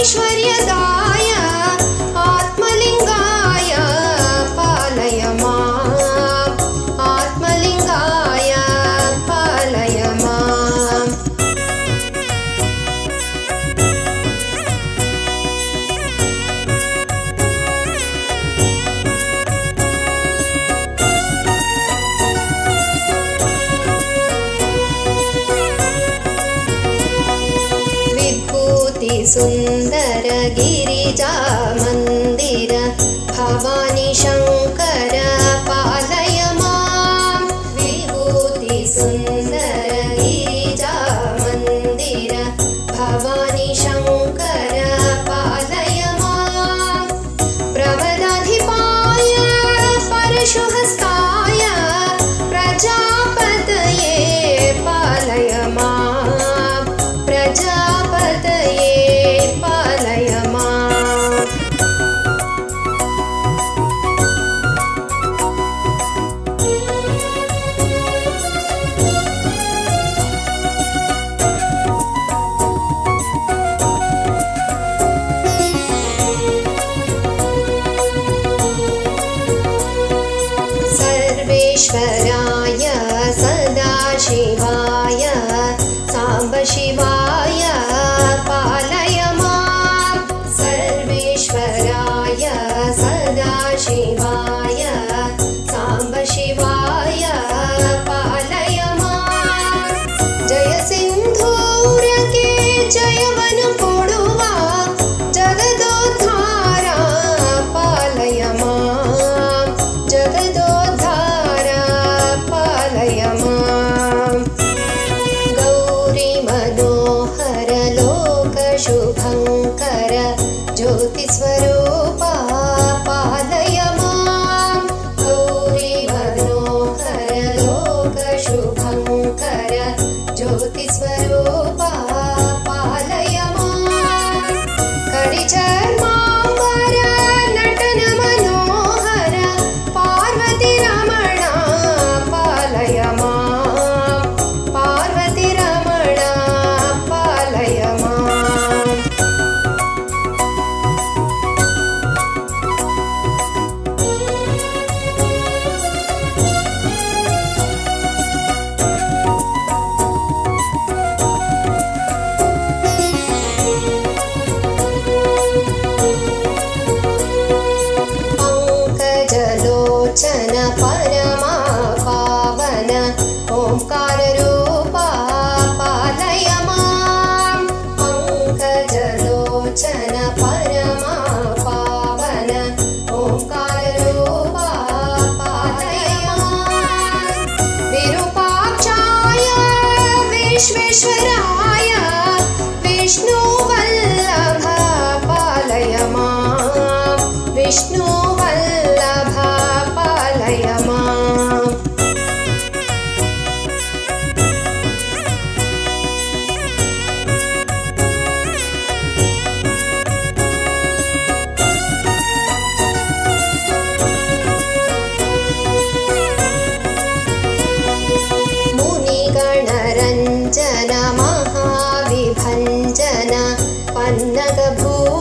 ऐश्वर्य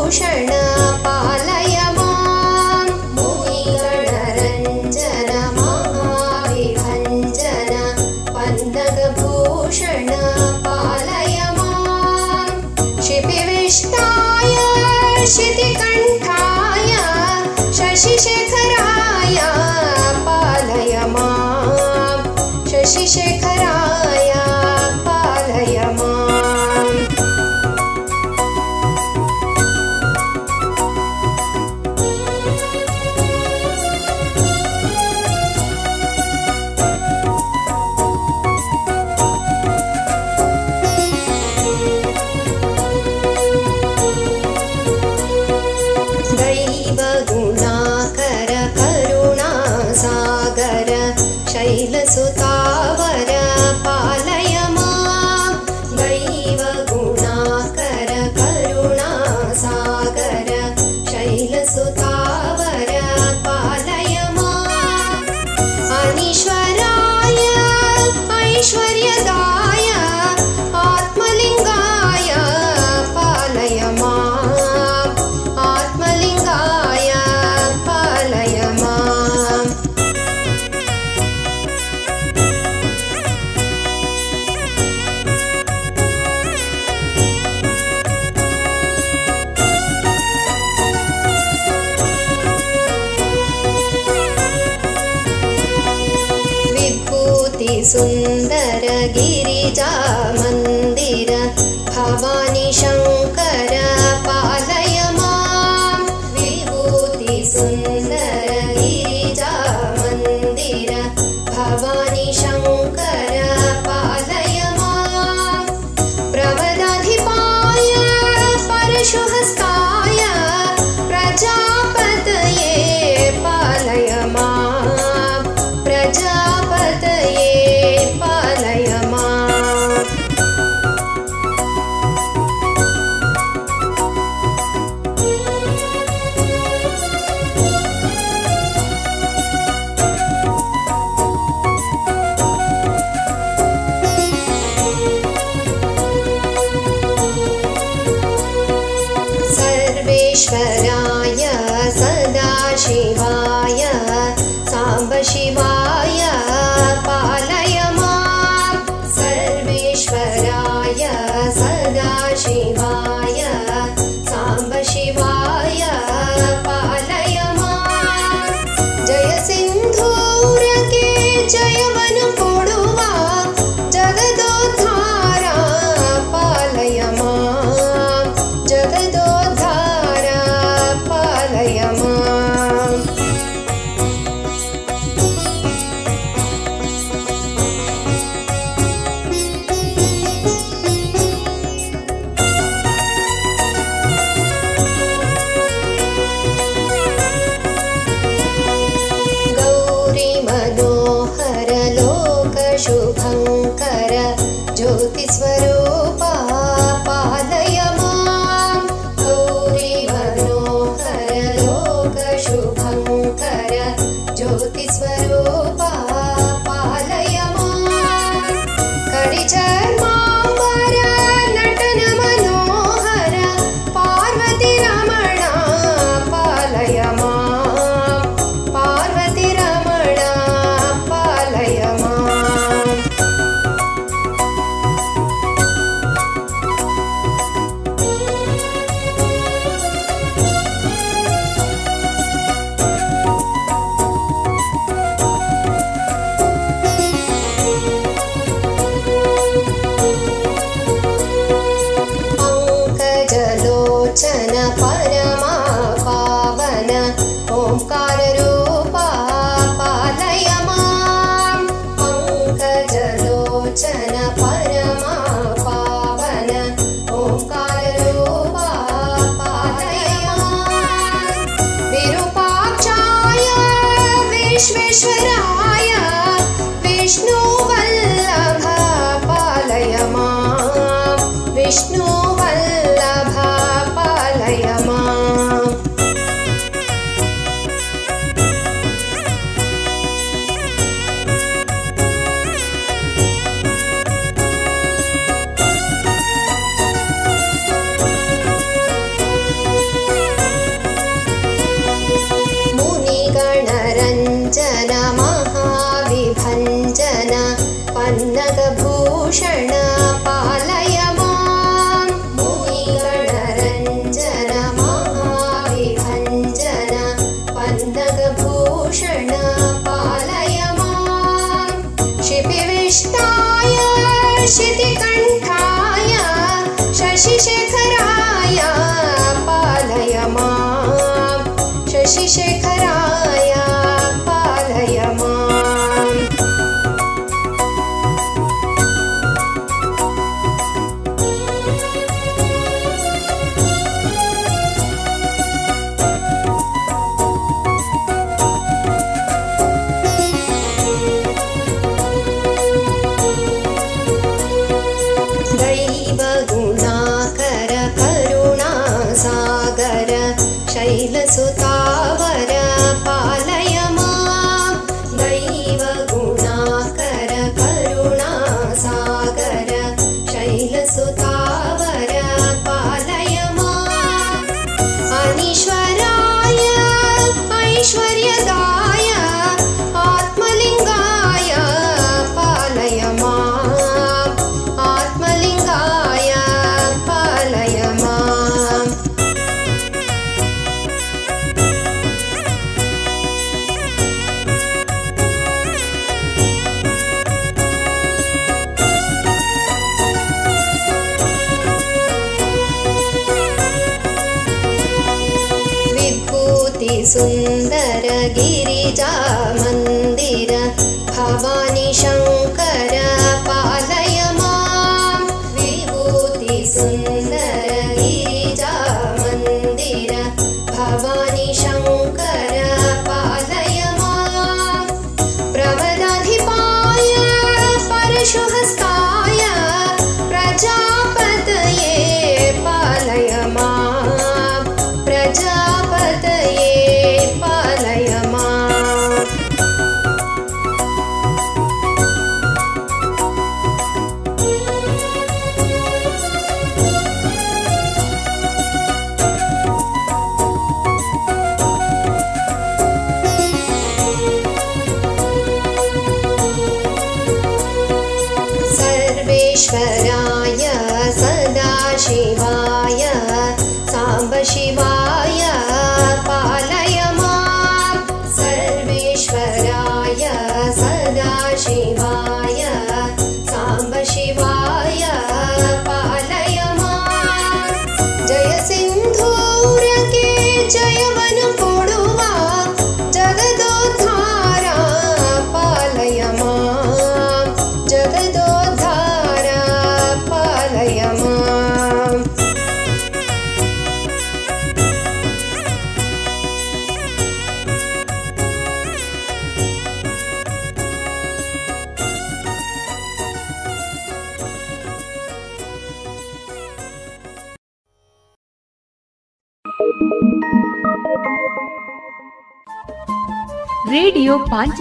陌生人的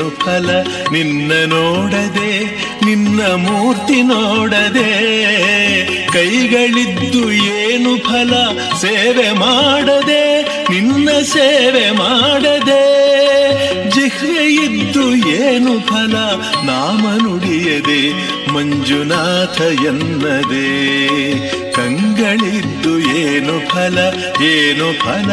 ಏನು ಫಲ ನಿನ್ನ ನೋಡದೆ, ನಿನ್ನ ಮೂರ್ತಿ ನೋಡದೆ. ಕೈಗಳಿದ್ದು ಏನು ಫಲ ಸೇವೆ ಮಾಡದೆ, ನಿನ್ನ ಸೇವೆ ಮಾಡದೆ. ಜಿಹ್ವೆ ಇದ್ದು ಏನು ಫಲ ನಾಮ ನುಡಿಯದೆ, ಮಂಜುನಾಥ ಎನ್ನದೆ. ಕಂಗಳಿದ್ದು ಏನು ಫಲ ಏನು ಫಲ?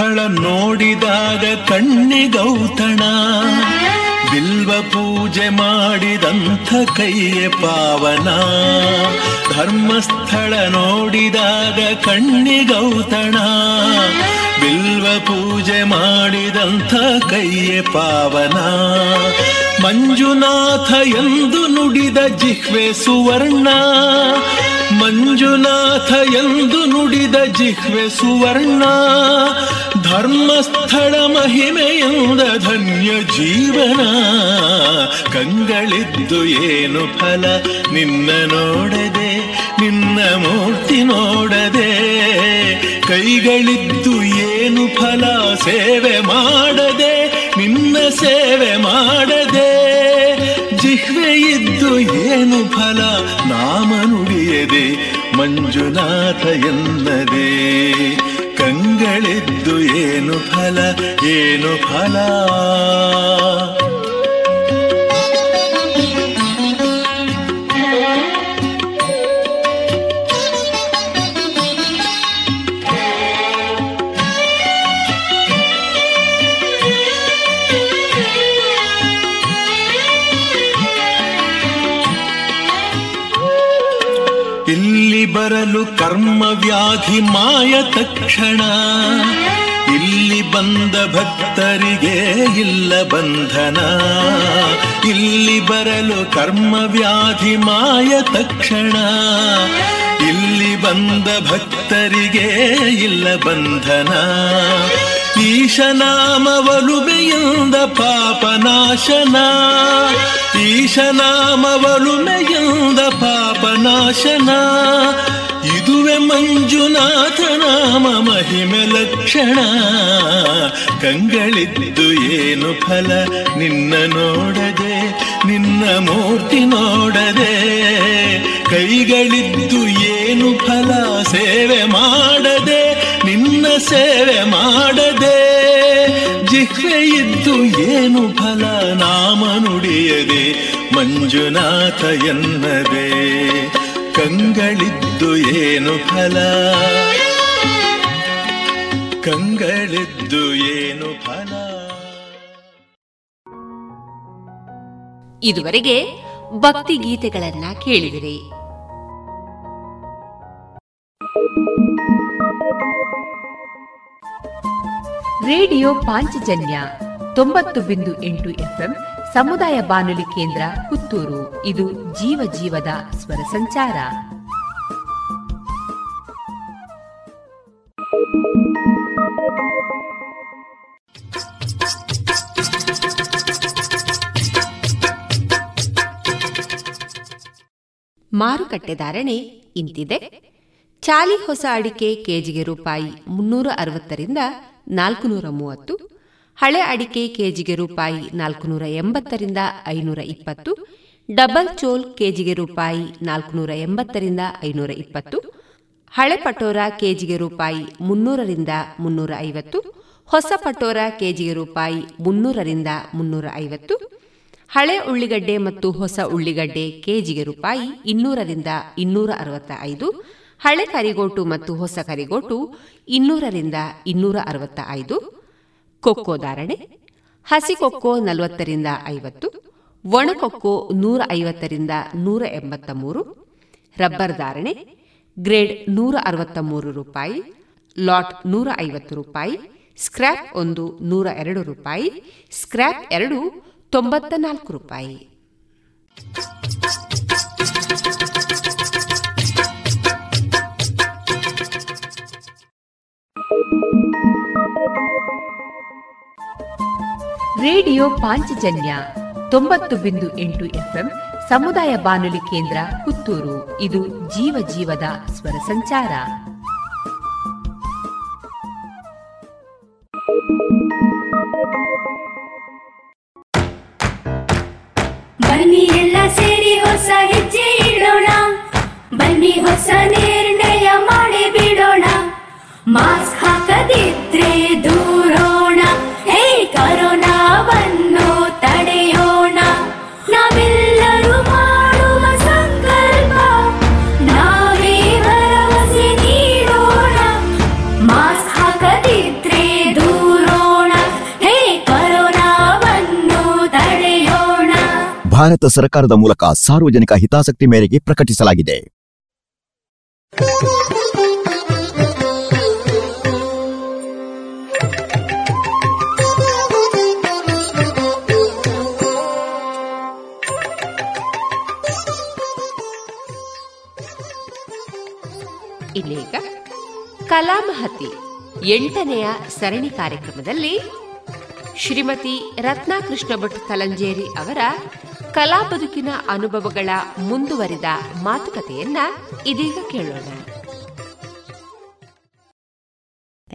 ಧರ್ಮಸ್ಥಳ ನೋಡಿದಾಗ ಕಣ್ಣಿಗೌತಣ ಬಿಲ್ವ ಪೂಜೆ ಮಾಡಿದಂಥ ಕೈಯೆ ಪಾವನ. ಧರ್ಮಸ್ಥಳ ನೋಡಿದಾಗ ಕಣ್ಣಿಗೌತಣ ಬಿಲ್ವ ಪೂಜೆ ಮಾಡಿದಂಥ ಕೈಯೆ ಪಾವನ. ಮಂಜುನಾಥ ಎಂದು ನುಡಿದ ಜಿಹ್ವೆ ಸುವರ್ಣ. ಮಂಜುನಾಥ ಎಂದು ನುಡಿದ ಜಿಹ್ವೆ ಸುವರ್ಣ. ಧರ್ಮಸ್ಥಳ ಮಹಿಮೆಯಿಂದ ಧನ್ಯ ಜೀವನ. ಕಂಗಳಿದ್ದು ಏನು ಫಲ? ನಿನ್ನ ನೋಡದೆ, ನಿನ್ನ ಮೂರ್ತಿ ನೋಡದೆ. ಕೈಗಳಿದ್ದು ಏನು ಫಲ? ಸೇವೆ ಮಾಡದೆ, ನಿನ್ನ ಸೇವೆ ಮಾಡದೆ. ಜಿಹ್ವೆಯಿದ್ದು ಏನು ಫಲ? ನಾಮ ನುಡಿಯದೆ, ಮಂಜುನಾಥ ಎನ್ನದೆ. ಕಂಗಳಿದ್ದು ಏನು ಫಲ ಏನು ಫಲ? ಕರ್ಮ ವ್ಯಾಧಿ ಮಾಯ ತಕ್ಷಣ. ಇಲ್ಲಿ ಬಂದ ಭಕ್ತರಿಗೆ ಇಲ್ಲ ಬಂಧನ. ಇಲ್ಲಿ ಬರಲು ಕರ್ಮ ವ್ಯಾಧಿ ಮಾಯ ತಕ್ಷಣ. ಇಲ್ಲಿ ಬಂದ ಭಕ್ತರಿಗೆ ಇಲ್ಲ ಬಂಧನ. ಈಶನಾಮವಲುಮೆಯಿಂದ ಪಾಪನಾಶನ ಈಶನಾಮವಲುಮೆಯಿಂದ ಪಾಪನಾಶನ ಇದುವೆ ಮಂಜುನಾಥ ನಾಮ ಮಹಿಮೆ ಲಕ್ಷಣ. ಕಂಗಳಿದ್ದು ಏನು ಫಲ? ನಿನ್ನ ನೋಡದೆ, ನಿನ್ನ ಮೂರ್ತಿ ನೋಡದೆ. ಕೈಗಳಿದ್ದು ಏನು ಫಲ? ಸೇವೆ ಮಾಡದೆ, ನಿನ್ನ ಸೇವೆ ಮಾಡದೆ. ಜಿಹ್ವೆ ಇದ್ದು ಏನು ಫಲ? ನಾಮ ನುಡಿಯದೆ, ಮಂಜುನಾಥ ಎನ್ನದೆ. ಕಂಗಳಿದ್ದು ಏನು ಫಲ? ಕಂಗಳಿದ್ದು ಏನು ಫಲ? ಇದುವರೆಗೆ ಭಕ್ತಿ ಗೀತೆಗಳನ್ನ ಕೇಳಿದಿರಿ. ರೇಡಿಯೋ ಪಾಂಚಜನ್ಯ ತೊಂಬತ್ತು ಬಿಂದು ಎಂಟು ಎಫ್ಎಂ ಸಮುದಾಯ ಬಾನುಲಿ ಕೇಂದ್ರ ಪುತ್ತೂರು. ಇದು ಜೀವ ಜೀವದ ಸ್ವರ ಸಂಚಾರ. ಮಾರುಕಟ್ಟೆ ಧಾರಣೆ ಇಂತಿದೆ. ಚಾಲಿ ಹೊಸ ಅಡಿಕೆ ಕೆಜಿಗೆ ರೂಪಾಯಿ ಮುನ್ನೂರ ಅರವತ್ತರಿಂದ ನಾಲ್ಕು ಮೂವತ್ತು ಹಳೆ ಅಡಿಕೆ ಕೆಜಿಗೆ ರೂಪಾಯಿ ನಾಲ್ಕುನೂರ ಎಂಬತ್ತರಿಂದ ಐನೂರ ಇಪ್ಪತ್ತು, ಡಬಲ್ ಚೋಲ್ ಕೆಜಿಗೆ ರೂಪಾಯಿ ನಾಲ್ಕುನೂರ ಎಂಬತ್ತರಿಂದ ಐನೂರ ಇಪ್ಪತ್ತು, ಹಳೆ ಪಟೋರ ಕೆಜಿಗೆ ರೂಪಾಯಿ ಮುನ್ನೂರರಿಂದ ಮುನ್ನೂರ ಐವತ್ತು, ಹೊಸ ಪಟೋರ ಕೆಜಿಗೆ ರೂಪಾಯಿ ಮುನ್ನೂರರಿಂದ ಮುನ್ನೂರ ಐವತ್ತು, ಹಳೆ ಉಳ್ಳಿಗಡ್ಡೆ ಮತ್ತು ಹೊಸ ಉಳ್ಳಿಗಡ್ಡೆ ಕೆಜಿಗೆ ರೂಪಾಯಿ ಇನ್ನೂರರಿಂದ ಇನ್ನೂರ ಅರವತ್ತ ಐದು ಹಳೆ ಕರಿಗೋಟು ಮತ್ತು ಹೊಸ ಕರಿಗೋಟು ಇನ್ನೂರರಿಂದ ಇನ್ನೂರ ಅರವತ್ತ ಐದು ಕೊಕ್ಕೋ ಧಾರಣೆ, ಹಸಿ ಕೊಕ್ಕೋ ನಲವತ್ತರಿಂದ ಐವತ್ತು ಒಣಕೊಕ್ಕೋ ನೂರ ಐವತ್ತರಿಂದ ನೂರ ಎಂಬತ್ತ ಮೂರು ರಬ್ಬರ್ ಧಾರಣೆ, ಗ್ರೇಡ್ ನೂರ ಅರವತ್ತ ಮೂರು ರೂಪಾಯಿ, ಲಾಟ್ ನೂರ ಐವತ್ತು ರೂಪಾಯಿ, ಸ್ಕ್ರ್ಯಾಪ್ ಒಂದು ನೂರ ಎರಡು ರೂಪಾಯಿ, ಸ್ಕ್ರ್ಯಾಪ್ ಎರಡು ತೊಂಬತ್ತ ನಾಲ್ಕು ರೂಪಾಯಿ. ರೇಡಿಯೋ ಪಾಂಚಜನ್ಯ ತೊಂಬತ್ತು ಬಿಂದು ಎಂಟು ಎಫ್ಎಂ ಸಮುದಾಯ ಬಾನುಲಿ ಕೇಂದ್ರ ಪುತ್ತೂರು. ಇದು ಜೀವ ಜೀವದ ಸ್ವರ ಸಂಚಾರ. ಬನ್ನಿ ಎಲ್ಲ ಸೇರಿ ಹೊಸ ಹೆಜ್ಜೆ ಇಡೋಣ. ಬನ್ನಿ ಹೊಸ ನಿರ್ಣಯ ಮಾಡಿ ಬಿಡೋಣ. ಮಾಸ್ಕ್ ಹಾಕದಿದ್ರೆ ಭಾರತ ಸರ್ಕಾರದ ಮೂಲಕ ಸಾರ್ವಜನಿಕ ಹಿತಾಸಕ್ತಿ ಮೇರೆಗೆ ಪ್ರಕಟಿಸಲಾಗಿದೆ. ಇಲ್ಲೀಗ ಕಲಾಮಹತಿ ಎಂಟನೆಯ ಸರಣಿ ಕಾರ್ಯಕ್ರಮದಲ್ಲಿ ಶ್ರೀಮತಿ ರತ್ನಾಕೃಷ್ಣ ಭಟ್ ತಲಂಜೇರಿ ಅವರ ಕಲಾ ಬದುಕಿನ ಅನುಭವಗಳ ಮುಂದುವರಿದ ಮಾತುಕತೆಯನ್ನ ಇದೀಗ ಕೇಳೋಣ.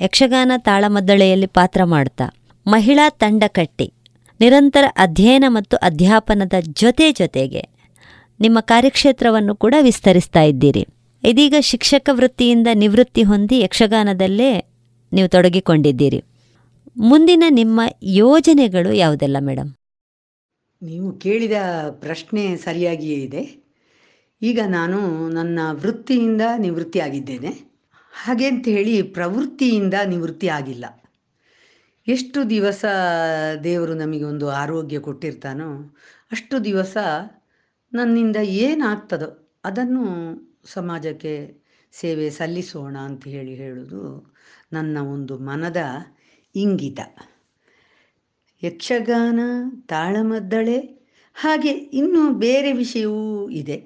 ಯಕ್ಷಗಾನ ತಾಳಮದ್ದಳೆಯಲ್ಲಿ ಪಾತ್ರ ಮಾಡ್ತಾ. ಮಹಿಳಾ ತಂಡ ಕಟ್ಟಿ ನಿರಂತರ ಅಧ್ಯಯನ ಮತ್ತು ಅಧ್ಯಾಪನದ ಜೊತೆ ಜೊತೆಗೆ ನಿಮ್ಮ ಕಾರ್ಯಕ್ಷೇತ್ರವನ್ನು ಕೂಡ ವಿಸ್ತರಿಸ್ತಾ ಇದ್ದೀರಿ. ಇದೀಗ ಶಿಕ್ಷಕ ವೃತ್ತಿಯಿಂದ ನಿವೃತ್ತಿ ಹೊಂದಿ ಯಕ್ಷಗಾನದಲ್ಲೇ ನೀವು ತೊಡಗಿಕೊಂಡಿದ್ದೀರಿ. ಮುಂದಿನ ನಿಮ್ಮ ಯೋಜನೆಗಳು ಯಾವುದೆಲ್ಲ ಮೇಡಮ್ ನೀವು ಕೇಳಿದ ಪ್ರಶ್ನೆ ಸರಿಯಾಗಿಯೇ ಇದೆ. ಈಗ ನಾನು ನನ್ನ ವೃತ್ತಿಯಿಂದ ನಿವೃತ್ತಿ ಆಗಿದ್ದೇನೆ. ಹಾಗೆ ಅಂತ ಹೇಳಿ ಪ್ರವೃತ್ತಿಯಿಂದ ನಿವೃತ್ತಿ ಆಗಿಲ್ಲ. ಎಷ್ಟು ದಿವಸ ದೇವರು ನಮಗೆ ಒಂದು ಆರೋಗ್ಯ ಕೊಟ್ಟಿರ್ತಾನೋ ಅಷ್ಟು ದಿವಸ ನನ್ನಿಂದ ಏನಾಗ್ತದೋ ಅದನ್ನು ಸಮಾಜಕ್ಕೆ ಸೇವೆ ಸಲ್ಲಿಸೋಣ ಅಂತ ಹೇಳಿ ಹೇಳೋದು ನನ್ನ ಒಂದು ಮನದ ಇಂಗಿತ. ಯಕ್ಷಗಾನ, ತಾಳಮದ್ದಳೆ, ಹಾಗೆ ಇನ್ನೂ ಬೇರೆ ವಿಷಯವೂ ಇದೆ.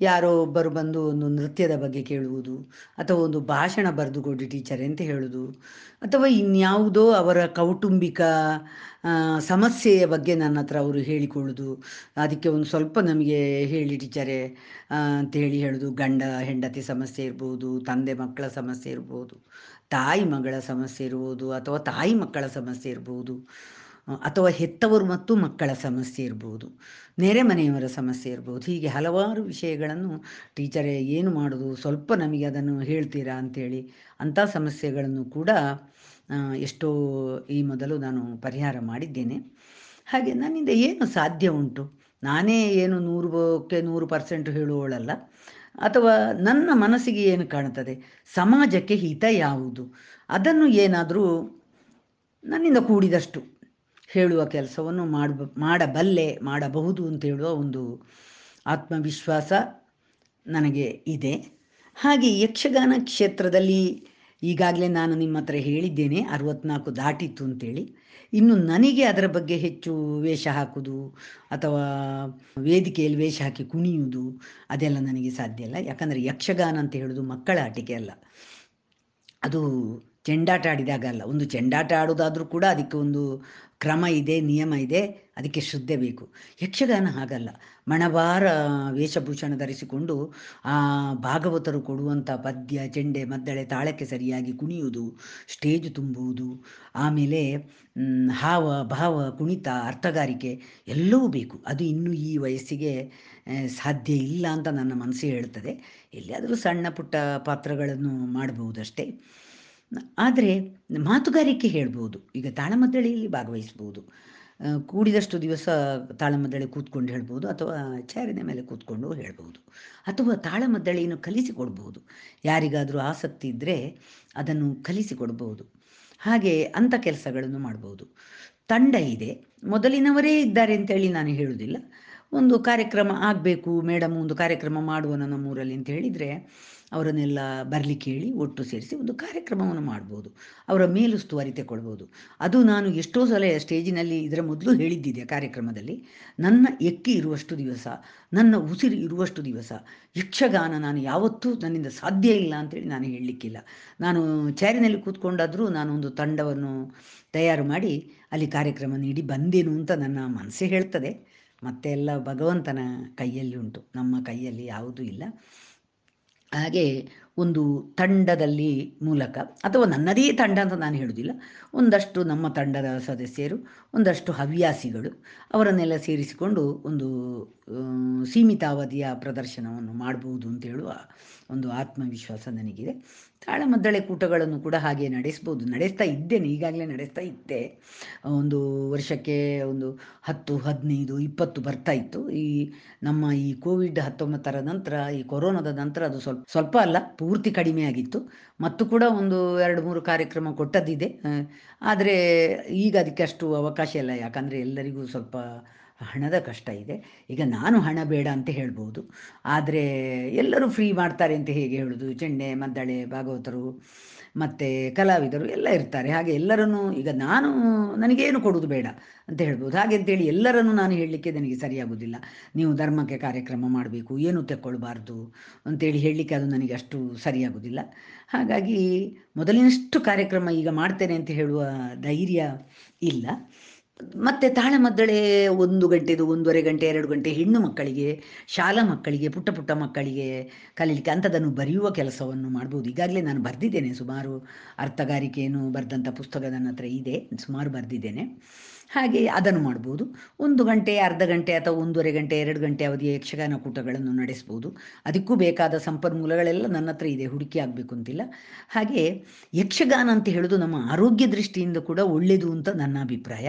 ಯಾರೋ ಒಬ್ಬರು ಬಂದು ಒಂದು ನೃತ್ಯದ ಬಗ್ಗೆ ಕೇಳುವುದು, ಅಥವಾ ಒಂದು ಭಾಷಣ ಬರೆದುಕೊಡಿ ಟೀಚರ್ ಅಂತ ಹೇಳುವುದು ಅಥವಾ ಇನ್ಯಾವುದೋ ಅವರ ಕೌಟುಂಬಿಕ ಸಮಸ್ಯೆಯ ಬಗ್ಗೆ ನನ್ನ ಹತ್ರ ಅವರು ಹೇಳಿಕೊಳ್ಳುದು, ಅದಕ್ಕೆ ಒಂದು ಸ್ವಲ್ಪ ನಮಗೆ ಹೇಳಿ ಟೀಚರೇ ಅಂತ ಹೇಳಿ ಹೇಳೋದು. ಗಂಡ, ಹೆಂಡತಿ ಸಮಸ್ಯೆ ಇರ್ಬೋದು, ತಂದೆ ಮಕ್ಕಳ ಸಮಸ್ಯೆ ಇರ್ಬೋದು, ತಾಯಿ ಮಗಳ ಸಮಸ್ಯೆ ಇರ್ಬೋದು, ಅಥವಾ ತಾಯಿ ಮಕ್ಕಳ ಸಮಸ್ಯೆ ಇರ್ಬೋದು. ಅಥವಾ ಹೆತ್ತವರು ಮತ್ತು ಮಕ್ಕಳ ಸಮಸ್ಯೆ ಇರ್ಬೋದು, ನೆರೆ ಮನೆಯವರ ಸಮಸ್ಯೆ ಇರ್ಬೋದು, ಹೀಗೆ ಹಲವಾರು ವಿಷಯಗಳನ್ನು ಟೀಚರೇ ಏನು ಮಾಡೋದು, ಸ್ವಲ್ಪ ನಮಗೆ ಅದನ್ನು ಹೇಳ್ತೀರಾ ಅಂಥೇಳಿ ಅಂಥ ಸಮಸ್ಯೆಗಳನ್ನು ಕೂಡ ಎಷ್ಟೋ ಈ ಮೊದಲು ನಾನು ಪರಿಹಾರ ಮಾಡಿದ್ದೇನೆ. ಹಾಗೆ ನನ್ನಿಂದ ಏನು ಸಾಧ್ಯ ಉಂಟು? ನಾನೇ ಏನು ನೂರಕ್ಕೆ ನೂರು ಪರ್ಸೆಂಟ್ ಹೇಳುವವಳಲ್ಲ. ಅಥವಾ ನನ್ನ ಮನಸ್ಸಿಗೆ ಏನು ಕಾಣುತ್ತದೆ? ಸಮಾಜಕ್ಕೆ ಹಿತ ಯಾವುದು? ಅದನ್ನು ಏನಾದರೂ ನನ್ನಿಂದ ಕೂಡಿದಷ್ಟು. ಹೇಳುವ ಕೆಲಸವನ್ನು ಮಾಡ ಮಾಡಬಲ್ಲೆ, ಮಾಡಬಹುದು ಅಂತ ಹೇಳುವ ಒಂದು ಆತ್ಮವಿಶ್ವಾಸ ನನಗೆ ಇದೆ. ಹಾಗೆ ಯಕ್ಷಗಾನ ಕ್ಷೇತ್ರದಲ್ಲಿ ಈಗಾಗಲೇ ನಾನು ನಿಮ್ಮ ಹತ್ರ ಹೇಳಿದ್ದೇನೆ, ಅರವತ್ನಾಲ್ಕು ದಾಟಿತ್ತು ಅಂತೇಳಿ. ಇನ್ನು ನನಗೆ ಅದರ ಬಗ್ಗೆ ಹೆಚ್ಚು ವೇಷ ಹಾಕುವುದು ಅಥವಾ ವೇದಿಕೆಯಲ್ಲಿ ವೇಷ ಹಾಕಿ ಕುಣಿಯುವುದು ಅದೆಲ್ಲ ನನಗೆ ಸಾಧ್ಯ ಇಲ್ಲ. ಯಾಕಂದರೆ ಯಕ್ಷಗಾನ ಅಂತ ಹೇಳೋದು ಮಕ್ಕಳ ಆಟಿಕೆ ಅಲ್ಲ. ಅದು ಚೆಂಡಾಟ ಆಡಿದಾಗ ಅಲ್ಲ. ಒಂದು ಚೆಂಡಾಟ ಆಡೋದಾದರೂ ಕೂಡ ಅದಕ್ಕೆ ಒಂದು ಕ್ರಮ ಇದೆ, ನಿಯಮ ಇದೆ, ಅದಕ್ಕೆ ಶ್ರದ್ಧೆ ಬೇಕು. ಯಕ್ಷಗಾನ ಹಾಗಲ್ಲ. ಮಣಬಾರ ವೇಷಭೂಷಣ ಧರಿಸಿಕೊಂಡು, ಆ ಭಾಗವತರು ಕೊಡುವಂಥ ಪದ್ಯ, ಚೆಂಡೆ, ಮದ್ದಳೆ ತಾಳಕ್ಕೆ ಸರಿಯಾಗಿ ಕುಣಿಯುವುದು, ಸ್ಟೇಜ್ ತುಂಬುವುದು, ಆಮೇಲೆ ಹಾವ, ಭಾವ, ಕುಣಿತ, ಅರ್ಥಗಾರಿಕೆ ಎಲ್ಲವೂ ಬೇಕು. ಅದು ಇನ್ನೂ ಈ ವಯಸ್ಸಿಗೆ ಸಾಧ್ಯ ಇಲ್ಲ ಅಂತ ನನ್ನ ಮನಸ್ಸು ಹೇಳ್ತದೆ. ಎಲ್ಲಿಯಾದರೂ ಸಣ್ಣ ಪುಟ್ಟ ಪಾತ್ರಗಳನ್ನು ಮಾಡಬಹುದಷ್ಟೇ ಆದರೆ ಮಾತುಗಾರಿಕೆ ಹೇಳ್ಬೋದು. ಈಗ ತಾಳಮದ್ದಳೆಯಲ್ಲಿ ಭಾಗವಹಿಸ್ಬೋದು. ಕೂಡಿದಷ್ಟು ದಿವಸ ತಾಳಮದ್ದಳೆ ಕೂತ್ಕೊಂಡು ಹೇಳ್ಬೋದು ಅಥವಾ ಚಾರಿನ ಮೇಲೆ ಕೂತ್ಕೊಂಡು ಹೇಳ್ಬೋದು. ಅಥವಾ ತಾಳಮದ್ದಳೆಯನ್ನು ಕಲಿಸಿಕೊಡ್ಬೋದು. ಯಾರಿಗಾದರೂ ಆಸಕ್ತಿ ಇದ್ದರೆ ಅದನ್ನು ಕಲಿಸಿಕೊಡ್ಬೋದು. ಹಾಗೆ ಅಂಥ ಕೆಲಸಗಳನ್ನು ಮಾಡ್ಬೋದು. ತಂಡ ಇದೆ. ಮೊದಲಿನವರೇ ಇದ್ದಾರೆ ಅಂತೇಳಿ ನಾನು ಹೇಳುವುದಿಲ್ಲ. ಒಂದು ಕಾರ್ಯಕ್ರಮ ಆಗಬೇಕು ಮೇಡಮ್ ಒಂದು ಕಾರ್ಯಕ್ರಮ ಮಾಡುವ ನಮ್ಮೂರಲ್ಲಿ ಅಂತ ಹೇಳಿದರೆ ಅವರನ್ನೆಲ್ಲ ಬರಲಿಕ್ಕೆ ಹೇಳಿ ಒಟ್ಟು ಸೇರಿಸಿ ಒಂದು ಕಾರ್ಯಕ್ರಮವನ್ನು ಮಾಡ್ಬೋದು. ಅವರ ಮೇಲುಸ್ತುವಾರಿ ತಗೊಳ್ಬೋದು ಅದು ನಾನು ಎಷ್ಟೋ ಸಲ ಸ್ಟೇಜಿನಲ್ಲಿ ಇದರ ಮೊದಲು ಹೇಳಿದ್ದಿದೆ ಕಾರ್ಯಕ್ರಮದಲ್ಲಿ. ನನ್ನ ಎಕ್ಕಿ ಇರುವಷ್ಟು ದಿವಸ, ನನ್ನ ಉಸಿರು ಇರುವಷ್ಟು ದಿವಸ, ಯಕ್ಷಗಾನ ನಾನು ಯಾವತ್ತೂ ನನ್ನಿಂದ ಸಾಧ್ಯ ಇಲ್ಲ ಅಂತೇಳಿ ನಾನು ಹೇಳಲಿಕ್ಕಿಲ್ಲ. ನಾನು ಚೇರಿನಲ್ಲಿ ಕೂತ್ಕೊಂಡಾದರೂ ನಾನು ಒಂದು ತಂಡವನ್ನು ತಯಾರು ಮಾಡಿ ಅಲ್ಲಿ ಕಾರ್ಯಕ್ರಮ ನೀಡಿ ಬಂದೇನು ಅಂತ ನನ್ನ ಮನಸ್ಸೇ ಹೇಳ್ತದೆ. ಮತ್ತೆ ಎಲ್ಲ ಭಗವಂತನ ಕೈಯಲ್ಲಿ ಉಂಟು. ನಮ್ಮ ಕೈಯಲ್ಲಿ ಯಾವುದೂ ಇಲ್ಲ. ಹಾಗೆ ಒಂದು ತಂಡದಲ್ಲಿ ಮೂಲಕ, ಅಥವಾ ನನ್ನದೇ ತಂಡ ಅಂತ ನಾನು ಹೇಳುವುದಿಲ್ಲ, ಒಂದಷ್ಟು ನಮ್ಮ ತಂಡದ ಸದಸ್ಯರು, ಒಂದಷ್ಟು ಹವ್ಯಾಸಿಗಳು ಅವರನ್ನೆಲ್ಲ ಸೇರಿಸಿಕೊಂಡು ಒಂದು ಆ, ಸೀಮಿತಾವಧಿಯ ಪ್ರದರ್ಶನವನ್ನು ಮಾಡಬಹುದು ಅಂತ ಹೇಳುವ ಒಂದು ಆತ್ಮವಿಶ್ವಾಸ ನನಗಿದೆ. ತಾಳಮದ್ದಳೆ ಕೂಟಗಳನ್ನು ಕೂಡ ಹಾಗೆ ನಡೆಸ್ಬೋದು. ನಡೆಸ್ತಾ ಇದ್ದೇನೆ ಈಗಾಗಲೇ ನಡೆಸ್ತಾ ಇದ್ದೆ. ಒಂದು ವರ್ಷಕ್ಕೆ ಒಂದು ಹತ್ತು ಹದಿನೈದು ಇಪ್ಪತ್ತು ಬರ್ತಾ ಇತ್ತು. ಈ ನಮ್ಮ ಈ ಕೋವಿಡ್ ಹತ್ತೊಂಬತ್ತರ ನಂತರ ಈ ಕೊರೋನಾದ ನಂತರ ಅದು ಸ್ವಲ್ಪ ಸ್ವಲ್ಪ ಅಲ್ಲ ಪೂರ್ತಿ ಕಡಿಮೆ ಆಗಿತ್ತು. ಮತ್ತು ಕೂಡ ಒಂದು ಎರಡು ಮೂರು ಕಾರ್ಯಕ್ರಮ ಕೊಟ್ಟದ್ದಿದೆ. ಆದರೆ ಈಗ ಅದಕ್ಕೆ ಅಷ್ಟು ಅವಕಾಶ ಇಲ್ಲ. ಯಾಕಂದರೆ ಎಲ್ಲರಿಗೂ ಸ್ವಲ್ಪ ಹಣದ ಕಷ್ಟ ಇದೆ. ಈಗ ನಾನು ಹಣ ಬೇಡ ಅಂತ ಹೇಳ್ಬೋದು. ಆದರೆ ಎಲ್ಲರೂ ಫ್ರೀ ಮಾಡ್ತಾರೆ ಅಂತ ಹೇಗೆ ಹೇಳೋದು? ಚೆಂಡೆ ಮದ್ದಳೆ, ಭಾಗವತರು, ಮತ್ತು ಕಲಾವಿದರು ಎಲ್ಲ ಇರ್ತಾರೆ. ಹಾಗೆ ಎಲ್ಲರನ್ನು ಈಗ ನಾನು ನನಗೇನು ಕೊಡೋದು ಬೇಡ ಅಂತ ಹೇಳ್ಬೋದು. ಹಾಗೆ ಅಂತೇಳಿ ಎಲ್ಲರನ್ನು ನಾನು ಹೇಳಲಿಕ್ಕೆ ನನಗೆ ಸರಿಯಾಗೋದಿಲ್ಲ. ನೀವು ಧರ್ಮಕ್ಕೆ ಕಾರ್ಯಕ್ರಮ ಮಾಡಬೇಕು, ಏನು ತೆಕ್ಕೊಳ್ಬಾರ್ದು ಅಂತೇಳಿ ಹೇಳಲಿಕ್ಕೆ ಅದು ನನಗೆ ಅಷ್ಟು ಸರಿಯಾಗೋದಿಲ್ಲ. ಹಾಗಾಗಿ ಮೊದಲಿನಷ್ಟು ಕಾರ್ಯಕ್ರಮ ಈಗ ಮಾಡ್ತೇನೆ ಅಂತ ಹೇಳುವ ಧೈರ್ಯ ಇಲ್ಲ. ಮತ್ತು ತಾಳಮದ್ದಳೆ ಒಂದು ಗಂಟೆದು ಒಂದೂವರೆ ಗಂಟೆ, ಎರಡು ಗಂಟೆ ಹೆಣ್ಣು ಮಕ್ಕಳಿಗೆ, ಶಾಲಾ ಮಕ್ಕಳಿಗೆ, ಪುಟ್ಟ ಪುಟ್ಟ ಮಕ್ಕಳಿಗೆ ಕಲೀಲಿಕ್ಕೆ ಅಂಥದ್ದನ್ನು ಬರೆಯುವ ಕೆಲಸವನ್ನು ಮಾಡ್ಬೋದು. ಈಗಾಗಲೇ ನಾನು ಬರೆದಿದ್ದೇನೆ. ಸುಮಾರು ಅರ್ಥಗಾರಿಕೆಯನ್ನು ಬರೆದಂಥ ಪುಸ್ತಕ ನನ್ನ ಹತ್ರ ಇದೆ. ಸುಮಾರು ಬರೆದಿದ್ದೇನೆ. ಹಾಗೆ ಅದನ್ನು ಮಾಡ್ಬೋದು. ಒಂದು ಗಂಟೆ, ಅರ್ಧ ಗಂಟೆ ಅಥವಾ ಒಂದೂವರೆ ಗಂಟೆ, ಎರಡು ಗಂಟೆ ಅವಧಿಯ ಯಕ್ಷಗಾನ ಕೂಟಗಳನ್ನು ನಡೆಸ್ಬೋದು. ಅದಕ್ಕೂ ಬೇಕಾದ ಸಂಪನ್ಮೂಲಗಳೆಲ್ಲ ನನ್ನ ಹತ್ರ ಇದೆ. ಹುಡುಕಿ ಆಗಬೇಕು ಅಂತಿಲ್ಲ. ಹಾಗೆ ಯಕ್ಷಗಾನ ಅಂತ ಹೇಳೋದು ನಮ್ಮ ಆರೋಗ್ಯ ದೃಷ್ಟಿಯಿಂದ ಕೂಡ ಒಳ್ಳೆಯದು ಅಂತ ನನ್ನ ಅಭಿಪ್ರಾಯ.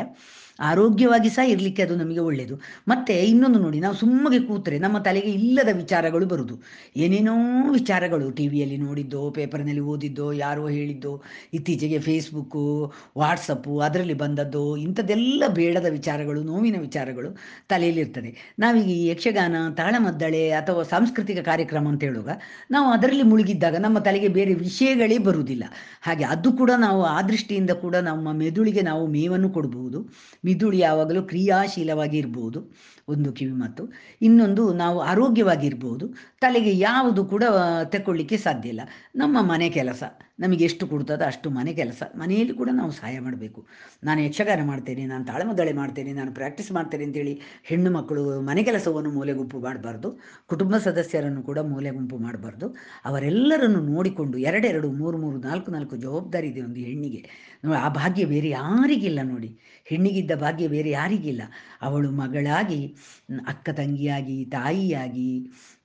ಆರೋಗ್ಯವಾಗಿ ಸಹ ಇರಲಿಕ್ಕೆ ಅದು ನಮಗೆ ಒಳ್ಳೆಯದು ಮತ್ತೆ ಇನ್ನೊಂದು ನೋಡಿ, ನಾವು ಸುಮ್ಮಗೆ ಕೂತ್ರೆ ನಮ್ಮ ತಲೆಗೆ ಇಲ್ಲದ ವಿಚಾರಗಳು ಬರುವುದು ಏನೇನೋ ವಿಚಾರಗಳು ಟಿ ವಿಯಲ್ಲಿ ನೋಡಿದ್ದೋ, ಪೇಪರ್ನಲ್ಲಿ ಓದಿದ್ದೋ, ಯಾರೋ ಹೇಳಿದ್ದೋ, ಇತ್ತೀಚೆಗೆ ಫೇಸ್ಬುಕ್ಕು ವಾಟ್ಸಪ್ಪು ಅದರಲ್ಲಿ ಬಂದದ್ದು, ಇಂಥದ್ದೆಲ್ಲ ಬೇಡದ ವಿಚಾರಗಳು, ನೋವಿನ ವಿಚಾರಗಳು ತಲೆಯಲ್ಲಿರ್ತದೆ. ನಾವೀಗ ಈ ಯಕ್ಷಗಾನ, ತಾಳಮದ್ದಳೆ ಅಥವಾ ಸಾಂಸ್ಕೃತಿಕ ಕಾರ್ಯಕ್ರಮ ಅಂತ ಹೇಳುವಾಗ ನಾವು ಅದರಲ್ಲಿ ಮುಳುಗಿದ್ದಾಗ ನಮ್ಮ ತಲೆಗೆ ಬೇರೆ ವಿಷಯಗಳೇ ಬರುವುದಿಲ್ಲ. ಹಾಗೆ ಅದು ಕೂಡ ನಾವು ಆ ದೃಷ್ಟಿಯಿಂದ ಕೂಡ ನಮ್ಮ ಮೆದುಳಿಗೆ ನಾವು ಮೇವನ್ನು ಕೊಡಬಹುದು. ಮಿದುಳು ಯಾವಾಗಲೂ ಕ್ರಿಯಾಶೀಲವಾಗಿ ಇರ್ಬೋದು ಒಂದು ಕಿವಿ ಮಾತು. ಇನ್ನೊಂದು ನಾವು ಆರೋಗ್ಯವಾಗಿ ಇರ್ಬೋದು ತಲೆಗೆ ಯಾವುದು ಕೂಡ ತಗೊಳ್ಳಿಕ್ಕೆ ಸಾಧ್ಯ ಇಲ್ಲ. ನಮ್ಮ ಮನೆ ಕೆಲಸ. ನಮಗೆ ಎಷ್ಟು ಕೊಡ್ತದೋ ಅಷ್ಟು ಮನೆ ಕೆಲಸ. ಮನೆಯಲ್ಲಿ ಕೂಡ ನಾವು ಸಹಾಯ ಮಾಡಬೇಕು. ನಾನು ಯಕ್ಷಗಾನ ಮಾಡ್ತೇನೆ, ನಾನು ತಾಳಮದ್ದಳೆ ಮಾಡ್ತೇನೆ, ನಾನು ಪ್ರಾಕ್ಟೀಸ್ ಮಾಡ್ತೇನೆ ಅಂತೇಳಿ ಹೆಣ್ಣು ಮಕ್ಕಳು ಮನೆ ಕೆಲಸವನ್ನು ಮೂಲೆ ಗುಂಪು ಮಾಡಬಾರ್ದು. ಕುಟುಂಬ ಸದಸ್ಯರನ್ನು ಕೂಡ ಮೂಲೆ ಗುಂಪು ಮಾಡಬಾರ್ದು. ಅವರೆಲ್ಲರನ್ನು ನೋಡಿಕೊಂಡು ಎರಡೆರಡು, ಮೂರು ಮೂರು, ನಾಲ್ಕು ನಾಲ್ಕು ಜವಾಬ್ದಾರಿ ಇದೆ ಒಂದು ಹೆಣ್ಣಿಗೆ. ಆ ಭಾಗ್ಯ ಬೇರೆ ಯಾರಿಗಿಲ್ಲ ನೋಡಿ. ಹೆಣ್ಣಿಗಿದ್ದ ಭಾಗ್ಯ ಬೇರೆ ಯಾರಿಗಿಲ್ಲ. ಅವಳು ಮಗಳಾಗಿ, ಅಕ್ಕ ತಂಗಿಯಾಗಿ, ತಾಯಿಯಾಗಿ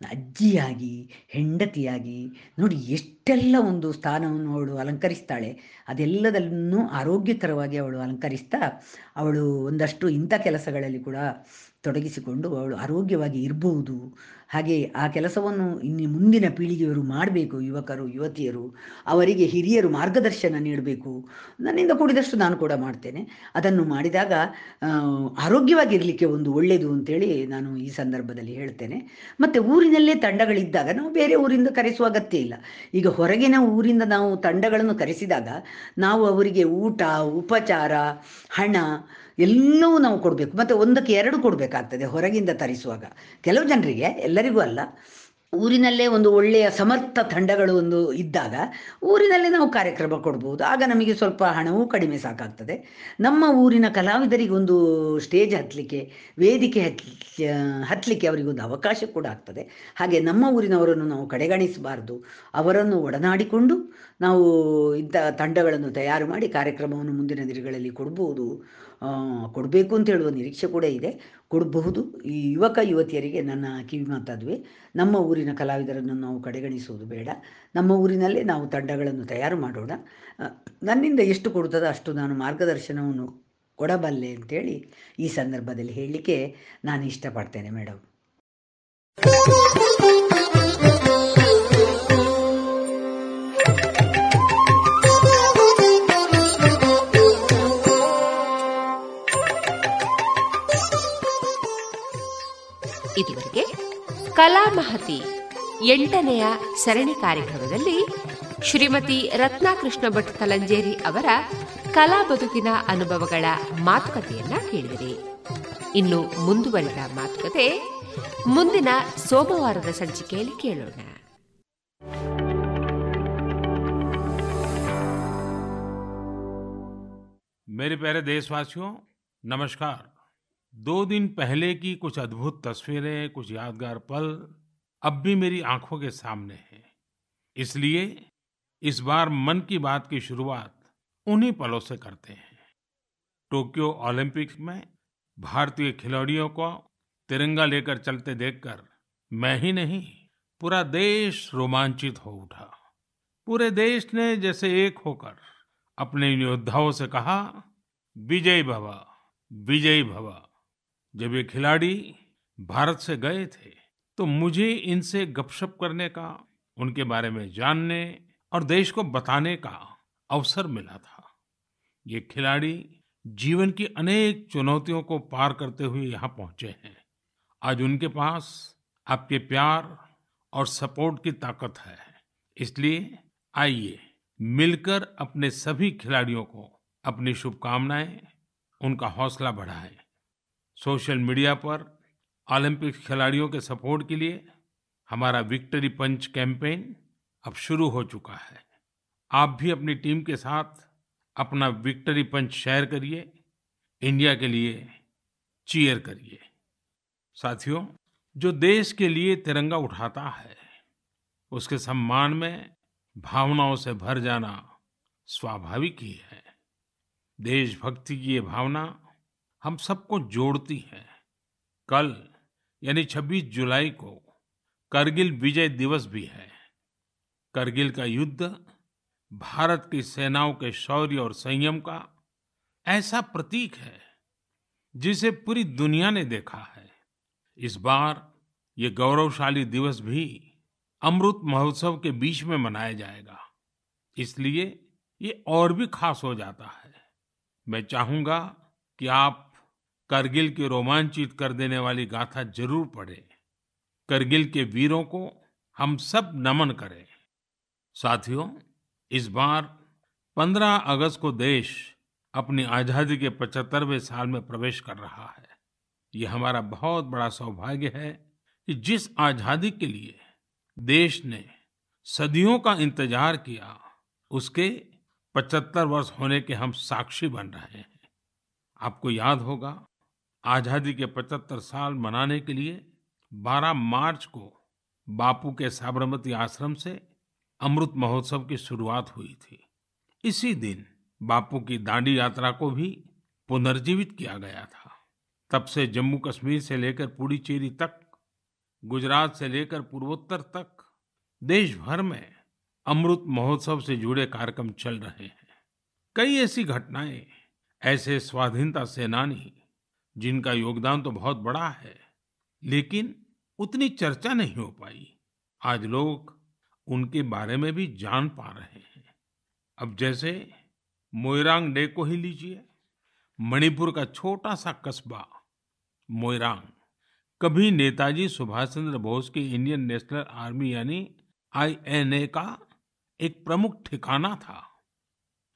ಅಜ್ಜಿಯಾಗಿ, ಹೆಂಡತಿಯಾಗಿ, ನೋಡಿ ಎಷ್ಟೆಲ್ಲ ಒಂದು ಸ್ಥಾನವನ್ನು ಅವಳು ಅಲಂಕರಿಸ್ತಾಳೆ, ಅದೆಲ್ಲದನ್ನು ಆರೋಗ್ಯಕರವಾಗಿ ಅವಳು ಅಲಂಕರಿಸ್ತಾ, ಅವಳು ಒಂದಷ್ಟು ಇಂಥ ಕೆಲಸಗಳಲ್ಲಿ ಕೂಡ ತೊಡಗಿಸಿಕೊಂಡು ಅವಳು ಆರೋಗ್ಯವಾಗಿ ಇರಬಹುದು ಹಾಗೆ ಆ ಕೆಲಸವನ್ನು ಇನ್ನು ಮುಂದಿನ ಪೀಳಿಗೆಯವರು ಮಾಡಬೇಕು, ಯುವಕರು, ಯುವತಿಯರು. ಅವರಿಗೆ ಹಿರಿಯರು ಮಾರ್ಗದರ್ಶನ ನೀಡಬೇಕು. ನನ್ನಿಂದ ಕೂಡಿದಷ್ಟು ನಾನು ಕೂಡ ಮಾಡ್ತೇನೆ. ಅದನ್ನು ಮಾಡಿದಾಗ ಆರೋಗ್ಯವಾಗಿರಲಿಕ್ಕೆ ಒಂದು ಒಳ್ಳೆಯದು ಅಂತೇಳಿ ನಾನು ಈ ಸಂದರ್ಭದಲ್ಲಿ ಹೇಳ್ತೇನೆ. ಮತ್ತು ಊರಿನಲ್ಲೇ ತಂಡಗಳಿದ್ದಾಗ ನಾವು ಬೇರೆ ಊರಿಂದ ಕರೆಸುವ ಅಗತ್ಯ ಇಲ್ಲ. ಈಗ ಹೊರಗಿನ ಊರಿಂದ ನಾವು ತಂಡಗಳನ್ನು ಕರೆಸಿದಾಗ, ನಾವು ಅವರಿಗೆ ಊಟ, ಉಪಚಾರ, ಹಣ ಎಲ್ಲವೂ ನಾವು ಕೊಡಬೇಕು. ಮತ್ತು ಒಂದಕ್ಕೆ ಎರಡು ಕೊಡಬೇಕಾಗ್ತದೆ ಹೊರಗಿಂದ ತರಿಸುವಾಗ. ಕೆಲವು ಜನರಿಗೆ, ಎಲ್ಲರಿಗೂ ಅಲ್ಲ, ಊರಿನಲ್ಲೇ ಒಂದು ಒಳ್ಳೆಯ ಸಮರ್ಥ ತಂಡಗಳು ಒಂದು ಇದ್ದಾಗ ಊರಿನಲ್ಲೇ ನಾವು ಕಾರ್ಯಕ್ರಮ ಕೊಡ್ಬೋದು. ಆಗ ನಮಗೆ ಸ್ವಲ್ಪ ಹಣವೂ ಕಡಿಮೆ ಸಾಕಾಗ್ತದೆ. ನಮ್ಮ ಊರಿನ ಕಲಾವಿದರಿಗೆ ಒಂದು ಸ್ಟೇಜ್ ಹತ್ತಲಿಕ್ಕೆ, ವೇದಿಕೆ ಹತ್ಲಿ ಹತ್ತಲಿಕ್ಕೆ ಅವರಿಗೊಂದು ಅವಕಾಶ ಕೂಡ ಆಗ್ತದೆ. ಹಾಗೆ ನಮ್ಮ ಊರಿನವರನ್ನು ನಾವು ಕಡೆಗಣಿಸಬಾರ್ದು. ಅವರನ್ನು ಒಡನಾಡಿಕೊಂಡು ನಾವು ಇಂಥ ತಂಡಗಳನ್ನು ತಯಾರು ಮಾಡಿ ಕಾರ್ಯಕ್ರಮವನ್ನು ಮುಂದಿನ ದಿನಗಳಲ್ಲಿ ಕೊಡ್ಬೋದು. ಕೊಡಬೇಕು ಅಂತ ಹೇಳುವ ನಿರೀಕ್ಷೆ ಕೂಡ ಇದೆ. ಕೊಡಬಹುದು. ಈ ಯುವಕ, ಯುವತಿಯರಿಗೆ ನನ್ನ ಕಿವಿ ಮಾತಾದುವೆ. ನಮ್ಮ ಊರಿನ ಕಲಾವಿದರನ್ನು ನಾವು ಕಡೆಗಣಿಸುವುದು ಬೇಡ. ನಮ್ಮ ಊರಿನಲ್ಲೇ ನಾವು ತಂಡಗಳನ್ನು ತಯಾರು ಮಾಡೋಣ. ನನ್ನಿಂದ ಎಷ್ಟು ಕೊಡುತ್ತದೋ ಅಷ್ಟು ನಾನು ಮಾರ್ಗದರ್ಶನವನ್ನು ಕೊಡಬಲ್ಲೆ ಅಂತೇಳಿ ಈ ಸಂದರ್ಭದಲ್ಲಿ ಹೇಳಲಿಕ್ಕೆ ನಾನು ಇಷ್ಟಪಡ್ತೇನೆ ಮೇಡಮ್ ಇದುವರೆಗೆ ಕಲಾ ಮಹತಿ ಎಂಟನೆಯ ಸರಣಿ ಕಾರ್ಯಕ್ರಮದಲ್ಲಿ ಶ್ರೀಮತಿ ರತ್ನಾಕೃಷ್ಣ ಭಟ್ ಕಲಂಜೇರಿ ಅವರ ಕಲಾ ಬದುಕಿನ ಅನುಭವಗಳ ಮಾತುಕತೆಯನ್ನ ಕೇಳಿದಿರಿ ಇನ್ನು ಮುಂದುವರಿದ ಮಾತುಕತೆ ಮುಂದಿನ ಸೋಮವಾರದ ಸಂಚಿಕೆಯಲ್ಲಿ ಕೇಳೋಣ मेरे प्यारे देशवासियों नमस्कार दो दिन पहले की कुछ अद्भुत तस्वीरें, कुछ यादगार पल अब भी मेरी आँखों के सामने हैं। इसलिए इस बार मन की बात की शुरुआत उन्हीं पलों से करते हैं। टोक्यो ओलंपिक्स में भारतीय खिलाड़ियों को तिरंगा लेकर चलते देखकर मैं ही नहीं, पूरा देश रोमांचित हो उठा। पूरे देश ने जैसे एक होकर अपने योद्धाओं से कहा, विजय भवा विजय भवा। जब ये खिलाड़ी भारत से गए थे तो मुझे इनसे गपशप करने का, उनके बारे में जानने और देश को बताने का अवसर मिला था। ये खिलाड़ी जीवन की अनेक चुनौतियों को पार करते हुए यहाँ पहुँचे हैं। आज उनके पास आपके प्यार और सपोर्ट की ताकत है। इसलिए आइए मिलकर अपने सभी खिलाड़ियों को अपनी शुभकामनाएँ, उनका हौसला बढ़ाएँ। सोशल मीडिया पर ओलंपिक खिलाड़ियों के सपोर्ट के लिए हमारा विक्ट्री पंच कैंपेन अब शुरू हो चुका है। आप भी अपनी टीम के साथ अपना विक्ट्री पंच शेयर करिए, इंडिया के लिए चीयर करिए। साथियों, जो देश के लिए तिरंगा उठाता है, उसके सम्मान में भावनाओं से भर जाना स्वाभाविक ही है। देशभक्ति की ये भावना हम सबको जोड़ती है। कल, यानी 26 जुलाई को, करगिल विजय दिवस भी है। करगिल का युद्ध, भारत की सेनाओं के शौर्य और संयम का ऐसा प्रतीक है, जिसे पूरी दुनिया ने देखा है। इस बार ये गौरवशाली दिवस भी अमृत महोत्सव के बीच में मनाया जाएगा। इसलिए ये और भी खास हो जाता है। मैं चाहूँगा कि आप करगिल की रोमांचित कर देने वाली गाथा ज़रूर पढ़ें। करगिल के वीरों को हम सब नमन करें। साथियों, इस बार 15 अगस्त को देश अपनी आज़ादी के 75वें साल में प्रवेश कर रहा है। ये हमारा बहुत बड़ा सौभाग्य है कि जिस आज़ादी के लिए देश ने सदियों का इंतज़ार किया, उसके 75 वर्ष होने के हम साक्षी बन रहे हैं। आपको याद होगा आज़ादी के 75 साल मनाने के लिए 12 मार्च को बापू के साबरमती आश्रम से अमृत महोत्सव की शुरुआत हुई थी। इसी दिन बापू की दांडी यात्रा को भी पुनर्जीवित किया गया था। तब से जम्मू कश्मीर से लेकर पुडुचेरी तक, गुजरात से लेकर पूर्वोत्तर तक देश भर में अमृत महोत्सव से जुड़े कार्यक्रम चल रहे हैं। कई ऐसी घटनाएँ, ऐसे स्वाधीनता सेनानी जिनका योगदान तो बहुत बड़ा है, लेकिन उतनी चर्चा नहीं हो पाई। आज लोग उनके बारे में भी जान पा रहे हैं। अब जैसे मोइरांग डे को ही लीजिए। मणिपुर का छोटा सा कस्बा, मोइरांग। कभी नेताजी सुभाष चंद्र बोस की इंडियन नेशनल आर्मी यानी आईएनए का एक प्रमुख ठिकाना था।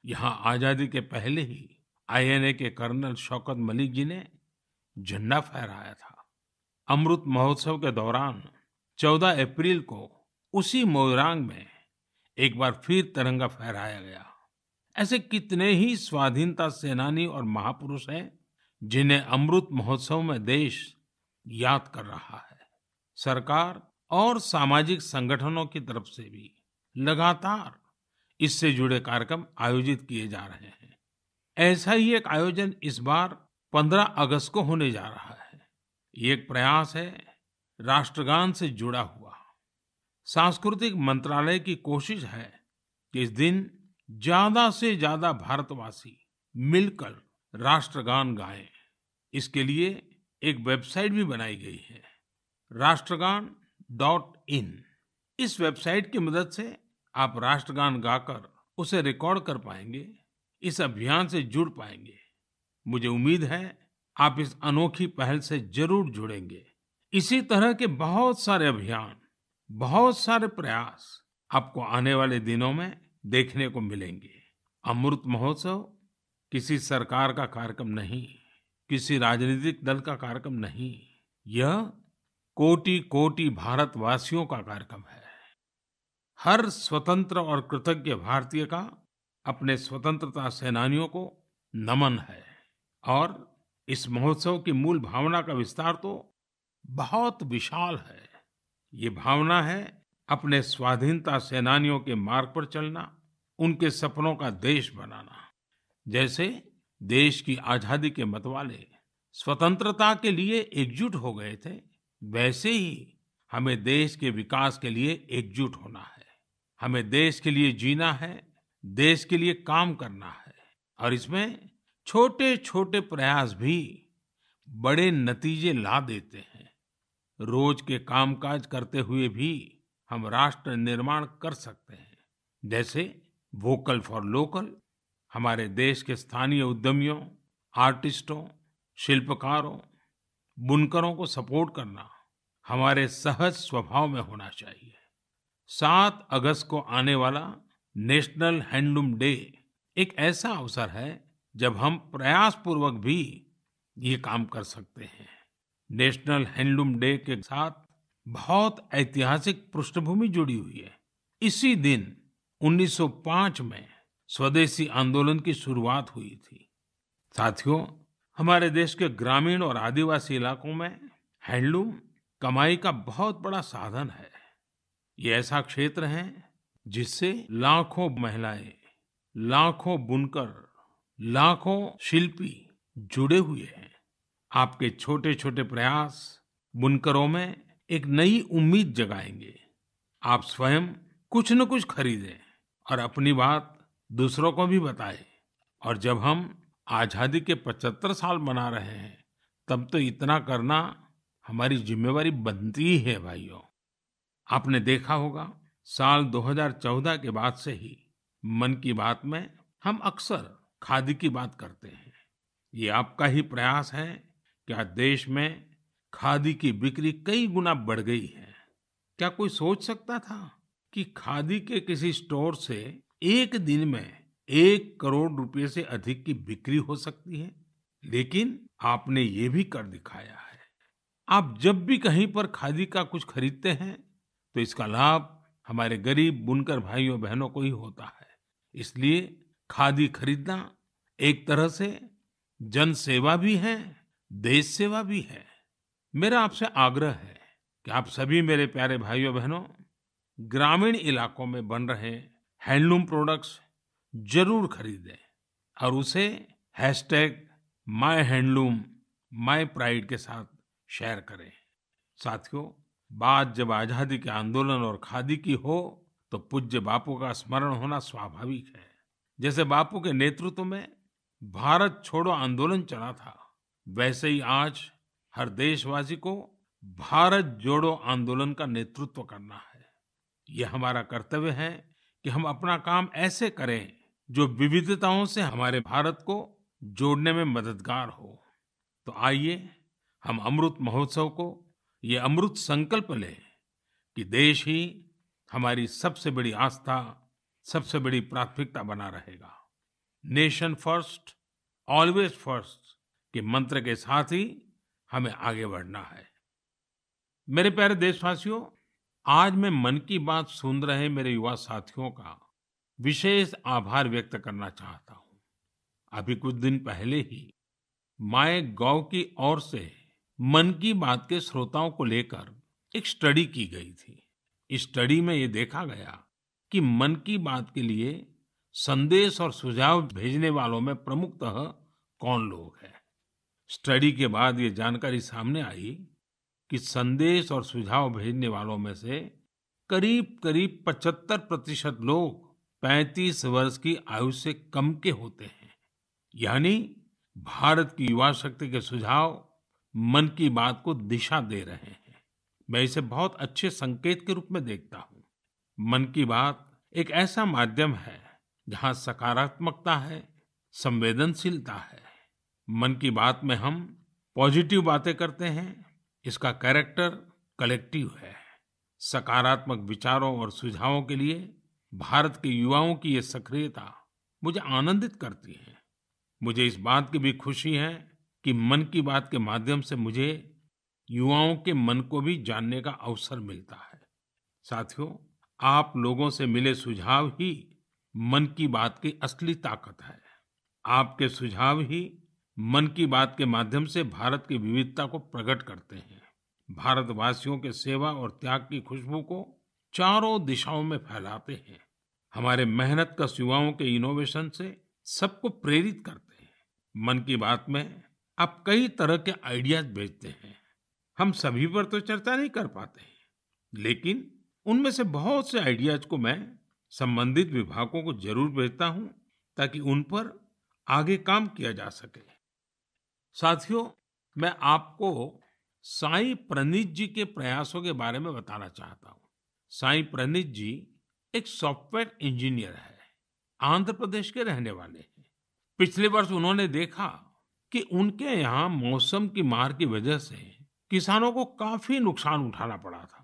यहाँ आज़ादी के पहले ही आईएनए के कर्नल शौकत मलिक जी ने झंडा फहराया था। अमृत महोत्सव के दौरान 14 अप्रैल को उसी मोइरांग में एक बार फिर तिरंगा फहराया गया। ऐसे कितने ही स्वाधीनता सेनानी और महापुरुष हैं जिन्हें अमृत महोत्सव में देश याद कर रहा है। सरकार और सामाजिक संगठनों की तरफ़ से भी लगातार इससे जुड़े कार्यक्रम आयोजित किए जा रहे हैं। ऐसा ही एक आयोजन इस बार 15 अगस्त को होने जा रहा है। ये एक प्रयास है, राष्ट्रगान से जुड़ा हुआ। सांस्कृतिक मंत्रालय की कोशिश है कि इस दिन ज़्यादा से ज़्यादा भारतवासी मिलकर राष्ट्रगान गाएँ। इसके लिए एक वेबसाइट भी बनाई गई है, राष्ट्रगान डॉट इन। इस वेबसाइट की मदद से आप राष्ट्रगान गाकर उसे रिकॉर्ड कर पाएँगे, इस अभियान से जुड़ पाएँगे। मुझे उम्मीद है आप इस अनोखी पहल से ज़रूर जुड़ेंगे। इसी तरह के बहुत सारे अभियान, बहुत सारे प्रयास आपको आने वाले दिनों में देखने को मिलेंगे। अमृत महोत्सव किसी सरकार का कार्यक्रम नहीं, किसी राजनीतिक दल का कार्यक्रम नहीं, यह कोटि कोटि भारतवासियों का कार्यक्रम है। हर स्वतंत्र और कृतज्ञ भारतीय का अपने स्वतंत्रता सेनानियों को नमन है। और इस महोत्सव की मूल भावना का विस्तार तो बहुत विशाल है। ये भावना है अपने स्वाधीनता सेनानियों के मार्ग पर चलना, उनके सपनों का देश बनाना। जैसे देश की आज़ादी के मतवाले स्वतंत्रता के लिए एकजुट हो गए थे, वैसे ही हमें देश के विकास के लिए एकजुट होना है। हमें देश के लिए जीना है, देश के लिए काम करना है और इसमें छोटे छोटे प्रयास भी बड़े नतीजे ला देते हैं। रोज के कामकाज करते हुए भी हम राष्ट्र निर्माण कर सकते हैं। जैसे वोकल फॉर लोकल, हमारे देश के स्थानीय उद्यमियों, आर्टिस्टों, शिल्पकारों, बुनकरों को सपोर्ट करना हमारे सहज स्वभाव में होना चाहिए। सात अगस्त को आने वाला नेशनल हैंडलूम डे एक ऐसा अवसर है जब हम प्रयास पूर्वक भी ये काम कर सकते हैं। नेशनल हैंडलूम डे के साथ बहुत ऐतिहासिक पृष्ठभूमि जुड़ी हुई है। इसी दिन 1905 में स्वदेशी आंदोलन की शुरुआत हुई थी। साथियों, हमारे देश के ग्रामीण और आदिवासी इलाकों में हैंडलूम कमाई का बहुत बड़ा साधन है। ये ऐसा क्षेत्र है जिससे लाखों महिलाएँ लाखों बुनकर लाखों शिल्पी जुड़े हुए हैं। आपके छोटे छोटे प्रयास बुनकरों में एक नई उम्मीद जगाएँगे। आप स्वयं कुछ न कुछ खरीदें और अपनी बात दूसरों को भी बताएँ। और जब हम आज़ादी के 75 साल मना रहे हैं, तब तो इतना करना हमारी जिम्मेवारी बनती ही है, भाइयों। आपने देखा होगा, साल 2014 के बाद से ही मन की बात में हम अक्सर खादी की बात करते हैं। ये आपका ही प्रयास है कि आज देश में खादी की बिक्री कई गुना बढ़ गई है? क्या कोई सोच सकता था कि खादी के किसी स्टोर से एक दिन में एक करोड़ रुपए से अधिक की बिक्री हो सकती है? लेकिन आपने ये भी कर दिखाया है। आप जब भी कहीं पर खादी का कुछ खरीदते हैं तो इसका लाभ हमारे गरीब बुनकर भाइयों बहनों को ही होता है। इसलिए खादी खरीदना एक तरह से जन सेवा भी है देश सेवा भी है। मेरा आपसे आग्रह है कि आप सभी मेरे प्यारे भाइयों बहनों, ग्रामीण इलाकों में बन रहे हैंडलूम प्रोडक्ट्स ज़रूर खरीदें और उसे hashtag my handloom my pride के साथ शेयर करें। साथियों, बात जब आज़ादी के आंदोलन और खादी की हो तो पूज्य बापू का स्मरण होना स्वाभाविक है। जैसे बापू के नेतृत्व में भारत छोड़ो आंदोलन चला था, वैसे ही आज हर देशवासी को भारत जोड़ो आंदोलन का नेतृत्व करना है। यह हमारा कर्तव्य है कि हम अपना काम ऐसे करें जो विविधताओं से हमारे भारत को जोड़ने में मददगार हो। तो आइए हम अमृत महोत्सव को, ये अमृत संकल्प लें कि देश ही हमारी सबसे बड़ी आस्था सबसे बड़ी प्राथमिकता बना रहेगा। नेशन फ़र्स्ट ऑलवेज फ़र्स्ट के मंत्र के साथ ही हमें आगे बढ़ना है। मेरे प्यारे देशवासियों, आज मैं मन की बात सुन रहे मेरे युवा साथियों का विशेष आभार व्यक्त करना चाहता हूँ। अभी कुछ दिन पहले ही माय गॉव की ओर से मन की बात के श्रोताओं को लेकर एक स्टडी की गई थी। इस स्टडी में ये देखा गया कि मन की बात के लिए संदेश और सुझाव भेजने वालों में प्रमुखतः कौन लोग हैं? स्टडी के बाद ये जानकारी सामने आई कि संदेश और सुझाव भेजने वालों में से करीब करीब 75 प्रतिशत लोग 35 वर्ष की आयु से कम के होते हैं। यानी भारत की युवा शक्ति के सुझाव मन की बात को दिशा दे रहे हैं। मैं इसे बहुत अच्छे संकेत के रूप में देखता हूँ। मन की बात एक ऐसा माध्यम है जहाँ सकारात्मकता है, संवेदनशीलता है। मन की बात में हम पॉजिटिव बातें करते हैं, इसका कैरेक्टर कलेक्टिव है। सकारात्मक विचारों और सुझावों के लिए भारत के युवाओं की ये सक्रियता मुझे आनंदित करती है। मुझे इस बात की भी खुशी है कि मन की बात के माध्यम से मुझे युवाओं के मन को भी जानने का अवसर मिलता है। साथियों आप लोगों से मिले सुझाव ही मन की बात की असली ताकत है। आपके सुझाव ही मन की बात के माध्यम से भारत की विविधता को प्रकट करते हैं। भारतवासियों के सेवा और त्याग की खुशबू को चारों दिशाओं में फैलाते हैं। हमारे मेहनत कश युवाओं के इनोवेशन से सबको प्रेरित करते हैं। मन की बात में आप कई तरह के आइडियाज़ भेजते हैं। हम सभी पर तो चर्चा नहीं कर पाते हैं। लेकिन उनमें से बहुत से आइडियाज़ को मैं संबंधित विभागों को ज़रूर भेजता हूँ ताकि उन पर आगे काम किया जा सके। साथियों, मैं आपको साई प्रणीत जी के प्रयासों के बारे में बताना चाहता हूँ। साई प्रणीत जी एक सॉफ्टवेयर इंजीनियर है, आंध्र प्रदेश के रहने वाले हैं। पिछले वर्ष उन्होंने देखा कि उनके यहाँ मौसम की मार की वजह से किसानों को काफ़ी नुकसान उठाना पड़ा था।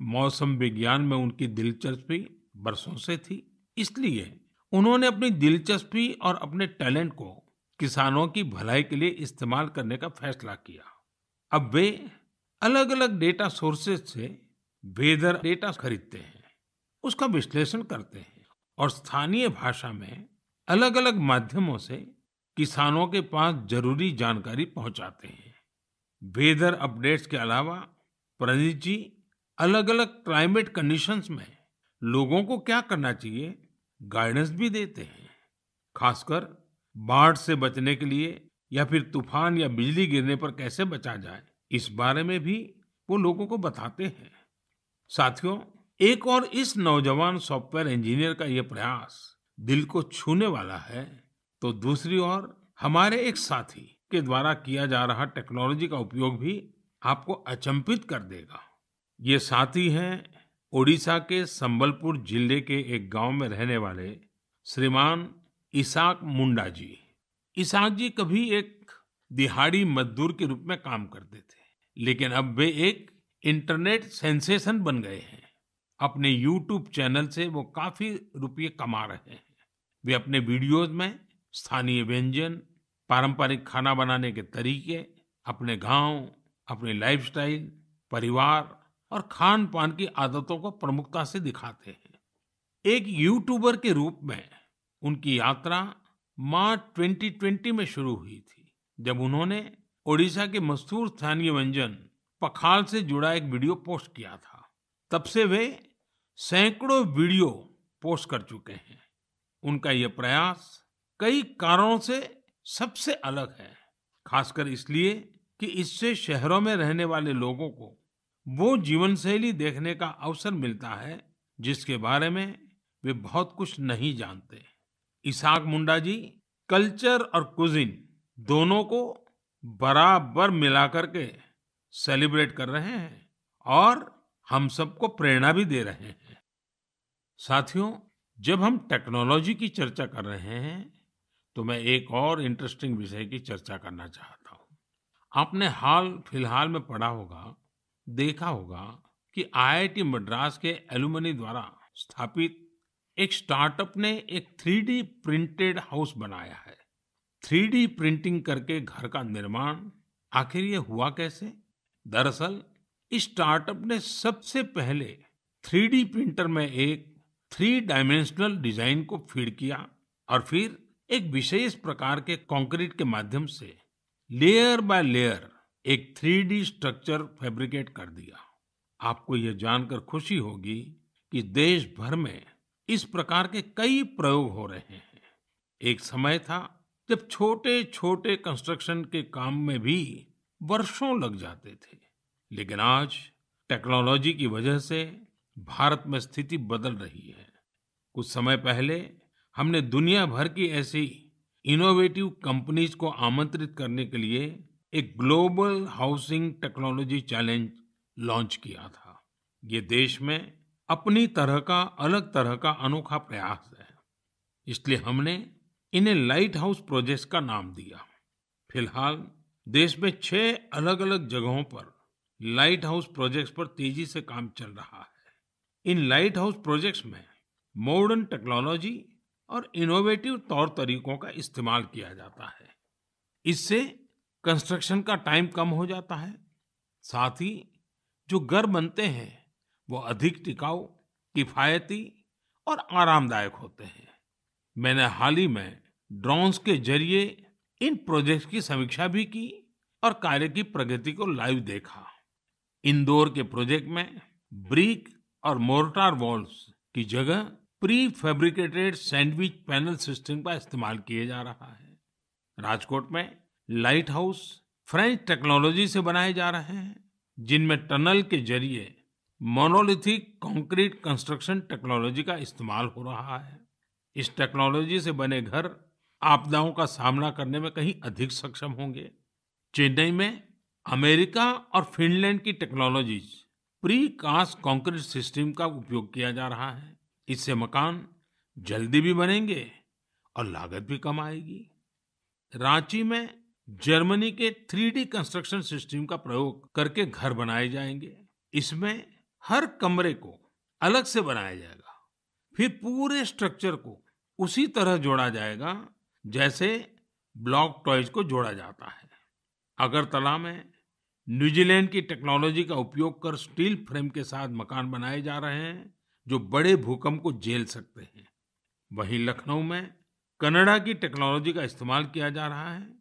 मौसम विज्ञान में उनकी दिलचस्पी बरसों से थी। इसलिए उन्होंने अपनी दिलचस्पी और अपने टैलेंट को किसानों की भलाई के लिए इस्तेमाल करने का फैसला किया। अब वे अलग अलग डेटा सोर्सेज से वेदर डेटा खरीदते हैं, उसका विश्लेषण करते हैं और स्थानीय भाषा में अलग अलग माध्यमों से किसानों के पास ज़रूरी जानकारी पहुंचाते हैं। वेदर अपडेट्स के अलावा प्रणीत जी अलग अलग क्लाइमेट कंडीशंस में लोगों को क्या करना चाहिए? गाइडेंस भी देते हैं। खासकर बाढ़ से बचने के लिए या फिर तूफ़ान या बिजली गिरने पर कैसे बचा जाए, इस बारे में भी वो लोगों को बताते हैं। साथियों, एक और इस नौजवान सॉफ्टवेयर इंजीनियर का यह प्रयास दिल को छूने वाला है। तो दूसरी ओर हमारे एक साथी के द्वारा किया जा रहा टेक्नोलॉजी का उपयोग भी आपको अचंपित कर देगा। ये साथी हैं ओडिशा के संबलपुर ज़िले के एक गाँव में रहने वाले श्रीमान इसाक मुंडा जी। इसाक जी कभी एक दिहाड़ी मजदूर के रूप में काम करते थे, लेकिन अब वे एक इंटरनेट सेंसेशन बन गए हैं। अपने यूट्यूब चैनल से वो काफ़ी रुपये कमा रहे हैं। वे अपने वीडियोस में स्थानीय व्यंजन, पारंपरिक खाना बनाने के तरीके, अपने गाँव, अपनी लाइफस्टाइल, परिवार और खान पान की आदतों को प्रमुखता से दिखाते हैं। एक यूट्यूबर के रूप में उनकी यात्रा मार्च 2020 में शुरू हुई थी, जब उन्होंने ओडिशा के मशहूर स्थानीय व्यंजन पखाल से जुड़ा एक वीडियो पोस्ट किया था। तब से वे सैकड़ों वीडियो पोस्ट कर चुके हैं। उनका यह प्रयास कई कारणों से सबसे अलग है, खासकर इसलिए कि इससे शहरों में रहने वाले लोगों को वो जीवन शैली देखने का अवसर मिलता है जिसके बारे में वे बहुत कुछ नहीं जानते। इसाक मुंडा जी, कल्चर और कुजिन दोनों को बराबर मिलाकर के सेलिब्रेट कर रहे हैं और हम सबको प्रेरणा भी दे रहे हैं। साथियों, जब हम टेक्नोलॉजी की चर्चा कर रहे हैं तो मैं एक और इंटरेस्टिंग विषय की चर्चा करना चाहता हूँ। आपने हाल फ़िलहाल में पढ़ा होगा देखा होगा कि आईआईटी मद्रास के एलुमनी द्वारा स्थापित एक स्टार्टअप ने एक थ्री प्रिंटेड हाउस बनाया है। थ्री प्रिंटिंग करके घर का निर्माण आखिर ये हुआ कैसे? दरअसल, इस स्टार्टअप ने सबसे पहले थ्री प्रिंटर में एक थ्री डायमेंशनल डिज़ाइन को फ़ीड किया और फिर एक विशेष प्रकार के कंक्रीट के माध्यम से लेयर बाय लेयर एक थ्री स्ट्रक्चर फैब्रिकेट कर दिया। आपको यह जानकर खुशी होगी कि देश भर में इस प्रकार के कई प्रयोग हो रहे हैं। एक समय था जब छोटे छोटे कंस्ट्रक्शन के काम में भी वर्षों लग जाते थे, लेकिन आज टेक्नोलॉजी की वजह से भारत में स्थिति बदल रही है। कुछ समय पहले हमने दुनिया भर की ऐसी इनोवेटिव कंपनीज़ को आमंत्रित करने के लिए एक global housing technology challenge launch किया था। ये देश में अपनी तरह का, अलग तरह का अनोखा प्रयास है। इसलिए हमने इन्हें लाइट हाउस प्रोजेक्ट्स का नाम दिया। फ़िलहाल देश में छह अलग अलग जगहों पर लाइट हाउस प्रोजेक्ट्स पर तेज़ी से काम चल रहा है। इन लाइट हाउस प्रोजेक्ट्स में मॉडर्न टेक्नोलॉजी और इनोवेटिव तौर तरीकों का इस्तेमाल किया जाता है। इससे कंस्ट्रक्शन का टाइम कम हो जाता है। साथ ही जो घर बनते हैं, वो अधिक टिकाऊ, किफायती और आरामदायक होते हैं। मैंने हाल ही में ड्रोन्स के ज़रिए इन प्रोजेक्ट्स की समीक्षा भी की और कार्य की प्रगति को लाइव देखा। इंदौर के प्रोजेक्ट में ब्रिक और मोर्टार वॉल्स की जगह prefabricated sandwich panel system का इस्तेमाल किया जा रहा है। राजकोट में लाइट हाउस फ्रेंच टेक्नोलॉजी से बनाए जा रहे हैं, जिनमें टनल के ज़रिए मोनोलिथिक कंक्रीट कंस्ट्रक्शन टेक्नोलॉजी का इस्तेमाल हो रहा है। इस टेक्नोलॉजी से बने घर आपदाओं का सामना करने में कहीं अधिक सक्षम होंगे। चेन्नई में अमेरिका और फिनलैंड की technologies precast concrete system का उपयोग किया जा रहा है। इससे मकान जल्दी भी बनेंगे और लागत भी कम आएगी। रांची में जर्मनी के थ्री कंस्ट्रक्शन सिस्टम का प्रयोग करके घर बनाए जाएँगे। इसमें हर कमरे को अलग से बनाया जाएगा, फिर पूरे स्ट्रक्चर को उसी तरह जोड़ा जाएगा जैसे ब्लॉक टॉयज को जोड़ा जाता है। अगरतला में न्यूजीलैंड की टेक्नोलॉजी का उपयोग कर स्टील फ्रेम के साथ मकान बनाए जा रहे हैं, जो बड़े भूकंप को झेल सकते हैं। वहीं लखनऊ में कनाडा की टेक्नोलॉजी का इस्तेमाल किया जा रहा है।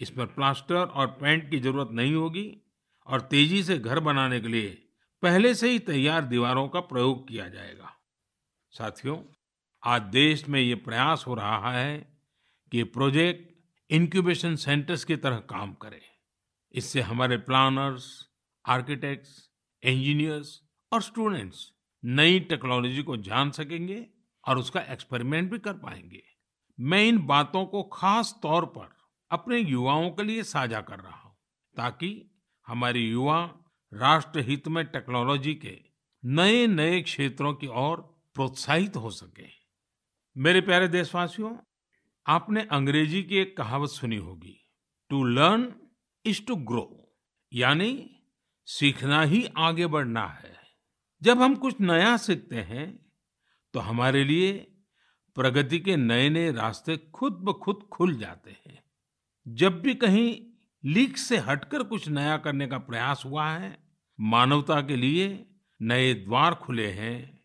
इस पर प्लास्टर और पेंट की ज़रूरत नहीं होगी और तेज़ी से घर बनाने के लिए पहले से ही तैयार दीवारों का प्रयोग किया जाएगा। साथियों, आज देश में ये प्रयास हो रहा है कि प्रोजेक्ट इंक्यूबेशन सेंटर्स की तरह काम करे। इससे हमारे प्लानर्स, आर्किटेक्ट्स, इंजीनियर्स और स्टूडेंट्स नई टेक्नोलॉजी को जान सकेंगे और उसका एक्सपेरिमेंट भी कर पाएँगे। मैं इन बातों को खास तौर पर अपने युवाओं के लिए साझा कर रहा हूँ, ताकि हमारे युवा राष्ट्र हित में टेक्नोलॉजी के नए नए क्षेत्रों की ओर प्रोत्साहित हो सके। मेरे प्यारे देशवासियों, आपने अंग्रेज़ी की एक कहावत सुनी होगी to learn is to grow यानी सीखना ही आगे बढ़ना है। जब हम कुछ नया सीखते हैं तो हमारे लिए प्रगति के नए नए रास्ते खुद ब खुद खुल जाते हैं। जब भी कहीं लीक से हटकर कुछ नया करने का प्रयास हुआ है, मानवता के लिए नए द्वार खुले हैं,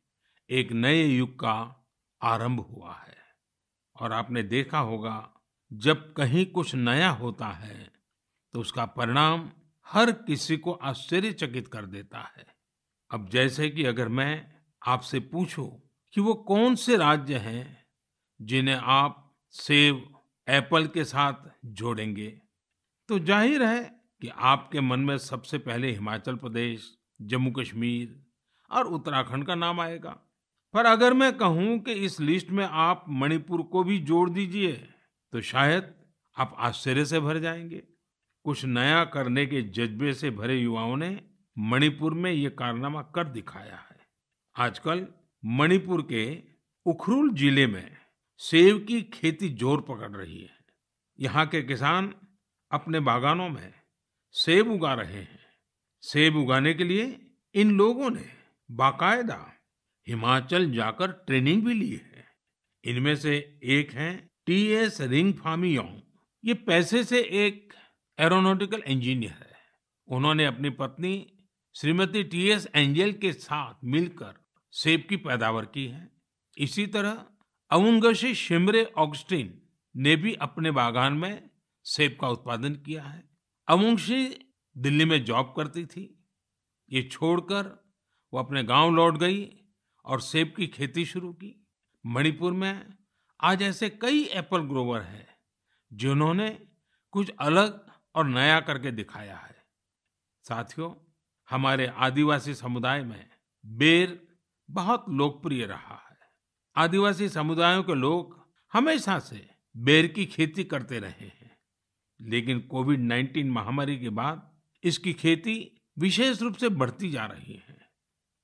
एक नए युग का आरंभ हुआ है। और आपने देखा होगा, जब कहीं कुछ नया होता है तो उसका परिणाम हर किसी को आश्चर्यचकित कर देता है। अब जैसे कि अगर मैं आपसे पूछूँ कि वो कौन से राज्य हैं जिन्हें आप सेब एप्पल के साथ जोड़ेंगे। तो ज़ाहिर है कि आपके मन में सबसे पहले हिमाचल प्रदेश, जम्मू कश्मीर और उत्तराखंड का नाम आएगा। पर अगर मैं कहूँ कि इस लिस्ट में आप मणिपुर को भी जोड़ दीजिए तो शायद आप आश्चर्य से भर जाएँगे। कुछ नया करने के जज्बे से भरे युवाओं ने मणिपुर में ये कारनामा कर दिखाया है। आजकल मणिपुर के उखरुल ज़िले में सेब की खेती ज़ोर पकड़ रही है। यहाँ के किसान अपने बागानों में सेब उगा रहे हैं। सेब उगाने के लिए इन लोगों ने बाकायदा हिमाचल जाकर ट्रेनिंग भी ली है। इनमें से एक हैं टी एस रिंग फामियोंग ये पैसे से एक एरोनॉटिकल इंजीनियर है। उन्होंने अपनी पत्नी श्रीमती टी एस एंजल के साथ मिलकर सेब की पैदावार की है। इसी तरह अवुंगशी शिमरे ऑगस्टीन ने भी अपने बागान में सेब का उत्पादन किया है। अवुंगशी दिल्ली में जॉब करती थी। ये छोड़कर वो अपने गाँव लौट गई और सेब की खेती शुरू की। मणिपुर में आज ऐसे कई एप्पल ग्रोवर हैं जिन्होंने कुछ अलग और नया करके दिखाया है। साथियों, हमारे आदिवासी समुदाय में बेर बहुत लोकप्रिय रहा। आदिवासी समुदायों के लोग हमेशा से बेर की खेती करते रहे हैं। लेकिन कोविड 19 महामारी के बाद इसकी खेती विशेष रूप से बढ़ती जा रही है।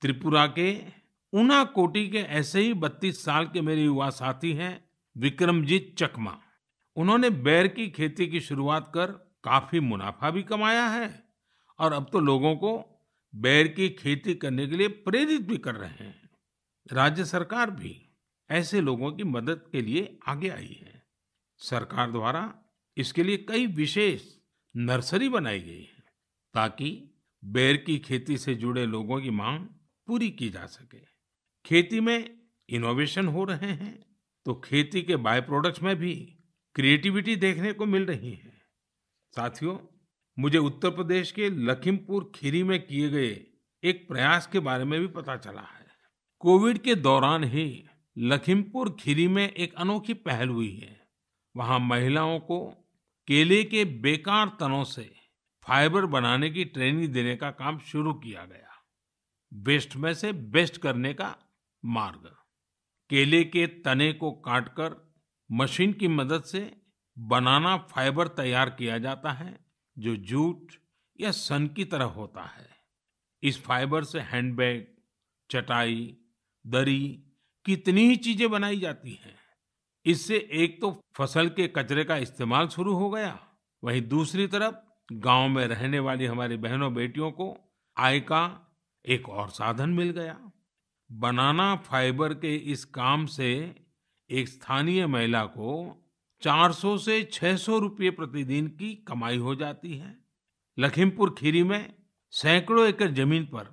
त्रिपुरा के ऊना कोटी के ऐसे ही 32 साल के मेरे युवा साथी हैं विक्रमजीत चकमा। उन्होंने बैर की खेती की शुरुआत कर काफ़ी मुनाफा भी कमाया है और अब तो लोगों को बैर की खेती करने के लिए प्रेरित भी कर रहे हैं। राज्य सरकार भी ऐसे लोगों की मदद के लिए आगे आई है। सरकार द्वारा इसके लिए कई विशेष नर्सरी बनाई गई है ताकि बेर की खेती से जुड़े लोगों की मांग पूरी की जा सके। खेती में इनोवेशन हो रहे हैं तो खेती के बाय प्रोडक्ट्स में भी क्रिएटिविटी देखने को मिल रही है। साथियों, मुझे उत्तर प्रदेश के लखीमपुर खीरी में किए गए एक प्रयास के बारे में भी पता चला है। कोविड के दौरान ही लखीमपुर खीरी में एक अनोखी पहल हुई है। वहाँ महिलाओं को केले के बेकार तनों से फाइबर बनाने की ट्रेनिंग देने का काम शुरू किया गया। वेस्ट में से बेस्ट करने का मार्ग। केले के तने को काटकर मशीन की मदद से बनाना फाइबर तैयार किया जाता है, जो जूट या सन की तरह होता है। इस फाइबर से हैंडबैग, चटाई, दरी कितनी ही चीज़ें बनाई जाती हैं। इससे एक तो फ़सल के कचरे का इस्तेमाल शुरू हो गया। वहीं दूसरी तरफ़ गाँव में रहने वाली हमारी बहनों बेटियों को आय का एक और साधन मिल गया। बनाना फाइबर के इस काम से एक स्थानीय महिला को 400 से 600 रुपये प्रतिदिन की कमाई हो जाती है। लखीमपुर खीरी में सैकड़ों एकड़ ज़मीन पर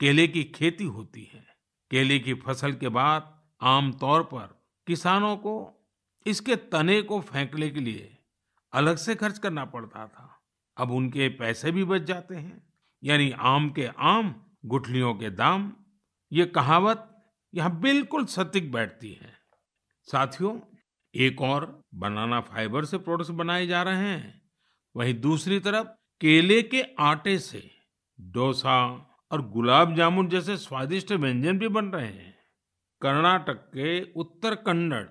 केले की खेती होती है। केले की फ़सल के बाद आमतौर पर किसानों को इसके तने को फेंकने के लिए अलग से खर्च करना पड़ता था। अब उनके पैसे भी बच जाते हैं, यानी आम के आम, गुठलियों के दाम, ये कहावत यहाँ बिल्कुल सटीक बैठती है। साथियों, एक और बनाना फाइबर से प्रोडक्ट्स बनाए जा रहे हैं। वहीं दूसरी तरफ़ केले के आटे से डोसा और गुलाब जामुन जैसे स्वादिष्ट व्यंजन भी बन रहे हैं। कर्नाटक के उत्तर कन्नड़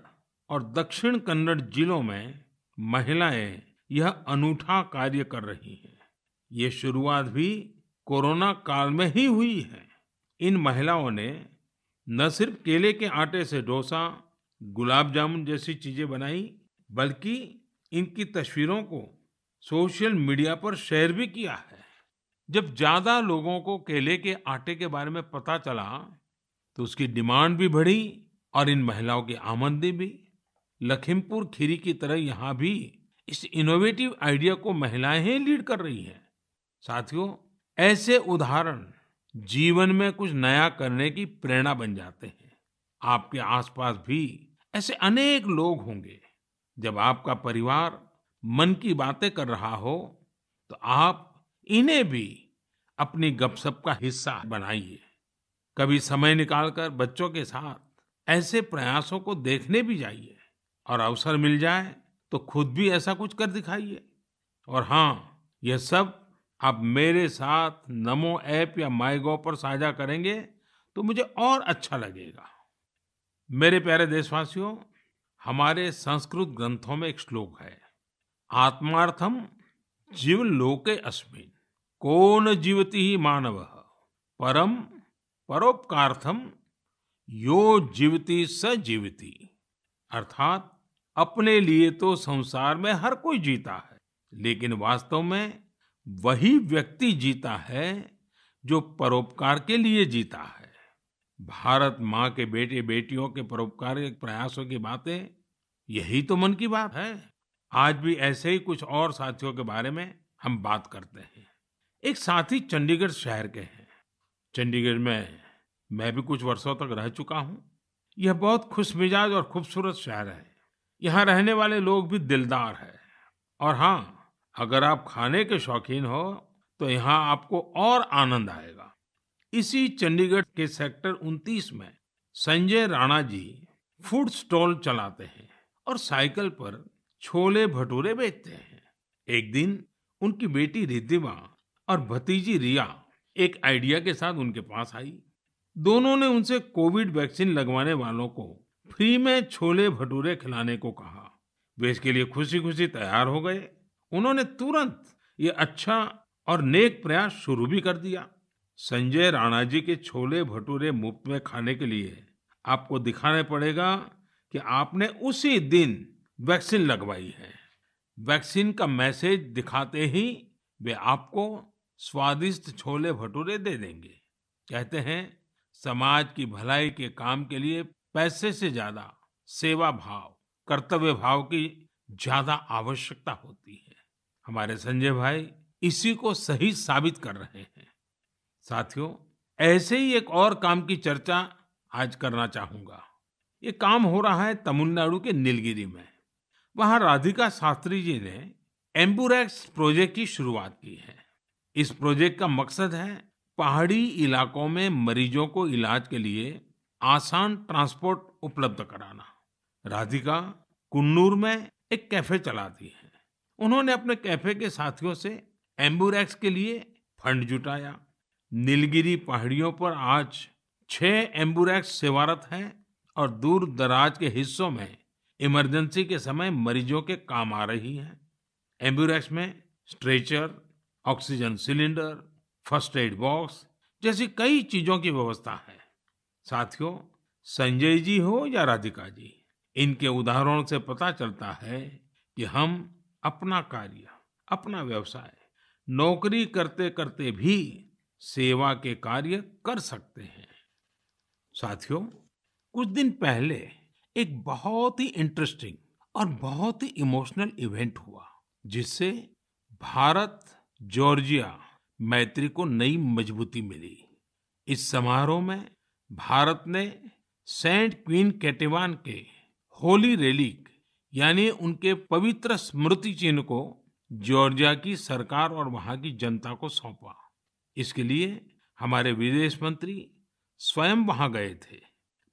और दक्षिण कन्नड़ जिलों में महिलाएँ यह अनूठा कार्य कर रही हैं। ये शुरुआत भी कोरोना काल में ही हुई है। इन महिलाओं ने न सिर्फ़ केले के आटे से डोसा, गुलाब जामुन जैसी चीज़ें बनाई, बल्कि इनकी तस्वीरों को सोशल मीडिया पर शेयर भी किया है। जब ज़्यादा लोगों को केले के आटे के बारे में पता चला तो उसकी डिमांड भी बढ़ी और इन महिलाओं की आमदनी भी। लखीमपुर खीरी की तरह यहाँ भी इस इनोवेटिव आइडिया को महिलाएँ ही लीड कर रही हैं। साथियों, ऐसे उदाहरण जीवन में कुछ नया करने की प्रेरणा बन जाते हैं। आपके आसपास भी ऐसे अनेक लोग होंगे। जब आपका परिवार मन की बातें कर रहा हो तो आप इन्हें भी अपनी गपशप का हिस्सा बनाइए। कभी समय निकालकर बच्चों के साथ ऐसे प्रयासों को देखने भी जाइए और अवसर मिल जाए तो खुद भी ऐसा कुछ कर दिखाइए। और हाँ यह सब आप मेरे साथ नमो ऐप या माई गोव पर साझा करेंगे तो मुझे और अच्छा लगेगा। मेरे प्यारे देशवासियों, हमारे संस्कृत ग्रंथों में एक श्लोक है आत्मार्थम जीव लोके अस्मिन, कौन जीवती ही मानव परम परोपकार्थम यो जीवती स जीवती। अर्थात अपने लिए तो संसार में हर कोई जीता है, लेकिन वास्तव में वही व्यक्ति जीता है जो परोपकार के लिए जीता है। भारत माँ के बेटे बेटियों के परोपकार के प्रयासों की बातें, यही तो मन की बात है। आज भी ऐसे ही कुछ और साथियों के बारे में हम बात करते हैं। एक साथी चंडीगढ़ शहर के हैं। चंडीगढ़ में मैं भी कुछ वर्षों तक रह चुका हूँ। यह बहुत खुश मिजाज और खूबसूरत शहर है। यहाँ रहने वाले लोग भी दिलदार है। और हाँ अगर आप खाने के शौकीन हो तो यहाँ आपको और आनंद आएगा। इसी चंडीगढ़ के सेक्टर 29 में संजय राणा जी फ़ूड स्टॉल चलाते हैं और साइकिल पर छोले भटूरे बेचते हैं। एक दिन उनकी बेटी रिद्धिमा और भतीजी रिया एक आइडिया के साथ उनके पास आई। दोनों ने उनसे कोविड वैक्सीन लगवाने वालों को फ्री में छोले भटूरे खिलाने को कहा। वे इसके लिए खुशी खुशी तैयार हो गए। उन्होंने तुरंत ये अच्छा और नेक प्रयास शुरू भी कर दिया। संजय राणा जी के छोले भटूरे मुफ़्त में खाने के लिए आपको दिखाने पड़ेगा कि आपने उसी दिन वैक्सीन लगवाई है। वैक्सीन का मैसेज दिखाते ही वे आपको स्वादिष्ट छोले भटूरे दे देंगे। कहते हैं, समाज की भलाई के काम के लिए पैसे से ज़्यादा सेवा भाव, कर्तव्य भाव की ज़्यादा आवश्यकता होती है। हमारे संजय भाई इसी को सही साबित कर रहे हैं। साथियों, ऐसे ही एक और काम की चर्चा आज करना चाहूँगा। ये काम हो रहा है तमिलनाडु के नीलगिरी में। वहाँ राधिका शास्त्री जी ने एम्बुरेक्स प्रोजेक्ट की शुरुआत की है। इस प्रोजेक्ट का मकसद है पहाड़ी इलाकों में मरीजों को इलाज के लिए आसान ट्रांसपोर्ट उपलब्ध कराना। राधिका कुन्नूर में एक कैफ़े चलाती है। उन्होंने अपने कैफ़े के साथियों से एम्बुरेक्स के लिए फंड जुटाया। नीलगिरी पहाड़ियों पर आज छह एम्बुरेक्स सेवारत हैं और दूर दराज के हिस्सों में इमरजेंसी के समय मरीजों के काम आ रही हैं। एम्बुरेक्स में stretcher oxygen cylinder, first aid box, जैसी कई चीज़ों की व्यवस्था है। साथियों, संजय जी हो या राधिका जी, इनके उदाहरणों से पता चलता है कि हम अपना कार्य, अपना व्यवसाय, नौकरी करते करते भी सेवा के कार्य कर सकते हैं। साथियों, कुछ दिन पहले एक बहुत ही इंटरेस्टिंग और बहुत ही इमोशनल इवेंट हुआ, जिससे भारत जॉर्जिया मैत्री को नई मजबूती मिली। इस समारोह में भारत ने सेंट क्वीन केटेवान के होली रेलिक, यानी उनके पवित्र स्मृति चिन्ह को जॉर्जिया की सरकार और वहाँ की जनता को सौंपा। इसके लिए हमारे विदेश मंत्री स्वयं वहाँ गए थे।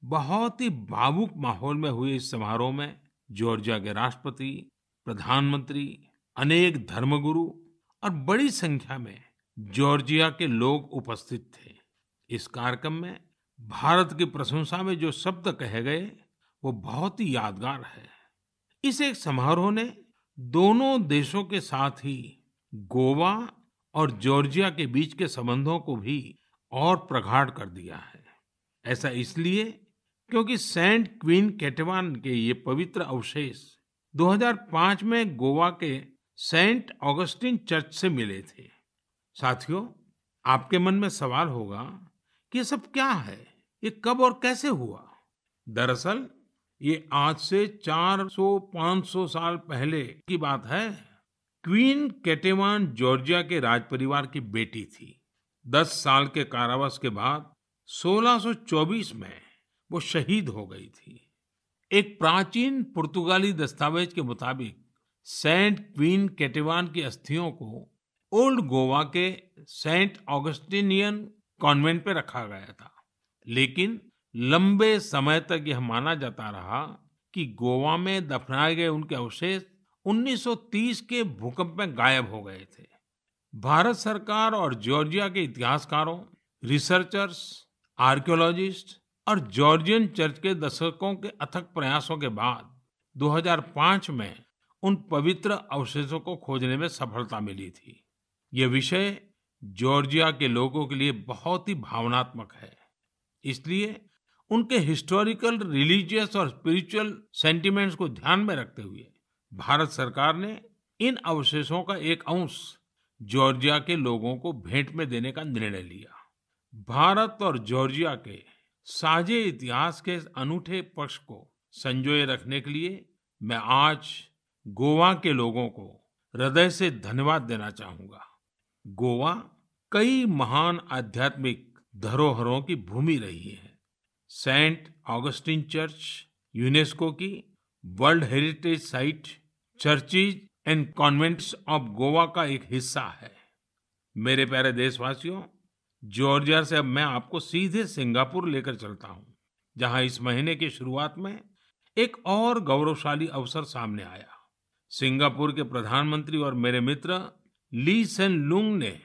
बहुत ही भावुक माहौल में हुए इस समारोह में जॉर्जिया के राष्ट्रपति, प्रधानमंत्री, अनेक धर्मगुरु और बड़ी संख्या में जॉर्जिया के लोग उपस्थित थे। इस कार्यक्रम में भारत की प्रशंसा में जो शब्द कहे गए, वो बहुत ही यादगार है। इस एक समारोह ने दोनों देशों के साथ ही गोवा और जॉर्जिया के बीच के संबंधों को भी और प्रगाढ़ कर दिया है। ऐसा इसलिए क्योंकि सेंट क्वीन केटेवान के ये पवित्र अवशेष 2005 में गोवा के सेंट ऑगस्टिन चर्च से मिले थे। साथियों, आपके मन में सवाल होगा कि ये सब क्या है? ये कब और कैसे हुआ? दरअसल, ये आज से 400-500 साल पहले की बात है। क्वीन केटेवान, जॉर्जिया के राज परिवार की बेटी थी। दस साल के कारावास के बाद 1624 में वो शहीद हो गई थी। एक प्राचीन पुर्तगाली दस्तावेज़ के मुताबिक सेंट क्वीन केटेवान की अस्थियों को ओल्ड गोवा के सेंट ऑगस्टिनियन कॉन्वेंट पे रखा गया था। लेकिन लंबे समय तक यह माना जाता रहा कि गोवा में दफनाए गए उनके अवशेष 1930 के भूकंप में गायब हो गए थे। भारत सरकार और जॉर्जिया के इतिहासकारों, रिसर्चर्स, आर्कियोलॉजिस्ट और जॉर्जियन चर्च के दशकों के अथक प्रयासों के बाद 2005 में उन पवित्र अवशेषों को खोजने में सफलता मिली थी। यह विषय जॉर्जिया के लोगों के लिए बहुत ही भावनात्मक है। इसलिए उनके हिस्टोरिकल, रिलीजियस और स्पिरिचुअल सेंटिमेंट्स को ध्यान में रखते हुए भारत सरकार ने इन अवशेषों का एक अंश जॉर्जिया के लोगों को भेंट में देने का निर्णय लिया। भारत और जॉर्जिया के साझे इतिहास के अनूठे पक्ष को संजोए रखने के लिए मैं आज गोवा के लोगों को हृदय से धन्यवाद देना चाहूँगा। गोवा कई महान आध्यात्मिक धरोहरों की भूमि रही है। सेंट ऑगस्टिन चर्च, यूनेस्को की world heritage site, churches and convents of Goa का एक हिस्सा है। मेरे प्यारे देशवासियों, जॉर्जिया से अब मैं आपको सीधे सिंगापुर लेकर चलता हूँ, जहाँ इस महीने की शुरुआत में एक और गौरवशाली अवसर सामने आया। सिंगापुर के प्रधानमंत्री और मेरे मित्र ली सेन लुंग ने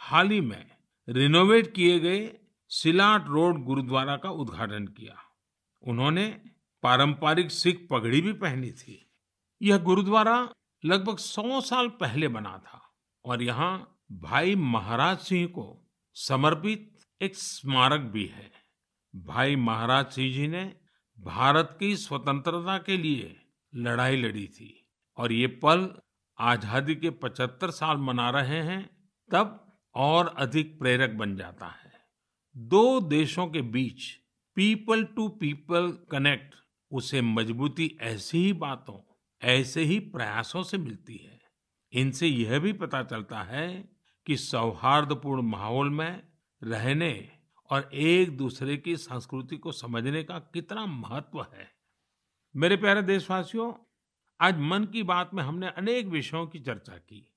हाल ही में रिनोवेट किए गए सिलाट रोड गुरुद्वारा का उद्घाटन किया। उन्होंने पारंपरिक सिख पगड़ी भी पहनी थी। यह गुरुद्वारा लगभग सौ साल पहले बना था और यहाँ भाई महाराज सिंह को समर्पित एक स्मारक भी है। भाई महाराज सिंह जी ने भारत की स्वतंत्रता के लिए लड़ाई लड़ी थी। और ये पल आज़ादी के 75 साल मना रहे हैं, तब और अधिक प्रेरक बन जाता है। दो देशों के बीच पीपल टू पीपल कनेक्ट उसे मजबूती ऐसी ही बातों, ऐसे ही प्रयासों से मिलती है। इनसे यह भी पता चलता है कि सौहार्दपूर्ण माहौल में रहने और एक दूसरे की संस्कृति को समझने का कितना महत्व है। मेरे प्यारे देशवासियों आज मन की बात में हमने अनेक विषयों की चर्चा की।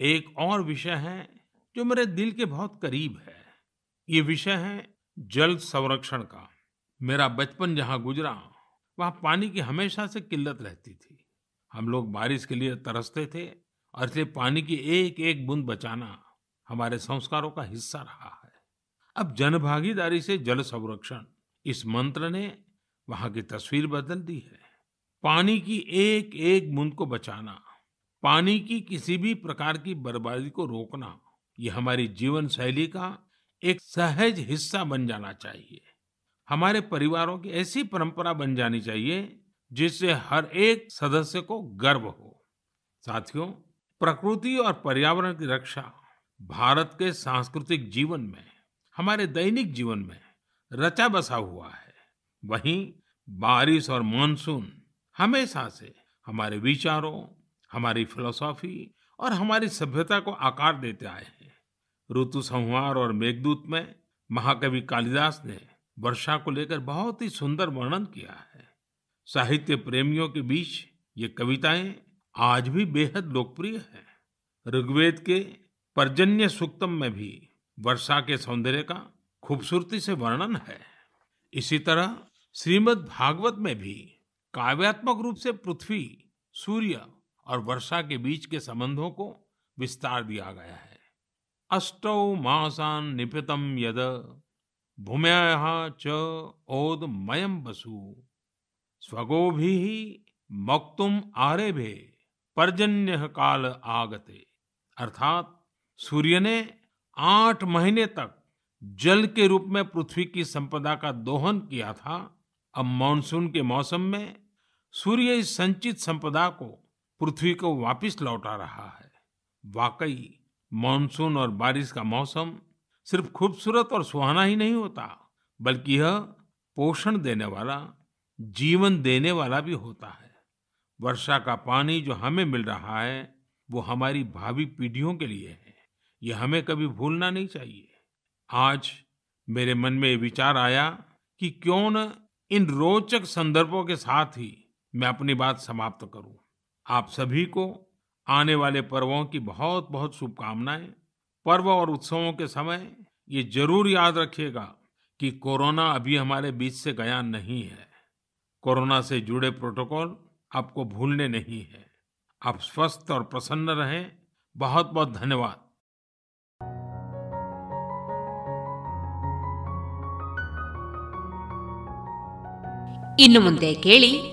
एक और विषय है जो मेरे दिल के बहुत करीब है। ये विषय है जल संरक्षण का। मेरा बचपन जहाँ गुजरा, वहाँ पानी की हमेशा से किल्लत रहती थी। हम लोग बारिश के लिए तरसते थे और इसलिए पानी की एक एक बूंद बचाना हमारे संस्कारों का हिस्सा रहा है। अब जनभागीदारी से जल संरक्षण, इस मंत्र ने वहाँ की तस्वीर बदल दी है। पानी की एक एक बूंद को बचाना, पानी की किसी भी प्रकार की बर्बादी को रोकना, ये हमारी जीवन शैली का एक सहज हिस्सा बन जाना चाहिए। हमारे परिवारों की ऐसी परंपरा बन जानी चाहिए, जिससे हर एक सदस्य को गर्व हो। साथियों, प्रकृति और पर्यावरण की रक्षा भारत के सांस्कृतिक जीवन में, हमारे दैनिक जीवन में रचा बसा हुआ है। वहीं बारिश और मानसून हमेशा से हमारे विचारों, हमारी फिलोसॉफी और हमारी सभ्यता को आकार देते आए हैं। ऋतु संहार और मेघदूत में महाकवि कालिदास ने वर्षा को लेकर बहुत ही सुंदर वर्णन किया है। साहित्य प्रेमियों के बीच ये कविताएँ आज भी बेहद लोकप्रिय हैं। ऋग्वेद के पर्जन्य सूक्तम में भी वर्षा के सौंदर्य का खूबसूरती से वर्णन है। इसी तरह श्रीमद् भागवत में भी काव्यात्मक रूप से पृथ्वी, सूर्य और वर्षा के बीच के संबंधों को विस्तार दिया गया है। अष्टौ मासान निपितम यद भूम्या च ओदमयम बसु स्वगोभि मक्तुम आरेभे पर्जन्य काल आगते। अर्थात सूर्य ने आठ महीने तक जल के रूप में पृथ्वी की संपदा का दोहन किया था। अब मानसून के मौसम में सूर्य इस संचित संपदा को पृथ्वी को वापस लौटा रहा है। वाकई, मानसून और बारिश का मौसम सिर्फ़ खूबसूरत और सुहाना ही नहीं होता, बल्कि यह पोषण देने वाला, जीवन देने वाला भी होता है। वर्षा का पानी जो हमें मिल रहा है, वो हमारी भावी पीढ़ियों के लिए है। ये हमें कभी भूलना नहीं चाहिए। आज मेरे मन में ये विचार आया कि क्यों न इन रोचक संदर्भों के साथ ही मैं अपनी बात समाप्त करूं आप सभी को आने वाले पर्वों की बहुत बहुत शुभकामनाएं पर्व और उत्सवों के समय ये जरूर याद रखिएगा कि कोरोना अभी हमारे बीच से गया नहीं है कोरोना से जुड़े प्रोटोकॉल आपको भूलने नहीं है आप स्वस्थ और प्रसन्न रहें बहुत बहुत धन्यवाद ಇನ್ನು ಮುಂದೆ ಕೇಳಿ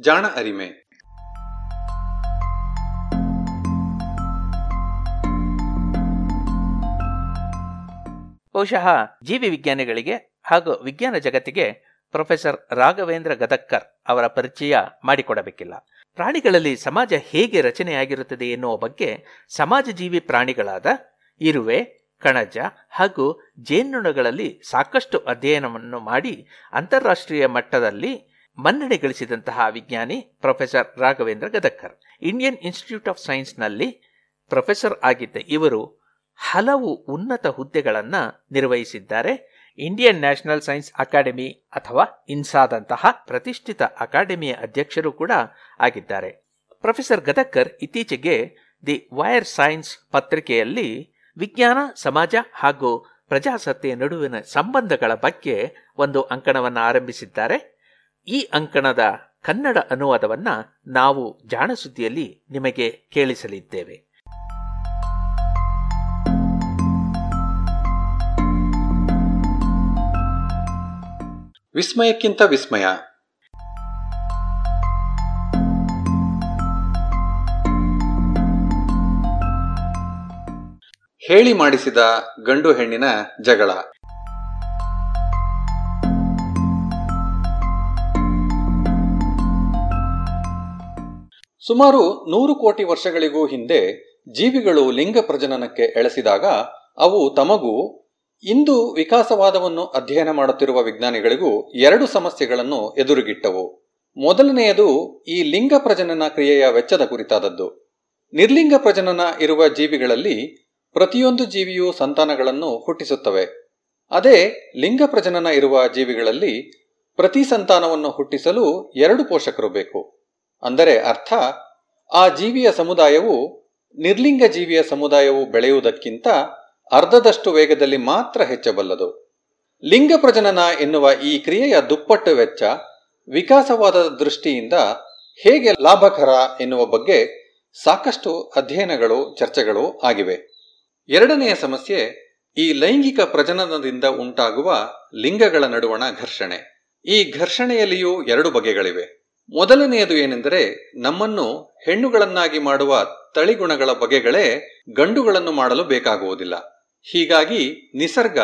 ಜಾಣ ಅರಿಮೆ. ಬಹುಶಃ ಜೀವಿ ವಿಜ್ಞಾನಿಗಳಿಗೆ ಹಾಗೂ ವಿಜ್ಞಾನ ಜಗತ್ತಿಗೆ ಪ್ರೊಫೆಸರ್ ರಾಘವೇಂದ್ರ ಗದಕ್ಕರ್ ಅವರ ಪರಿಚಯ ಮಾಡಿಕೊಡಬೇಕಿಲ್ಲ. ಪ್ರಾಣಿಗಳಲ್ಲಿ ಸಮಾಜ ಹೇಗೆ ರಚನೆಯಾಗಿರುತ್ತದೆ ಎನ್ನುವ ಬಗ್ಗೆ ಸಮಾಜ ಜೀವಿ ಪ್ರಾಣಿಗಳಾದ ಇರುವೆ, ಕಣಜ ಹಾಗೂ ಜೇನುಣಗಳಲ್ಲಿ ಸಾಕಷ್ಟು ಅಧ್ಯಯನವನ್ನು ಮಾಡಿ ಅಂತಾರಾಷ್ಟ್ರೀಯ ಮಟ್ಟದಲ್ಲಿ ಮನ್ನಣೆ ಗಳಿಸಿದಂತಹ ವಿಜ್ಞಾನಿ professor Raghavendra Gadagkar Indian institute of ಸೈನ್ಸ್ನಲ್ಲಿ professor ಆಗಿದ್ದ ಇವರು ಹಲವು ಉನ್ನತ ಹುದ್ದೆಗಳನ್ನು ನಿರ್ವಹಿಸಿದ್ದಾರೆ. ಇಂಡಿಯನ್ ನ್ಯಾಷನಲ್ ಸೈನ್ಸ್ ಅಕಾಡೆಮಿ ಅಥವಾ ಇನ್ಸಾದಂತಹ ಪ್ರತಿಷ್ಠಿತ ಅಕಾಡೆಮಿಯ ಅಧ್ಯಕ್ಷರು ಕೂಡ ಆಗಿದ್ದಾರೆ. ಪ್ರೊಫೆಸರ್ ಗದಕ್ಕರ್ ಇತ್ತೀಚೆಗೆ ದಿ ವೈರ್ ಸೈನ್ಸ್ ಪತ್ರಿಕೆಯಲ್ಲಿ ವಿಜ್ಞಾನ, ಸಮಾಜ ಹಾಗೂ ಪ್ರಜಾಸತ್ತೆಯ ನಡುವಿನ ಸಂಬಂಧಗಳ ಬಗ್ಗೆ ಒಂದು ಅಂಕಣವನ್ನು ಆರಂಭಿಸಿದ್ದಾರೆ. ಈ ಅಂಕಣದ ಕನ್ನಡ ಅನುವಾದವನ್ನ ನಾವು ಜಾಣಸುದ್ದಿಯಲ್ಲಿ ನಿಮಗೆ ಕೇಳಿಸಲಿದ್ದೇವೆ. ವಿಸ್ಮಯಕ್ಕಿಂತ ವಿಸ್ಮಯ. ಹೇಳಿ ಮಾಡಿಸಿದ ಗಂಡು ಹೆಣ್ಣಿನ ಜಗಳ. ಸುಮಾರು ನೂರು ಕೋಟಿ ವರ್ಷಗಳಿಗೂ ಹಿಂದೆ ಜೀವಿಗಳು ಲಿಂಗ ಪ್ರಜನನಕ್ಕೆ ಎಳೆಸಿದಾಗ ಅವು ತಮಗೂ ಇಂದು ವಿಕಾಸವಾದವನ್ನು ಅಧ್ಯಯನ ಮಾಡುತ್ತಿರುವ ವಿಜ್ಞಾನಿಗಳಿಗೂ ಎರಡು ಸಮಸ್ಯೆಗಳನ್ನು ಎದುರುಗಿಟ್ಟವು. ಮೊದಲನೆಯದು ಈ ಲಿಂಗ ಪ್ರಜನನ ಕ್ರಿಯೆಯ ವೆಚ್ಚದ ಕುರಿತಾದದ್ದು. ನಿರ್ಲಿಂಗ ಪ್ರಜನನ ಇರುವ ಜೀವಿಗಳಲ್ಲಿ ಪ್ರತಿಯೊಂದು ಜೀವಿಯು ಸಂತಾನಗಳನ್ನು ಹುಟ್ಟಿಸುತ್ತವೆ. ಅದೇ ಲಿಂಗ ಪ್ರಜನನ ಇರುವ ಜೀವಿಗಳಲ್ಲಿ ಪ್ರತಿ ಸಂತಾನವನ್ನು ಹುಟ್ಟಿಸಲು ಎರಡು ಪೋಷಕರು ಬೇಕು. ಅಂದರೆ ಅರ್ಥ, ಆ ಜೀವಿಯ ಸಮುದಾಯವು ನಿರ್ಲಿಂಗ ಜೀವಿಯ ಸಮುದಾಯವು ಬೆಳೆಯುವುದಕ್ಕಿಂತ ಅರ್ಧದಷ್ಟು ವೇಗದಲ್ಲಿ ಮಾತ್ರ ಹೆಚ್ಚಬಲ್ಲದು. ಲಿಂಗ ಪ್ರಜನನ ಎನ್ನುವ ಈ ಕ್ರಿಯೆಯ ದುಪ್ಪಟ್ಟು ವೆಚ್ಚ ವಿಕಾಸವಾದದ ದೃಷ್ಟಿಯಿಂದ ಹೇಗೆ ಲಾಭಕರ ಎನ್ನುವ ಬಗ್ಗೆ ಸಾಕಷ್ಟು ಅಧ್ಯಯನಗಳು, ಚರ್ಚೆಗಳು ಆಗಿವೆ. ಎರಡನೆಯ ಸಮಸ್ಯೆ, ಈ ಲೈಂಗಿಕ ಪ್ರಜನನದಿಂದ ಉಂಟಾಗುವ ಲಿಂಗಗಳ ನಡುವಣ ಘರ್ಷಣೆ. ಈ ಘರ್ಷಣೆಯಲ್ಲಿಯೂ ಎರಡು ಬಗೆಗಳಿವೆ. ಮೊದಲನೆಯದು ಏನೆಂದರೆ ನಮ್ಮನ್ನು ಹೆಣ್ಣುಗಳನ್ನಾಗಿ ಮಾಡುವ ತಳಿಗುಣಗಳ ಬಗೆಗಳೇ ಗಂಡುಗಳನ್ನು ಮಾಡಲು ಬೇಕಾಗುವುದಿಲ್ಲ. ಹೀಗಾಗಿ ನಿಸರ್ಗ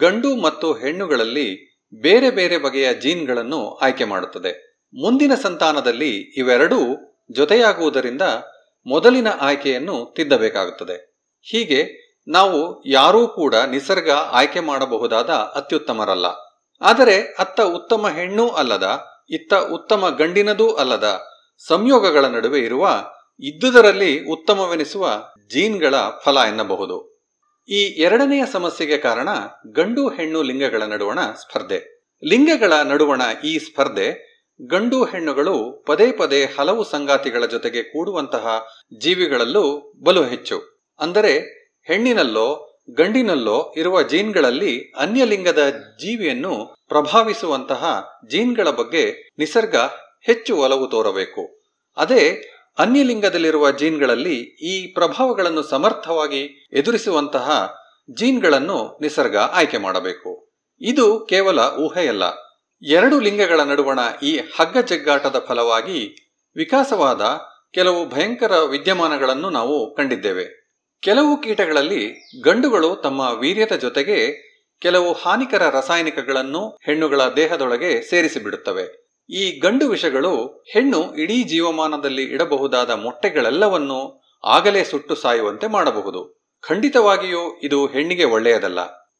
ಗಂಡು ಮತ್ತು ಹೆಣ್ಣುಗಳಲ್ಲಿ ಬೇರೆ ಬೇರೆ ಬಗೆಯ ಜೀನ್ಗಳನ್ನು ಆಯ್ಕೆ ಮಾಡುತ್ತದೆ. ಮುಂದಿನ ಸಂತಾನದಲ್ಲಿ ಇವೆರಡೂ ಜೊತೆಯಾಗುವುದರಿಂದ ಮೊದಲಿನ ಆಯ್ಕೆಯನ್ನು ತಿದ್ದಬೇಕಾಗುತ್ತದೆ. ಹೀಗೆ ನಾವು ಯಾರೂ ಕೂಡ ನಿಸರ್ಗ ಆಯ್ಕೆ ಮಾಡಬಹುದಾದ ಅತ್ಯುತ್ತಮರಲ್ಲ. ಆದರೆ ಅತ್ತ ಉತ್ತಮ ಹೆಣ್ಣೂ ಅಲ್ಲದ ಇತ್ತ ಉತ್ತಮ ಗಂಡಿನದೂ ಅಲ್ಲದ ಸಂಯೋಗಗಳ ನಡುವೆ ಇರುವ ಇದ್ದುದರಲ್ಲಿ ಉತ್ತಮವೆನಿಸುವ ಜೀನ್ಗಳ ಫಲ ಎನ್ನಬಹುದು. ಈ ಎರಡನೆಯ ಸಮಸ್ಯೆಗೆ ಕಾರಣ ಗಂಡು ಹೆಣ್ಣು ಲಿಂಗಗಳ ನಡುವಣ ಸ್ಪರ್ಧೆ. ಲಿಂಗಗಳ ನಡುವಣ ಈ ಸ್ಪರ್ಧೆ ಗಂಡು ಹೆಣ್ಣುಗಳು ಪದೇ ಪದೇ ಹಲವು ಸಂಗಾತಿಗಳ ಜೊತೆಗೆ ಕೂಡುವಂತಹ ಜೀವಿಗಳಲ್ಲೂ ಬಲು ಹೆಚ್ಚು. ಅಂದರೆ ಹೆಣ್ಣಿನಲ್ಲೋ ಗಂಡಿನಲ್ಲೋ ಇರುವ ಜೀನ್ಗಳಲ್ಲಿ ಅನ್ಯಲಿಂಗದ ಜೀವಿಯನ್ನು ಪ್ರಭಾವಿಸುವಂತಹ ಜೀನ್ಗಳ ಬಗ್ಗೆ ನಿಸರ್ಗ ಹೆಚ್ಚು ಒಲವು ತೋರಬೇಕು. ಅದೇ ಅನ್ಯಲಿಂಗದಲ್ಲಿರುವ ಜೀನ್ಗಳಲ್ಲಿ ಈ ಪ್ರಭಾವಗಳನ್ನು ಸಮರ್ಥವಾಗಿ ಎದುರಿಸುವಂತಹ ಜೀನ್ಗಳನ್ನು ನಿಸರ್ಗ ಆಯ್ಕೆ ಮಾಡಬೇಕು. ಇದು ಕೇವಲ ಊಹೆಯಲ್ಲ. ಎರಡು ಲಿಂಗಗಳ ನಡುವಣ ಈ ಹಗ್ಗ ಜಗ್ಗಾಟದ ಫಲವಾಗಿ ವಿಕಾಸವಾದ ಕೆಲವು ಭಯಂಕರ ವಿದ್ಯಮಾನಗಳನ್ನು ನಾವು ಕಂಡಿದ್ದೇವೆ. ಕೆಲವು ಕೀಟಗಳಲ್ಲಿ ಗಂಡುಗಳು ತಮ್ಮ ವೀರ್ಯದ ಜೊತೆಗೆ ಕೆಲವು ಹಾನಿಕರ ರಾಸಾಯನಿಕಗಳನ್ನು ಹೆಣ್ಣುಗಳ ದೇಹದೊಳಗೆ ಸೇರಿಸಿಬಿಡುತ್ತವೆ. ಈ ಗಂಡು ವಿಷಗಳು ಹೆಣ್ಣು ಇಡೀ ಜೀವಮಾನದಲ್ಲಿ ಇಡಬಹುದಾದ ಮೊಟ್ಟೆಗಳೆಲ್ಲವನ್ನು ಆಗಲೇ ಸುಟ್ಟು ಸಾಯುವಂತೆ ಮಾಡಬಹುದು. ಖಂಡಿತವಾಗಿಯೂ ಇದು ಹೆಣ್ಣಿಗೆ ಒಳ್ಳೆಯದಲ್ಲ.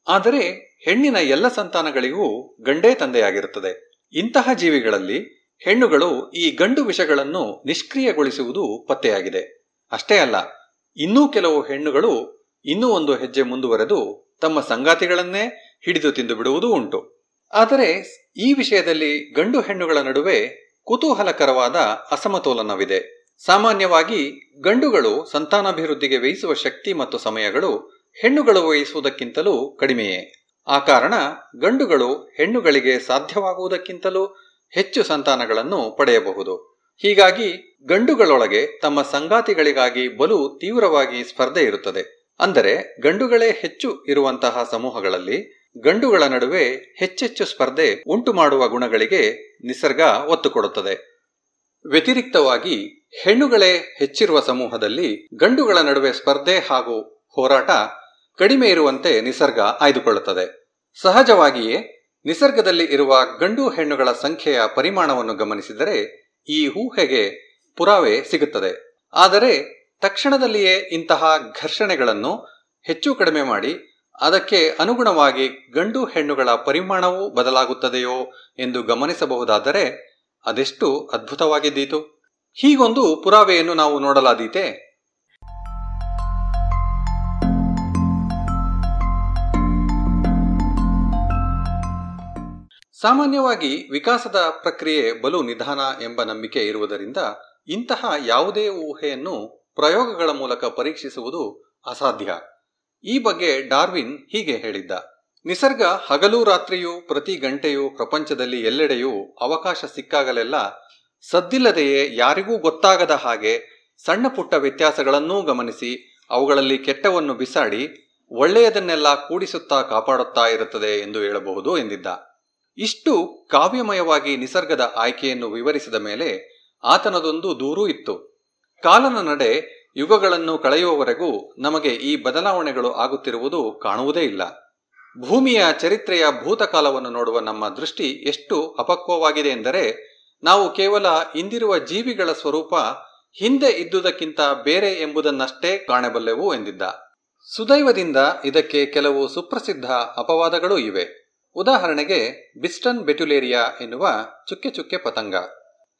ಆದರೆ ಹೆಣ್ಣಿನ ಎಲ್ಲ ಸಂತಾನಗಳಿಗೂ ಗಂಡೇ ತಂದೆಯಾಗಿರುತ್ತದೆ. ಇಂತಹ ಜೀವಿಗಳಲ್ಲಿ ಹೆಣ್ಣುಗಳು ಈ ಗಂಡು ವಿಷಗಳನ್ನು ನಿಷ್ಕ್ರಿಯಗೊಳಿಸುವುದು ಪತ್ತೆಯಾಗಿದೆ. ಅಷ್ಟೇ ಅಲ್ಲ ಇನ್ನೂ ಕೆಲವು ಹೆಣ್ಣುಗಳು ಇನ್ನೂ ಒಂದು ಹೆಜ್ಜೆ ಮುಂದುವರೆದು ತಮ್ಮ ಸಂಗಾತಿಗಳನ್ನೇ ಹಿಡಿದು ತಿಂದು ಬಿಡುವುದು ಉಂಟು. ಆದರೆ ಈ ವಿಷಯದಲ್ಲಿ ಗಂಡು ಹೆಣ್ಣುಗಳ ನಡುವೆ ಕುತೂಹಲಕರವಾದ ಅಸಮತೋಲನವಿದೆ. ಸಾಮಾನ್ಯವಾಗಿ ಗಂಡುಗಳು ಸಂತಾನಾಭಿವೃದ್ಧಿಗೆ ವ್ಯಯಿಸುವ ಶಕ್ತಿ ಮತ್ತು ಸಮಯಗಳು ಹೆಣ್ಣುಗಳು ವಹಿಸುವುದಕ್ಕಿಂತಲೂ ಕಡಿಮೆಯೇ. ಆ ಕಾರಣ ಗಂಡುಗಳು ಹೆಣ್ಣುಗಳಿಗೆ ಸಾಧ್ಯವಾಗುವುದಕ್ಕಿಂತಲೂ ಹೆಚ್ಚು ಸಂತಾನಗಳನ್ನು ಪಡೆಯಬಹುದು. ಹೀಗಾಗಿ ಗಂಡುಗಳೊಳಗೆ ತಮ್ಮ ಸಂಗಾತಿಗಳಿಗಾಗಿ ಬಲು ತೀವ್ರವಾಗಿ ಸ್ಪರ್ಧೆ ಇರುತ್ತದೆ. ಅಂದರೆ ಗಂಡುಗಳೇ ಹೆಚ್ಚು ಇರುವಂತಹ ಸಮೂಹಗಳಲ್ಲಿ ಗಂಡುಗಳ ನಡುವೆ ಹೆಚ್ಚೆಚ್ಚು ಸ್ಪರ್ಧೆ ಉಂಟು ಮಾಡುವ ಗುಣಗಳಿಗೆ ನಿಸರ್ಗ ಒತ್ತು ಕೊಡುತ್ತದೆ ವ್ಯತಿರಿಕ್ತವಾಗಿ ಹೆಣ್ಣುಗಳೇ ಹೆಚ್ಚಿರುವ ಸಮೂಹದಲ್ಲಿ ಗಂಡುಗಳ ನಡುವೆ ಸ್ಪರ್ಧೆ ಹಾಗೂ ಹೋರಾಟ ಕಡಿಮೆ ಇರುವಂತೆ ನಿಸರ್ಗ ಆಯ್ದುಕೊಳ್ಳುತ್ತದೆ. ಸಹಜವಾಗಿಯೇ ನಿಸರ್ಗದಲ್ಲಿ ಇರುವ ಗಂಡು ಹೆಣ್ಣುಗಳ ಸಂಖ್ಯೆಯ ಪರಿಮಾಣವನ್ನು ಗಮನಿಸಿದರೆ ಈ ಊಹೆಗೆ ಪುರಾವೆ ಸಿಗುತ್ತದೆ. ಆದರೆ ತಕ್ಷಣದಲ್ಲಿಯೇ ಇಂತಹ ಘರ್ಷಣೆಗಳನ್ನು ಹೆಚ್ಚು ಕಡಿಮೆ ಮಾಡಿ, ಅದಕ್ಕೆ ಅನುಗುಣವಾಗಿ ಗಂಡು ಹೆಣ್ಣುಗಳ ಪರಿಮಾಣವೂ ಬದಲಾಗುತ್ತದೆಯೋ ಎಂದು ಗಮನಿಸಬಹುದಾದರೆ ಅದೆಷ್ಟು ಅದ್ಭುತವಾಗಿದ್ದೀತು. ಹೀಗೊಂದು ಪುರಾವೆಯನ್ನು ನಾವು ನೋಡಲಾದೀತೆ. ಸಾಮಾನ್ಯವಾಗಿ ವಿಕಾಸದ ಪ್ರಕ್ರಿಯೆ ಬಲು ನಿಧಾನ ಎಂಬ ನಂಬಿಕೆ ಇರುವುದರಿಂದ ಇಂತಹ ಯಾವುದೇ ಊಹೆಯನ್ನು ಪ್ರಯೋಗಗಳ ಮೂಲಕ ಪರೀಕ್ಷಿಸುವುದು ಅಸಾಧ್ಯ. ಈ ಬಗ್ಗೆ ಡಾರ್ವಿನ್ ಹೀಗೆ ಹೇಳಿದ್ದ. ನಿಸರ್ಗ ಹಗಲು ರಾತ್ರಿಯೂ ಪ್ರತಿ ಗಂಟೆಯೂ ಪ್ರಪಂಚದಲ್ಲಿ ಎಲ್ಲೆಡೆಯೂ ಅವಕಾಶ ಸಿಕ್ಕಾಗಲೆಲ್ಲ ಸದ್ದಿಲ್ಲದೆಯೇ ಯಾರಿಗೂ ಗೊತ್ತಾಗದ ಹಾಗೆ ಸಣ್ಣ ಪುಟ್ಟ ವ್ಯತ್ಯಾಸಗಳನ್ನೂ ಗಮನಿಸಿ ಅವುಗಳಲ್ಲಿ ಕೆಟ್ಟವನ್ನು ಬಿಸಾಡಿ ಒಳ್ಳೆಯದನ್ನೆಲ್ಲ ಕೂಡಿಸುತ್ತಾ ಕಾಪಾಡುತ್ತಾ ಇರುತ್ತದೆ ಎಂದು ಹೇಳಬಹುದು ಎಂದಿದ್ದ. ಇಷ್ಟು ಕಾವ್ಯಮಯವಾಗಿ ನಿಸರ್ಗದ ಆಯ್ಕೆಯನ್ನು ವಿವರಿಸಿದ ಮೇಲೆ ಆತನದೊಂದು ದೂರೂ ಇತ್ತು. ಕಾಲನ ನಡೆ ಯುಗಗಳನ್ನು ಕಳೆಯುವವರೆಗೂ ನಮಗೆ ಈ ಬದಲಾವಣೆಗಳು ಆಗುತ್ತಿರುವುದು ಕಾಣುವುದೇ ಇಲ್ಲ. ಭೂಮಿಯ ಚರಿತ್ರೆಯ ಭೂತಕಾಲವನ್ನು ನೋಡುವ ನಮ್ಮ ದೃಷ್ಟಿ ಎಷ್ಟು ಅಪಕ್ವವಾಗಿದೆ ಎಂದರೆ, ನಾವು ಕೇವಲ ಇಂದಿರುವ ಜೀವಿಗಳ ಸ್ವರೂಪ ಹಿಂದೆ ಇದ್ದುದಕ್ಕಿಂತ ಬೇರೆ ಎಂಬುದನ್ನಷ್ಟೇ ಕಾಣಬಲ್ಲೆವು ಎಂದಿದ್ದ. ಸುದೈವದಿಂದ ಇದಕ್ಕೆ ಕೆಲವು ಸುಪ್ರಸಿದ್ಧ ಅಪವಾದಗಳೂ ಇವೆ. ಉದಾಹರಣೆಗೆ, ಬಿಸ್ಟನ್ ಬೆಟುಲೇರಿಯಾ ಎನ್ನುವ ಚುಕ್ಕೆ ಚುಕ್ಕೆ ಪತಂಗ.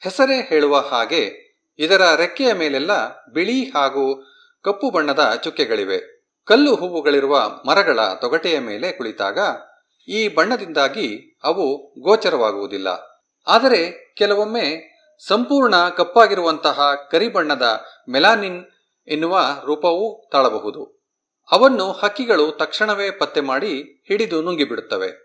ಹೆಸರೇ ಹೇಳುವ ಹಾಗೆ, ಇದರ ರೆಕ್ಕೆಯ ಮೇಲೆಲ್ಲ ಬಿಳಿ ಹಾಗೂ ಕಪ್ಪು ಬಣ್ಣದ ಚುಕ್ಕೆಗಳಿವೆ. ಕಲ್ಲು ಹೂವುಗಳಿರುವ ಮರಗಳ ತೊಗಟೆಯ ಮೇಲೆ ಕುಳಿತಾಗ, ಈ ಬಣ್ಣದಿಂದಾಗಿ ಅವು ಗೋಚರವಾಗುವುದಿಲ್ಲ. ಆದರೆ, ಕೆಲವೊಮ್ಮೆ ಸಂಪೂರ್ಣ ಕಪ್ಪಾಗಿರುವಂತಹ ಕರಿಬಣ್ಣದ ಮೆಲಾನಿನ್ ಎನ್ನುವ ರೂಪವೂ ತಾಳಬಹುದು. ಅವನ್ನು ಹಕ್ಕಿಗಳು ತಕ್ಷಣವೇ ಪತ್ತೆ ಮಾಡಿ ಹಿಡಿದು ನುಂಗಿಬಿಡುತ್ತವೆ.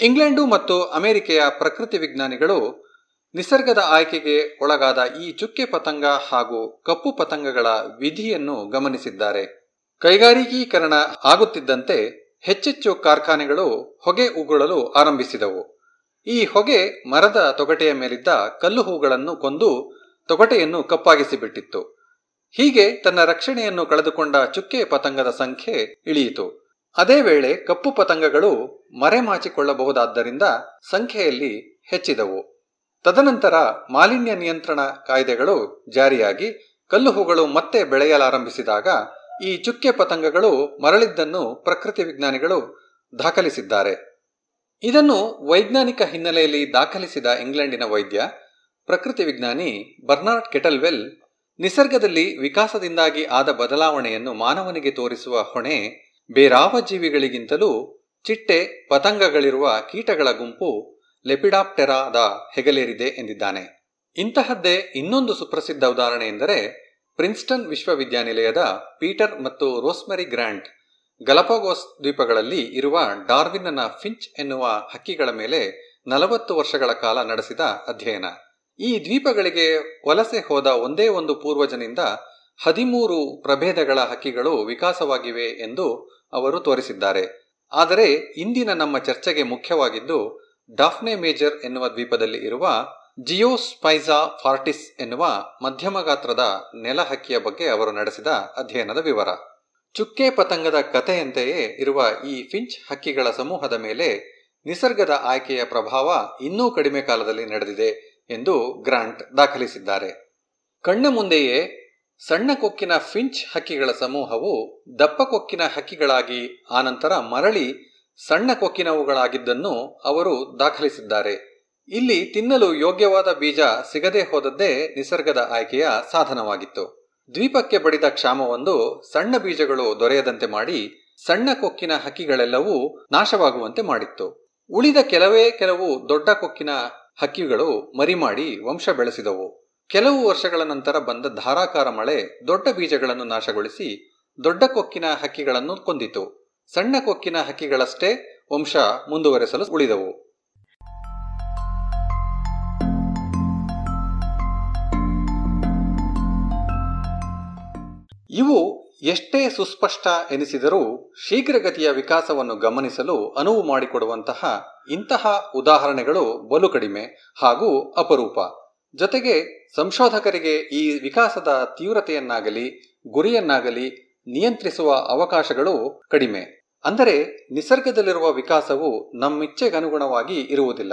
ಇಂಗ್ಲೆಂಡು ಮತ್ತು ಅಮೆರಿಕೆಯ ಪ್ರಕೃತಿ ವಿಜ್ಞಾನಿಗಳು ನಿಸರ್ಗದ ಆಯ್ಕೆಗೆ ಒಳಗಾದ ಈ ಚುಕ್ಕೆ ಪತಂಗ ಹಾಗೂ ಕಪ್ಪು ಪತಂಗಗಳ ವಿಧಿಯನ್ನು ಗಮನಿಸಿದ್ದಾರೆ. ಕೈಗಾರಿಕೀಕರಣ ಆಗುತ್ತಿದ್ದಂತೆ ಹೆಚ್ಚೆಚ್ಚು ಕಾರ್ಖಾನೆಗಳು ಹೊಗೆ ಉಗುಳಲು ಆರಂಭಿಸಿದವು. ಈ ಹೊಗೆ ಮರದ ತೊಗಟೆಯ ಮೇಲಿದ್ದ ಕಲ್ಲು ಹೂಗಳನ್ನು ಕೊಂದು ತೊಗಟೆಯನ್ನು ಕಪ್ಪಾಗಿಸಿಬಿಟ್ಟಿತ್ತು. ಹೀಗೆ ತನ್ನ ರಕ್ಷಣೆಯನ್ನು ಕಳೆದುಕೊಂಡ ಚುಕ್ಕೆ ಪತಂಗದ ಸಂಖ್ಯೆ ಇಳಿಯಿತು. ಅದೇ ವೇಳೆ ಕಪ್ಪು ಪತಂಗಗಳು ಮರೆಮಾಚಿಕೊಳ್ಳಬಹುದಾದ್ದರಿಂದ ಸಂಖ್ಯೆಯಲ್ಲಿ ಹೆಚ್ಚಿದವು. ತದನಂತರ ಮಾಲಿನ್ಯ ನಿಯಂತ್ರಣ ಕಾಯ್ದೆಗಳು ಜಾರಿಯಾಗಿ ಕಲ್ಲು ಹೂಗಳು ಮತ್ತೆ ಬೆಳೆಯಲಾರಂಭಿಸಿದಾಗ ಈ ಚುಕ್ಕೆ ಪತಂಗಗಳು ಮರಳಿದ್ದನ್ನು ಪ್ರಕೃತಿ ವಿಜ್ಞಾನಿಗಳು ದಾಖಲಿಸಿದ್ದಾರೆ. ಇದನ್ನು ವೈಜ್ಞಾನಿಕ ಹಿನ್ನೆಲೆಯಲ್ಲಿ ದಾಖಲಿಸಿದ ಇಂಗ್ಲೆಂಡಿನ ವೈದ್ಯ, ಪ್ರಕೃತಿ ವಿಜ್ಞಾನಿ ಬರ್ನಾರ್ಡ್ ಕೆಟಲ್ವೆಲ್, ನಿಸರ್ಗದಲ್ಲಿ ವಿಕಾಸದಿಂದಾಗಿ ಆದ ಬದಲಾವಣೆಯನ್ನು ಮಾನವನಿಗೆ ತೋರಿಸುವ ಹೊಣೆ ಬೇರಾವ ಜೀವಿಗಳಿಗಿಂತಲೂ ಚಿಟ್ಟೆ ಪತಂಗಗಳಿರುವ ಕೀಟಗಳ ಗುಂಪು ಲೆಪಿಡಾಪ್ಟೆರಾದ ಹೆಗಲೇರಿದೆ ಎಂದಿದ್ದಾನೆ. ಇಂತಹದ್ದೇ ಇನ್ನೊಂದು ಸುಪ್ರಸಿದ್ಧ ಉದಾಹರಣೆ ಎಂದರೆ ಪ್ರಿನ್ಸ್ಟನ್ ವಿಶ್ವವಿದ್ಯಾನಿಲಯದ ಪೀಟರ್ ಮತ್ತು ರೋಸ್ಮೆರಿ ಗ್ರ್ಯಾಂಟ್ ಗಲಪಗೋಸ್ ದ್ವೀಪಗಳಲ್ಲಿ ಇರುವ ಡಾರ್ವಿನ್ನ ಫಿಂಚ್ ಎನ್ನುವ ಹಕ್ಕಿಗಳ ಮೇಲೆ ನಲವತ್ತು ವರ್ಷಗಳ ಕಾಲ ನಡೆಸಿದ ಅಧ್ಯಯನ. ಈ ದ್ವೀಪಗಳಿಗೆ ವಲಸೆ ಹೋದ ಒಂದೇ ಒಂದು ಪೂರ್ವಜನಿಂದ ಹದಿಮೂರು ಪ್ರಭೇದಗಳ ಹಕ್ಕಿಗಳು ವಿಕಾಸವಾಗಿವೆ ಎಂದು ಅವರು ತೋರಿಸಿದ್ದಾರೆ. ಆದರೆ ಇಂದಿನ ನಮ್ಮ ಚರ್ಚೆಗೆ ಮುಖ್ಯವಾಗಿದ್ದು, ಡಾಫ್ನೆ ಮೇಜರ್ ಎನ್ನುವ ದ್ವೀಪದಲ್ಲಿ ಇರುವ ಜಿಯೋಸ್ಪೈಸಾ ಫಾರ್ಟಿಸ್ ಎನ್ನುವ ಮಧ್ಯಮ ಗಾತ್ರದ ನೆಲ ಹಕ್ಕಿಯ ಬಗ್ಗೆ ಅವರು ನಡೆಸಿದ ಅಧ್ಯಯನದ ವಿವರ. ಚುಕ್ಕೆ ಪತಂಗದ ಕಥೆಯಂತೆಯೇ ಇರುವ ಈ ಫಿಂಚ್ ಹಕ್ಕಿಗಳ ಸಮೂಹದ ಮೇಲೆ ನಿಸರ್ಗದ ಆಯ್ಕೆಯ ಪ್ರಭಾವ ಇನ್ನೂ ಕಡಿಮೆ ಕಾಲದಲ್ಲಿ ನಡೆದಿದೆ ಎಂದು ಗ್ರಾಂಟ್ ದಾಖಲಿಸಿದ್ದಾರೆ. ಕಣ್ಣ ಮುಂದೆಯೇ ಸಣ್ಣ ಕೊಕ್ಕಿನ ಫಿಂಚ್ ಹಕ್ಕಿಗಳ ಸಮೂಹವು ದಪ್ಪ ಕೊಕ್ಕಿನ ಹಕ್ಕಿಗಳಾಗಿ ಆನಂತರ ಮರಳಿ ಸಣ್ಣ ಕೊಕ್ಕಿನವುಗಳಾಗಿದ್ದನ್ನು ಅವರು ದಾಖಲಿಸಿದ್ದಾರೆ. ಇಲ್ಲಿ ತಿನ್ನಲು ಯೋಗ್ಯವಾದ ಬೀಜ ಸಿಗದೆ ಹೋದದ್ದೇ ನಿಸರ್ಗದ ಆಯ್ಕೆಯ ಸಾಧನವಾಗಿತ್ತು. ದ್ವೀಪಕ್ಕೆ ಬಡಿದ ಕ್ಷಾಮವೊಂದು ಸಣ್ಣ ಬೀಜಗಳು ದೊರೆಯದಂತೆ ಮಾಡಿ ಸಣ್ಣ ಕೊಕ್ಕಿನ ಹಕ್ಕಿಗಳೆಲ್ಲವೂ ನಾಶವಾಗುವಂತೆ ಮಾಡಿತ್ತು. ಉಳಿದ ಕೆಲವೇ ಕೆಲವು ದೊಡ್ಡ ಕೊಕ್ಕಿನ ಹಕ್ಕಿಗಳು ಮರಿಮಾಡಿ ವಂಶ ಬೆಳೆಸಿದವು. ಕೆಲವು ವರ್ಷಗಳ ನಂತರ ಬಂದ ಧಾರಾಕಾರ ಮಳೆ ದೊಡ್ಡ ಬೀಜಗಳನ್ನು ನಾಶಗೊಳಿಸಿ ದೊಡ್ಡ ಕೊಕ್ಕಿನ ಹಕ್ಕಿಗಳನ್ನು ಕೊಂದಿತು. ಸಣ್ಣ ಕೊಕ್ಕಿನ ಹಕ್ಕಿಗಳಷ್ಟೇ ವಂಶ ಮುಂದುವರೆಸಲು ಉಳಿದವು. ಇವು ಎಷ್ಟೇ ಸುಸ್ಪಷ್ಟ ಎನಿಸಿದರೂ ಶೀಘ್ರಗತಿಯ ವಿಕಾಸವನ್ನು ಗಮನಿಸಲು ಅನುವು ಮಾಡಿಕೊಡುವಂತಹ ಇಂತಹ ಉದಾಹರಣೆಗಳು ಬಲು ಕಡಿಮೆ ಹಾಗೂ ಅಪರೂಪ. ಜೊತೆಗೆ ಸಂಶೋಧಕರಿಗೆ ಈ ವಿಕಾಸದ ತೀವ್ರತೆಯನ್ನಾಗಲಿ, ಗುರಿಯನ್ನಾಗಲಿ ನಿಯಂತ್ರಿಸುವ ಅವಕಾಶಗಳು ಕಡಿಮೆ. ಅಂದರೆ ನಿಸರ್ಗದಲ್ಲಿರುವ ವಿಕಾಸವು ನಮ್ಮಿಚ್ಛೆಗನುಗುಣವಾಗಿ ಇರುವುದಿಲ್ಲ.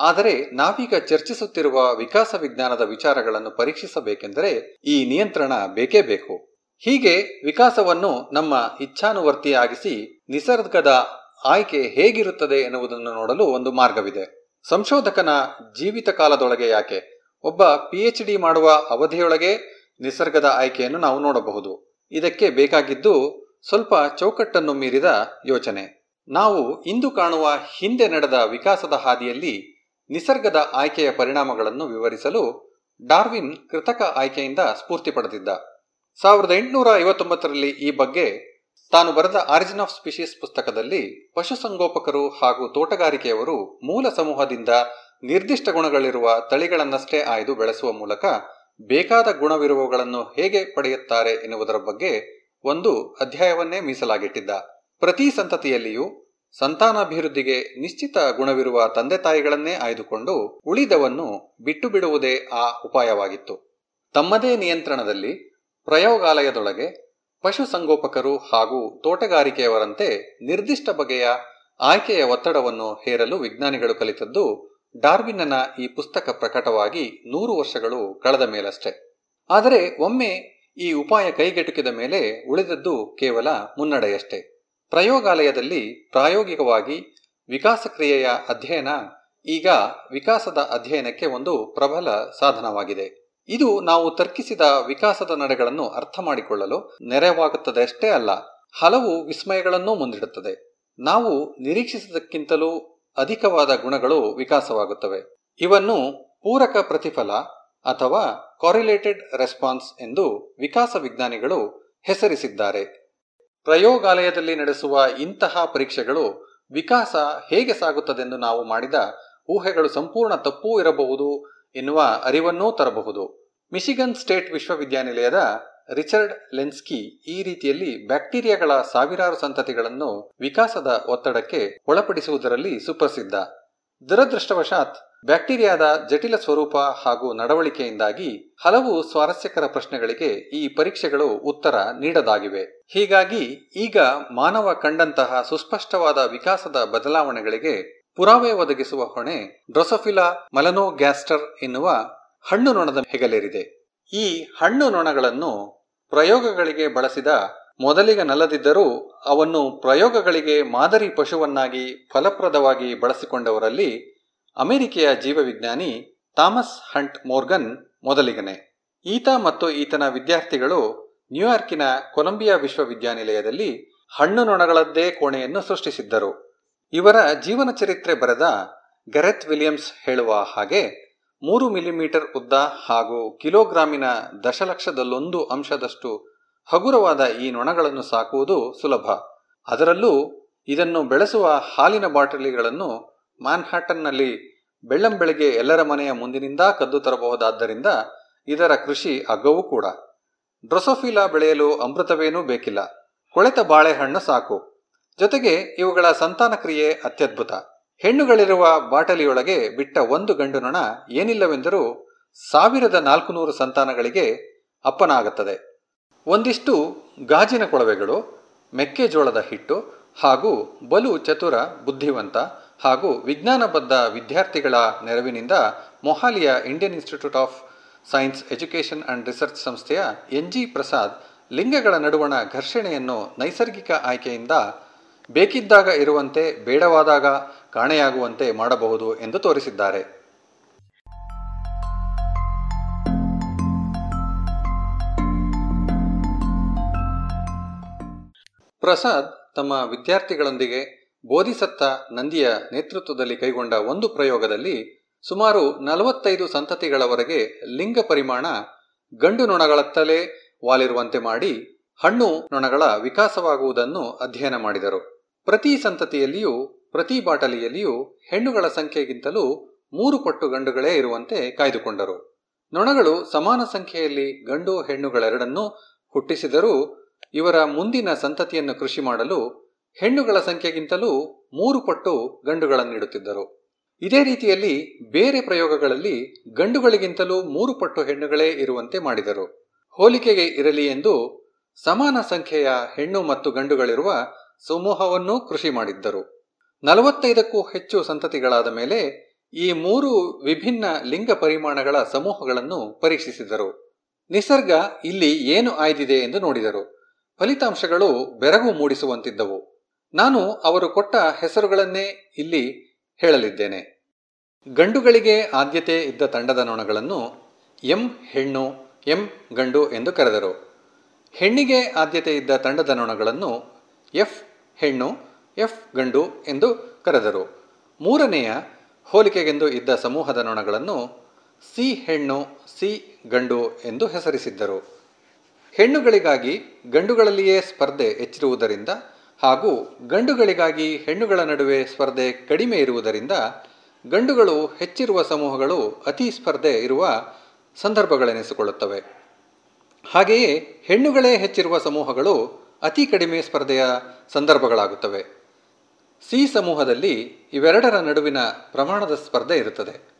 ಆದರೆ ನಾವೀಗ ಚರ್ಚಿಸುತ್ತಿರುವ ವಿಕಾಸ ವಿಜ್ಞಾನದ ವಿಚಾರಗಳನ್ನು ಪರೀಕ್ಷಿಸಬೇಕೆಂದರೆ ಈ ನಿಯಂತ್ರಣ ಬೇಕೇ ಬೇಕು. ಹೀಗೆ ವಿಕಾಸವನ್ನು ನಮ್ಮ ಇಚ್ಛಾನುವರ್ತಿಯಾಗಿಸಿ ನಿಸರ್ಗದ ಆಯ್ಕೆ ಹೇಗಿರುತ್ತದೆ ಎನ್ನುವುದನ್ನು ನೋಡಲು ಒಂದು ಮಾರ್ಗವಿದೆ. ಸಂಶೋಧಕನ ಜೀವಿತ ಕಾಲದೊಳಗೆ ಯಾಕೆ? ಒಬ್ಬ ಪಿಎಚ್ ಡಿ ಮಾಡುವ ಅವಧಿಯೊಳಗೆ ನಿಸರ್ಗದ ಆಯ್ಕೆಯನ್ನು ನಾವು ನೋಡಬಹುದು. ಇದಕ್ಕೆ ಬೇಕಾಗಿದ್ದು ಸ್ವಲ್ಪ ಚೌಕಟ್ಟನ್ನು ಮೀರಿದ ಯೋಚನೆ. ನಾವು ಇಂದು ಕಾಣುವ ಹಿಂದೆ ನಡೆದ ವಿಕಾಸದ ಹಾದಿಯಲ್ಲಿ ನಿಸರ್ಗದ ಆಯ್ಕೆಯ ಪರಿಣಾಮಗಳನ್ನು ವಿವರಿಸಲು ಡಾರ್ವಿನ್ ಕೃತಕ ಆಯ್ಕೆಯಿಂದ ಸ್ಫೂರ್ತಿ ಪಡೆದಿದ್ದ. ಸಾವಿರದ ಎಂಟುನೂರ ಐವತ್ತೊಂಬತ್ತರಲ್ಲಿ ಈ ಬಗ್ಗೆ ತಾನು ಬರೆದ ಆರಿಜಿನ್ ಆಫ್ ಸ್ಪೀಶೀಸ್ ಪುಸ್ತಕದಲ್ಲಿ ಪಶುಸಂಗೋಪಕರು ಹಾಗೂ ತೋಟಗಾರಿಕೆಯವರು ಮೂಲ ಸಮೂಹದಿಂದ ನಿರ್ದಿಷ್ಟ ಗುಣಗಳಿರುವ ತಳಿಗಳನ್ನಷ್ಟೇ ಆಯ್ದು ಬೆಳೆಸುವ ಮೂಲಕ ಬೇಕಾದ ಗುಣವಿರುವವುಗಳನ್ನು ಹೇಗೆ ಪಡೆಯುತ್ತಾರೆ ಎನ್ನುವುದರ ಬಗ್ಗೆ ಒಂದು ಅಧ್ಯಾಯವನ್ನೇ ಮೀಸಲಾಗಿಟ್ಟಿದ್ದ. ಪ್ರತಿ ಸಂತತಿಯಲ್ಲಿಯೂ ಸಂತಾನಾಭಿವೃದ್ಧಿಗೆ ನಿಶ್ಚಿತ ಗುಣವಿರುವ ತಂದೆ ತಾಯಿಗಳನ್ನೇ ಆಯ್ದುಕೊಂಡು ಉಳಿದವನ್ನು ಬಿಟ್ಟು ಬಿಡುವುದೇ ಆ ಉಪಾಯವಾಗಿತ್ತು. ತಮ್ಮದೇ ನಿಯಂತ್ರಣದಲ್ಲಿ ಪ್ರಯೋಗಾಲಯದೊಳಗೆ ಪಶುಸಂಗೋಪಕರು ಹಾಗೂ ತೋಟಗಾರಿಕೆಯವರಂತೆ ನಿರ್ದಿಷ್ಟ ಬಗೆಯ ಆಯ್ಕೆಯ ಒತ್ತಡವನ್ನು ಹೇರಲು ವಿಜ್ಞಾನಿಗಳು ಕಲಿತದ್ದು ಡಾರ್ವಿನ್ನನ ಈ ಪುಸ್ತಕ ಪ್ರಕಟವಾಗಿ ನೂರು ವರ್ಷಗಳು ಕಳೆದ ಮೇಲಷ್ಟೇ. ಆದರೆ ಒಮ್ಮೆ ಈ ಉಪಾಯ ಕೈಗೆಟುಕಿದ ಮೇಲೆ ಉಳಿದದ್ದು ಕೇವಲ ಮುನ್ನಡೆಯಷ್ಟೇ. ಪ್ರಯೋಗಾಲಯದಲ್ಲಿ ಪ್ರಾಯೋಗಿಕವಾಗಿ ವಿಕಾಸ ಕ್ರಿಯೆಯ ಅಧ್ಯಯನ ಈಗ ವಿಕಾಸದ ಅಧ್ಯಯನಕ್ಕೆ ಒಂದು ಪ್ರಬಲ ಸಾಧನವಾಗಿದೆ. ಇದು ನಾವು ತರ್ಕಿಸಿದ ವಿಕಾಸದ ನಡೆಗಳನ್ನು ಅರ್ಥ ಮಾಡಿಕೊಳ್ಳಲು ನೆರವಾಗುತ್ತದೆ ಅಷ್ಟೇ ಅಲ್ಲ, ಹಲವು ವಿಸ್ಮಯಗಳನ್ನೂ ಮುಂದಿಡುತ್ತದೆ. ನಾವು ನಿರೀಕ್ಷಿಸಿದಕ್ಕಿಂತಲೂ ಅಧಿಕವಾದ ಗುಣಗಳು ವಿಕಾಸವಾಗುತ್ತವೆ. ಇವನ್ನು ಪೂರಕ ಪ್ರತಿಫಲ ಅಥವಾ ಕಾರಿಲೇಟೆಡ್ ರೆಸ್ಪಾನ್ಸ್ ಎಂದು ವಿಕಾಸ ವಿಜ್ಞಾನಿಗಳು ಹೆಸರಿಸಿದ್ದಾರೆ. ಪ್ರಯೋಗಾಲಯದಲ್ಲಿ ನಡೆಸುವ ಇಂತಹ ಪರೀಕ್ಷೆಗಳು ವಿಕಾಸ ಹೇಗೆ ಸಾಗುತ್ತದೆಂದು ನಾವು ಮಾಡಿದ ಊಹೆಗಳು ಸಂಪೂರ್ಣ ತಪ್ಪೂ ಇರಬಹುದು ಎನ್ನುವ ಅರಿವನ್ನೂ ತರಬಹುದು. ಮಿಶಿಗನ್ ಸ್ಟೇಟ್ ವಿಶ್ವವಿದ್ಯಾನಿಲಯದ ರಿಚರ್ಡ್ ಲೆನ್ಸ್ಕಿ ಈ ರೀತಿಯಲ್ಲಿ ಬ್ಯಾಕ್ಟೀರಿಯಾಗಳ ಸಾವಿರಾರು ಸಂತತಿಗಳನ್ನು ವಿಕಾಸದ ಒತ್ತಡಕ್ಕೆ ಒಳಪಡಿಸುವುದರಲ್ಲಿ ಸುಪ್ರಸಿದ್ಧ. ದುರದೃಷ್ಟವಶಾತ್, ಬ್ಯಾಕ್ಟೀರಿಯಾದ ಜಟಿಲ ಸ್ವರೂಪ ಹಾಗೂ ನಡವಳಿಕೆಯಿಂದಾಗಿ ಹಲವು ಸ್ವಾರಸ್ಯಕರ ಪ್ರಶ್ನೆಗಳಿಗೆ ಈ ಪರೀಕ್ಷೆಗಳು ಉತ್ತರ ನೀಡದಾಗಿವೆ. ಹೀಗಾಗಿ ಈಗ ಮಾನವ ಕಂಡಂತಹ ಸುಸ್ಪಷ್ಟವಾದ ವಿಕಾಸದ ಬದಲಾವಣೆಗಳಿಗೆ ಪುರಾವೆ ಒದಗಿಸುವ ಹೊಣೆ ಡ್ರೊಸೊಫಿಲಾ ಮಲನೋಗ್ಯಾಸ್ಟರ್ ಎನ್ನುವ ಹಣ್ಣು ನೊಣದ ಹೆಗಲೇರಿದೆ. ಈ ಹಣ್ಣು ನೊಣಗಳನ್ನು ಪ್ರಯೋಗಗಳಿಗೆ ಬಳಸಿದ ಮೊದಲಿಗನಲ್ಲದಿದ್ದರೂ ಅವನ್ನು ಪ್ರಯೋಗಗಳಿಗೆ ಮಾದರಿ ಪಶುವನ್ನಾಗಿ ಫಲಪ್ರದವಾಗಿ ಬಳಸಿಕೊಂಡವರಲ್ಲಿ ಅಮೆರಿಕೆಯ ಜೀವವಿಜ್ಞಾನಿ ಥಾಮಸ್ ಹಂಟ್ ಮೋರ್ಗನ್ ಮೊದಲಿಗನೆ. ಈತ ಮತ್ತು ಈತನ ವಿದ್ಯಾರ್ಥಿಗಳು ನ್ಯೂಯಾರ್ಕಿನ ಕೊಲಂಬಿಯಾ ವಿಶ್ವವಿದ್ಯಾನಿಲಯದಲ್ಲಿ ಹಣ್ಣು ನೊಣಗಳದ್ದೇ ಕೋಣೆಯನ್ನು ಸೃಷ್ಟಿಸಿದ್ದರು. ಇವರ ಜೀವನ ಚರಿತ್ರೆ ಬರೆದ ಗರೆತ್ ವಿಲಿಯಮ್ಸ್ ಹೇಳುವ ಹಾಗೆ ಮೂರು ಮಿಲಿಮೀಟರ್ ಉದ್ದ ಹಾಗೂ ಕಿಲೋಗ್ರಾಮಿನ ದಶಲಕ್ಷದಲ್ಲೊಂದು ಅಂಶದಷ್ಟು ಹಗುರವಾದ ಈ ನೊಣಗಳನ್ನು ಸಾಕುವುದು ಸುಲಭ. ಅದರಲ್ಲೂ ಇದನ್ನು ಬೆಳೆಸುವ ಹಾಲಿನ ಬಾಟಲಿಗಳನ್ನು ಮ್ಯಾನ್ಹ್ಯಾಟನ್ನಲ್ಲಿ ಬೆಳ್ಳಂಬೆಳಗ್ಗೆ ಎಲ್ಲರ ಮನೆಯ ಮುಂದಿನಿಂದ ಕದ್ದು ತರಬಹುದಾದ್ದರಿಂದ ಇದರ ಕೃಷಿ ಅಗ್ಗವೂ ಕೂಡ. ಡ್ರೊಸೋಫಿಲಾ ಬೆಳೆಯಲು ಅಮೃತವೇನೂ ಬೇಕಿಲ್ಲ. ಕೊಳೆತ ಬಾಳೆಹಣ್ಣು ಸಾಕು. ಜೊತೆಗೆ ಇವುಗಳ ಸಂತಾನ ಕ್ರಿಯೆ ಅತ್ಯದ್ಭುತ. ಹೆಣ್ಣುಗಳಿರುವ ಬಾಟಲಿಯೊಳಗೆ ಬಿಟ್ಟ ಒಂದು ಗಂಡು ನೊಣ ಏನಿಲ್ಲವೆಂದರೂ ಸಾವಿರದ ನಾಲ್ಕುನೂರು ಸಂತಾನಗಳಿಗೆ ಅಪ್ಪನಾಗುತ್ತದೆ. ಒಂದಿಷ್ಟು ಗಾಜಿನ ಕೊಳವೆಗಳು, ಮೆಕ್ಕೆಜೋಳದ ಹಿಟ್ಟು ಹಾಗೂ ಬಲು ಚತುರ ಬುದ್ಧಿವಂತ ಹಾಗೂ ವಿಜ್ಞಾನಬದ್ಧ ವಿದ್ಯಾರ್ಥಿಗಳ ನೆರವಿನಿಂದ ಮೊಹಾಲಿಯ Indian institute of science education and research ಸಂಸ್ಥೆಯ ಎನ್ ಜಿ ಪ್ರಸಾದ್ ಲಿಂಗಗಳ ನಡುವಣ ಘರ್ಷಣೆಯನ್ನು ನೈಸರ್ಗಿಕ ಆಯ್ಕೆಯಿಂದ ಬೇಕಿದ್ದಾಗ ಇರುವಂತೆ, ಬೇಡವಾದಾಗ ಕಾಣೆಯಾಗುವಂತೆ ಮಾಡಬಹುದು ಎಂದು ತೋರಿಸಿದ್ದಾರೆ. ಪ್ರಸಾದ್ ತಮ್ಮ ವಿದ್ಯಾರ್ಥಿಗಳೊಂದಿಗೆ ಬೋಧಿಸತ್ತ ನಂದಿಯ ನೇತೃತ್ವದಲ್ಲಿ ಕೈಗೊಂಡ ಒಂದು ಪ್ರಯೋಗದಲ್ಲಿ ಸುಮಾರು ನಲವತ್ತೈದು ಸಂತತಿಗಳವರೆಗೆ ಲಿಂಗ ಪರಿಮಾಣ ಗಂಡು ನೊಣಗಳತ್ತಲೇ ವಾಲಿರುವಂತೆ ಮಾಡಿ ಹಣ್ಣು ನೊಣಗಳ ವಿಕಾಸವಾಗುವುದನ್ನು ಅಧ್ಯಯನ ಮಾಡಿದರು. ಪ್ರತಿ ಸಂತತಿಯಲ್ಲಿಯೂ, ಪ್ರತಿ ಬಾಟಲಿಯಲ್ಲಿಯೂ ಹೆಣ್ಣುಗಳ ಸಂಖ್ಯೆಗಿಂತಲೂ ಮೂರು ಪಟ್ಟು ಗಂಡುಗಳೇ ಇರುವಂತೆ ಕಾಯ್ದುಕೊಂಡರು. ನೊಣಗಳು ಸಮಾನ ಸಂಖ್ಯೆಯಲ್ಲಿ ಗಂಡು ಹೆಣ್ಣುಗಳೆರಡನ್ನೂ ಹುಟ್ಟಿಸಿದರೂ, ಇವರ ಮುಂದಿನ ಸಂತತಿಯನ್ನು ಕೃಷಿ ಮಾಡಲು ಹೆಣ್ಣುಗಳ ಸಂಖ್ಯೆಗಿಂತಲೂ ಮೂರು ಪಟ್ಟು ಗಂಡುಗಳನ್ನಿಡುತ್ತಿದ್ದರು. ಇದೇ ರೀತಿಯಲ್ಲಿ ಬೇರೆ ಪ್ರಯೋಗಗಳಲ್ಲಿ ಗಂಡುಗಳಿಗಿಂತಲೂ ಮೂರು ಪಟ್ಟು ಹೆಣ್ಣುಗಳೇ ಇರುವಂತೆ ಮಾಡಿದರು. ಹೋಲಿಕೆಗೆ ಇರಲಿ ಎಂದು ಸಮಾನ ಸಂಖ್ಯೆಯ ಹೆಣ್ಣು ಮತ್ತು ಗಂಡುಗಳಿರುವ ಸಮೂಹವನ್ನೂ ಕೃಷಿ ಮಾಡಿದ್ದರು. ನಲವತ್ತೈದಕ್ಕೂ ಹೆಚ್ಚು ಸಂತತಿಗಳಾದ ಮೇಲೆ ಈ ಮೂರು ವಿಭಿನ್ನ ಲಿಂಗ ಪರಿಮಾಣಗಳ ಸಮೂಹಗಳನ್ನು ಪರೀಕ್ಷಿಸಿದರು. ನಿಸರ್ಗ ಇಲ್ಲಿ ಏನು ಆಯ್ದಿದೆ ಎಂದು ನೋಡಿದರು. ಫಲಿತಾಂಶಗಳು ಬೆರಗು ಮೂಡಿಸುವಂತಿದ್ದವು. ನಾನು ಅವರು ಕೊಟ್ಟ ಹೆಸರುಗಳನ್ನೇ ಇಲ್ಲಿ ಹೇಳಲಿದ್ದೇನೆ. ಗಂಡುಗಳಿಗೆ ಆದ್ಯತೆ ಇದ್ದ ತಂಡದ ನೊಣಗಳನ್ನು ಎಂ ಹೆಣ್ಣು, ಎಂ ಗಂಡು ಎಂದು ಕರೆದರು. ಹೆಣ್ಣಿಗೆ ಆದ್ಯತೆ ಇದ್ದ ತಂಡದ ನೊಣಗಳನ್ನು ಎಫ್ ಹೆಣ್ಣು, ಎಫ್ ಗಂಡು ಎಂದು ಕರೆದರು. ಮೂರನೆಯ ಹೋಲಿಕೆಗೆಂದು ಇದ್ದ ಸಮೂಹದ ನೊಣಗಳನ್ನು ಸಿ ಹೆಣ್ಣು, ಸಿ ಗಂಡು ಎಂದು ಹೆಸರಿಸಿದ್ದರು. ಹೆಣ್ಣುಗಳಿಗಾಗಿ ಗಂಡುಗಳಲ್ಲಿಯೇ ಸ್ಪರ್ಧೆ ಹೆಚ್ಚಿರುವುದರಿಂದ ಹಾಗೂ ಗಂಡುಗಳಿಗಾಗಿ ಹೆಣ್ಣುಗಳ ನಡುವೆ ಸ್ಪರ್ಧೆ ಕಡಿಮೆ ಇರುವುದರಿಂದ ಗಂಡುಗಳು ಹೆಚ್ಚಿರುವ ಸಮೂಹಗಳು ಅತಿ ಸ್ಪರ್ಧೆ ಇರುವ ಸಂದರ್ಭಗಳೆನಿಸಿಕೊಳ್ಳುತ್ತವೆ. ಹಾಗೆಯೇ ಹೆಣ್ಣುಗಳೇ ಹೆಚ್ಚಿರುವ ಸಮೂಹಗಳು ಅತಿ ಕಡಿಮೆ ಸ್ಪರ್ಧೆಯ ಸಂದರ್ಭಗಳಾಗುತ್ತವೆ. ಸಿ ಸಮೂಹದಲ್ಲಿ ಇವೆರಡರ ನಡುವಿನ ಪ್ರಮಾಣದ ಸ್ಪರ್ಧೆ ಇರುತ್ತದೆ.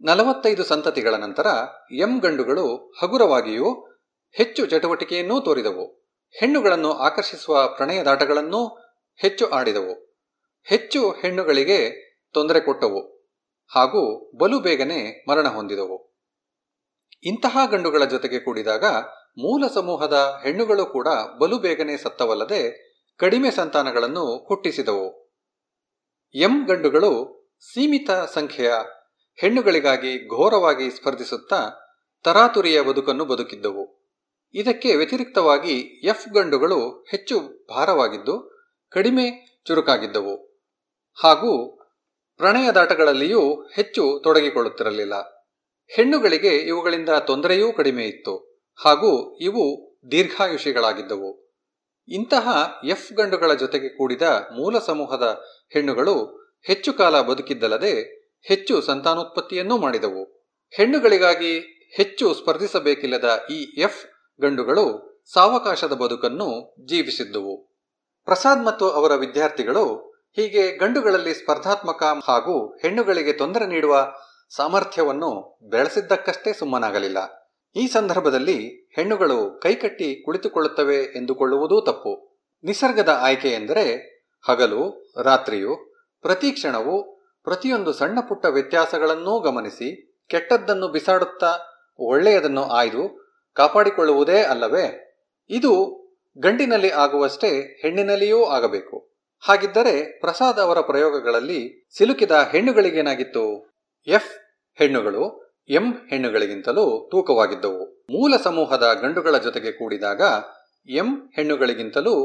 ನಲವತ್ತೈದು ಸಂತತಿಗಳ ನಂತರ ಎಂ ಗಂಡುಗಳು ಹಗುರವಾಗಿಯೂ ಹೆಚ್ಚು ಚಟುವಟಿಕೆಯನ್ನೂ ತೋರಿದವು. ಹೆಣ್ಣುಗಳನ್ನು ಆಕರ್ಷಿಸುವ ಪ್ರಣಯದಾಟಗಳನ್ನೂ ಹೆಚ್ಚು ಆಡಿದವು. ಹೆಚ್ಚು ಹೆಣ್ಣುಗಳಿಗೆ ತೊಂದರೆ ಕೊಟ್ಟವು ಹಾಗೂ ಬಲು ಬೇಗನೆ ಮರಣ ಹೊಂದಿದವು. ಇಂತಹ ಗಂಡುಗಳ ಜೊತೆಗೆ ಕೂಡಿದಾಗ ಮೂಲ ಸಮೂಹದ ಹೆಣ್ಣುಗಳು ಕೂಡ ಬಲು ಬೇಗನೆ ಸತ್ತವಲ್ಲದೆ ಕಡಿಮೆ ಸಂತಾನಗಳನ್ನು ಹುಟ್ಟಿಸಿದವು. ಎಂ ಗಂಡುಗಳು ಸೀಮಿತ ಸಂಖ್ಯೆಯ ಹೆಣ್ಣುಗಳಿಗಾಗಿ ಘೋರವಾಗಿ ಸ್ಪರ್ಧಿಸುತ್ತಾ ತರಾತುರಿಯ ಬದುಕನ್ನು ಬದುಕಿದ್ದವು. ಇದಕ್ಕೆ ವ್ಯತಿರಿಕ್ತವಾಗಿ ಎಫ್ ಗಂಡುಗಳು ಹೆಚ್ಚು ಭಾರವಾಗಿದ್ದು ಕಡಿಮೆ ಚುರುಕಾಗಿದ್ದವು. ಹಾಗೂ ಪ್ರಣಯದಾಟಗಳಲ್ಲಿಯೂ ಹೆಚ್ಚು ತೊಡಗಿಕೊಳ್ಳುತ್ತಿರಲಿಲ್ಲ. ಹೆಣ್ಣುಗಳಿಗೆ ಇವುಗಳಿಂದ ತೊಂದರೆಯೂ ಕಡಿಮೆ ಇತ್ತು. ಹಾಗೂ ಇವು ದೀರ್ಘಾಯುಷಿಗಳಾಗಿದ್ದವು. ಇಂತಹ ಎಫ್ ಗಂಡುಗಳ ಜೊತೆಗೆ ಕೂಡಿದ ಮೂಲ ಸಮೂಹದ ಹೆಣ್ಣುಗಳು ಹೆಚ್ಚು ಕಾಲ ಬದುಕಿದ್ದಲ್ಲದೆ ಹೆಚ್ಚು ಸಂತಾನೋತ್ಪತ್ತಿಯನ್ನೂ ಮಾಡಿದವು. ಹೆಣ್ಣುಗಳಿಗಾಗಿ ಹೆಚ್ಚು ಸ್ಪರ್ಧಿಸಬೇಕಿಲ್ಲದ ಈ ಎಫ್ ಗಂಡುಗಳು ಸಾವಕಾಶದ ಬದುಕನ್ನು ಜೀವಿಸಿದ್ದುವು. ಪ್ರಸಾದ್ ಮತ್ತು ಅವರ ವಿದ್ಯಾರ್ಥಿಗಳು ಹೀಗೆ ಗಂಡುಗಳಲ್ಲಿ ಸ್ಪರ್ಧಾತ್ಮಕ ಹಾಗೂ ಹೆಣ್ಣುಗಳಿಗೆ ತೊಂದರೆ ನೀಡುವ ಸಾಮರ್ಥ್ಯವನ್ನು ಬೆಳೆಸಿದ್ದಕ್ಕಷ್ಟೇ ಸುಮ್ಮನಾಗಲಿಲ್ಲ. ಈ ಸಂದರ್ಭದಲ್ಲಿ ಹೆಣ್ಣುಗಳು ಕೈಕಟ್ಟಿ ಕುಳಿತುಕೊಳ್ಳುತ್ತವೆ ಎಂದುಕೊಳ್ಳುವುದೂ ತಪ್ಪು. ನಿಸರ್ಗದ ಆಯ್ಕೆ ಎಂದರೆ ಹಗಲು, ರಾತ್ರಿಯು, ಪ್ರತಿ ಕ್ಷಣವು, ಪ್ರತಿಯೊಂದು ಸಣ್ಣ ಪುಟ್ಟ ವ್ಯತ್ಯಾಸಗಳನ್ನೂ ಗಮನಿಸಿ ಕೆಟ್ಟದ್ದನ್ನು ಬಿಸಾಡುತ್ತಾ ಒಳ್ಳೆಯದನ್ನು ಆಯ್ದು ಕಾಪಾಡಿಕೊಳ್ಳುವುದೇ ಅಲ್ಲವೇ? ಇದು ಗಂಡಿನಲ್ಲಿ ಆಗುವಷ್ಟೇ ಹೆಣ್ಣಿನಲ್ಲಿಯೂ ಆಗಬೇಕು. ಹಾಗಿದ್ದರೆ ಪ್ರಸಾದ್ ಅವರ ಪ್ರಯೋಗಗಳಲ್ಲಿ ಸಿಲುಕಿದ ಹೆಣ್ಣುಗಳಿಗೇನಾಗಿತ್ತು? F ಹೆಣ್ಣುಗಳು M ಹೆಣ್ಣುಗಳಿಗಿಂತಲೂ ತೂಕವಾಗಿದ್ದವು. ಮೂಲ ಸಮೂಹದ ಗಂಡುಗಳ ಜೊತೆಗೆ ಕೂಡಿದಾಗ ಎಂ ಹೆಣ್ಣುಗಳಿಗಿಂತಲೂ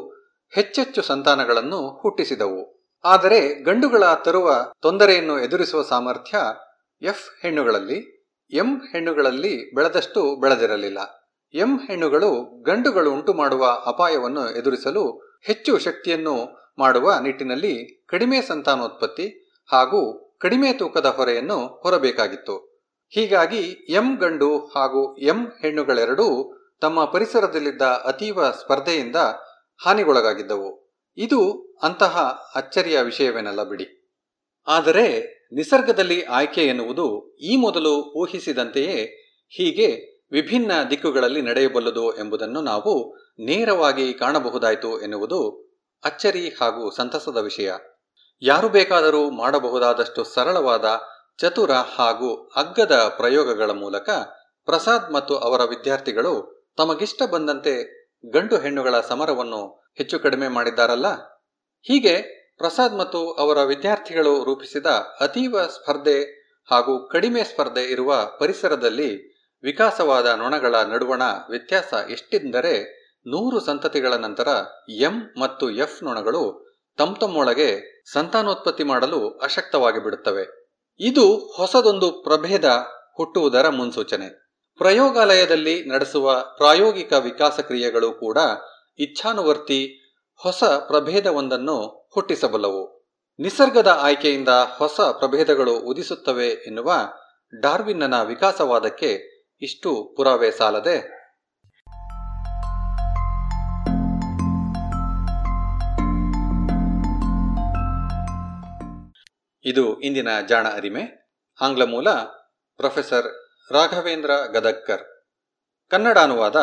ಹೆಚ್ಚೆಚ್ಚು ಸಂತಾನಗಳನ್ನು ಹುಟ್ಟಿಸಿದವು. ಆದರೆ ಗಂಡುಗಳ ತರುವ ತೊಂದರೆಯನ್ನು ಎದುರಿಸುವ ಸಾಮರ್ಥ್ಯ ಎಫ್ ಹೆಣ್ಣುಗಳಲ್ಲಿ, ಎಂ ಹೆಣ್ಣುಗಳಲ್ಲಿ ಬೆಳೆದಷ್ಟು ಬೆಳೆದಿರಲಿಲ್ಲ. ಎಂ ಹೆಣ್ಣುಗಳು ಗಂಡುಗಳು ಉಂಟು ಮಾಡುವ ಅಪಾಯವನ್ನು ಎದುರಿಸಲು ಹೆಚ್ಚು ಶಕ್ತಿಯನ್ನು ಮಾಡುವ ನಿಟ್ಟಿನಲ್ಲಿ ಕಡಿಮೆ ಸಂತಾನೋತ್ಪತ್ತಿ ಹಾಗೂ ಕಡಿಮೆ ತೂಕದ ಹೊರೆಯನ್ನು ಹೊರಬೇಕಾಗಿತ್ತು. ಹೀಗಾಗಿ ಎಂ ಗಂಡು ಹಾಗೂ ಎಂ ಹೆಣ್ಣುಗಳೆರಡೂ ತಮ್ಮ ಪರಿಸರದಲ್ಲಿದ್ದ ಅತೀವ ಸ್ಪರ್ಧೆಯಿಂದ ಹಾನಿಗೊಳಗಾಗಿದ್ದವು. ಇದು ಅಂತಹ ಅಚ್ಚರಿಯ ವಿಷಯವೇನಲ್ಲ ಬಿಡಿ. ಆದರೆ ನಿಸರ್ಗದಲ್ಲಿ ಆಯ್ಕೆ ಎನ್ನುವುದು ಈ ಮೊದಲು ಊಹಿಸಿದಂತೆಯೇ ಹೀಗೆ ವಿಭಿನ್ನ ದಿಕ್ಕುಗಳಲ್ಲಿ ನಡೆಯಬಲ್ಲದು ಎಂಬುದನ್ನು ನಾವು ನೇರವಾಗಿ ಕಾಣಬಹುದಾಯಿತು ಎನ್ನುವುದು ಅಚ್ಚರಿ ಹಾಗೂ ಸಂತಸದ ವಿಷಯ. ಯಾರು ಬೇಕಾದರೂ ಮಾಡಬಹುದಾದಷ್ಟು ಸರಳವಾದ ಚತುರ ಹಾಗೂ ಅಗ್ಗದ ಪ್ರಯೋಗಗಳ ಮೂಲಕ ಪ್ರಸಾದ್ ಮತ್ತು ಅವರ ವಿದ್ಯಾರ್ಥಿಗಳು ತಮಗಿಷ್ಟ ಬಂದಂತೆ ಗಂಡು ಹೆಣ್ಣುಗಳ ಸಮರವನ್ನು ಹೆಚ್ಚು ಕಡಿಮೆ ಮಾಡಿದ್ದಾರಲ್ಲ? ಹೀಗೆ ಪ್ರಸಾದ್ ಮತ್ತು ಅವರ ವಿದ್ಯಾರ್ಥಿಗಳು ರೂಪಿಸಿದ ಅತೀವ ಸ್ಪರ್ಧೆ ಹಾಗೂ ಕಡಿಮೆ ಸ್ಪರ್ಧೆ ಇರುವ ಪರಿಸರದಲ್ಲಿ ವಿಕಾಸವಾದ ನೊಣಗಳ ನಡುವಣ ವ್ಯತ್ಯಾಸ ಎಷ್ಟೆಂದರೆ ನೂರು ಸಂತತಿಗಳ ನಂತರ ಎಂ ಮತ್ತು ಎಫ್ ನೊಣಗಳು ತಮ್ಮೊಳಗೆ ಸಂತಾನೋತ್ಪತ್ತಿ ಮಾಡಲು ಅಶಕ್ತವಾಗಿ ಬಿಡುತ್ತವೆ ಇದು ಹೊಸದೊಂದು ಪ್ರಭೇದ ಹುಟ್ಟುವುದರ ಮುನ್ಸೂಚನೆ. ಪ್ರಯೋಗಾಲಯದಲ್ಲಿ ನಡೆಸುವ ಪ್ರಾಯೋಗಿಕ ವಿಕಾಸ ಕ್ರಿಯೆಗಳು ಕೂಡ ಇಚ್ಛಾನುವರ್ತಿ ಹೊಸ ಪ್ರಭೇದವೊಂದನ್ನು ಹುಟ್ಟಿಸಬಲ್ಲವು. ನಿಸರ್ಗದ ಆಯ್ಕೆಯಿಂದ ಹೊಸ ಪ್ರಭೇದಗಳು ಉದಿಸುತ್ತವೆ ಎನ್ನುವ ಡಾರ್ವಿನ್ನನ ವಿಕಾಸವಾದಕ್ಕೆ ಇಷ್ಟು ಪುರಾವೆ ಸಾಲದೆ ಇದು ಇಂದಿನ ಜಾಣ ಅರಿಮೆ. ಆಂಗ್ಲ ಮೂಲ ಪ್ರೊಫೆಸರ್ ರಾಘವೇಂದ್ರ ಗದಕ್ಕರ್ ಕನ್ನಡ ಅನುವಾದ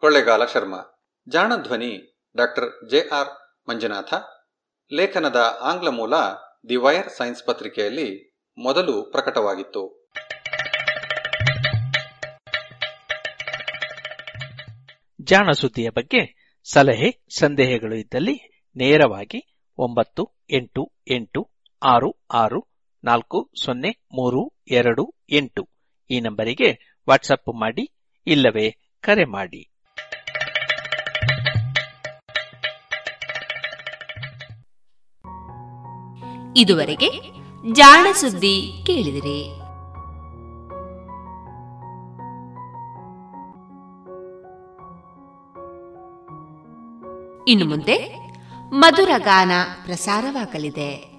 ಕೊಳ್ಳೆಗಾಲ ಶರ್ಮಾ. ಜಾಣಧ್ವನಿ ಡಾಕ್ಟರ್ ಜೆ ಆರ್ ಮಂಜುನಾಥ. ಲೇಖನದ ಆಂಗ್ಲ ಮೂಲ ದಿ ವೈರ್ ಸೈನ್ಸ್ ಪತ್ರಿಕೆಯಲ್ಲಿ ಮೊದಲು ಪ್ರಕಟವಾಗಿತ್ತು. ಜಾಣ ಸುದ್ದಿಯ ಬಗ್ಗೆ ಸಲಹೆ, ಸಂದೇಹಗಳು ಇದ್ದಲ್ಲಿ ನೇರವಾಗಿ ಒಂಬತ್ತು ಎಂಟು ಎಂಟು ಆರು ಆರು, ನಾಲ್ಕು, ಸೊನ್ನೆ, ಮೂರು, ಎರಡು, ಎಂಟು. ಈ ನಂಬರಿಗೆ ವಾಟ್ಸಪ್ ಮಾಡಿ, ಇಲ್ಲವೇ ಕರೆ ಮಾಡಿ. ಇದುವರೆಗೆ ಜಾಣ ಸುದ್ದಿ ಕೇಳಿದಿರಿ. ಇನ್ನು ಮುಂದೆ ಮಧುರ ಗಾನ ಪ್ರಸಾರವಾಗಲಿದೆ.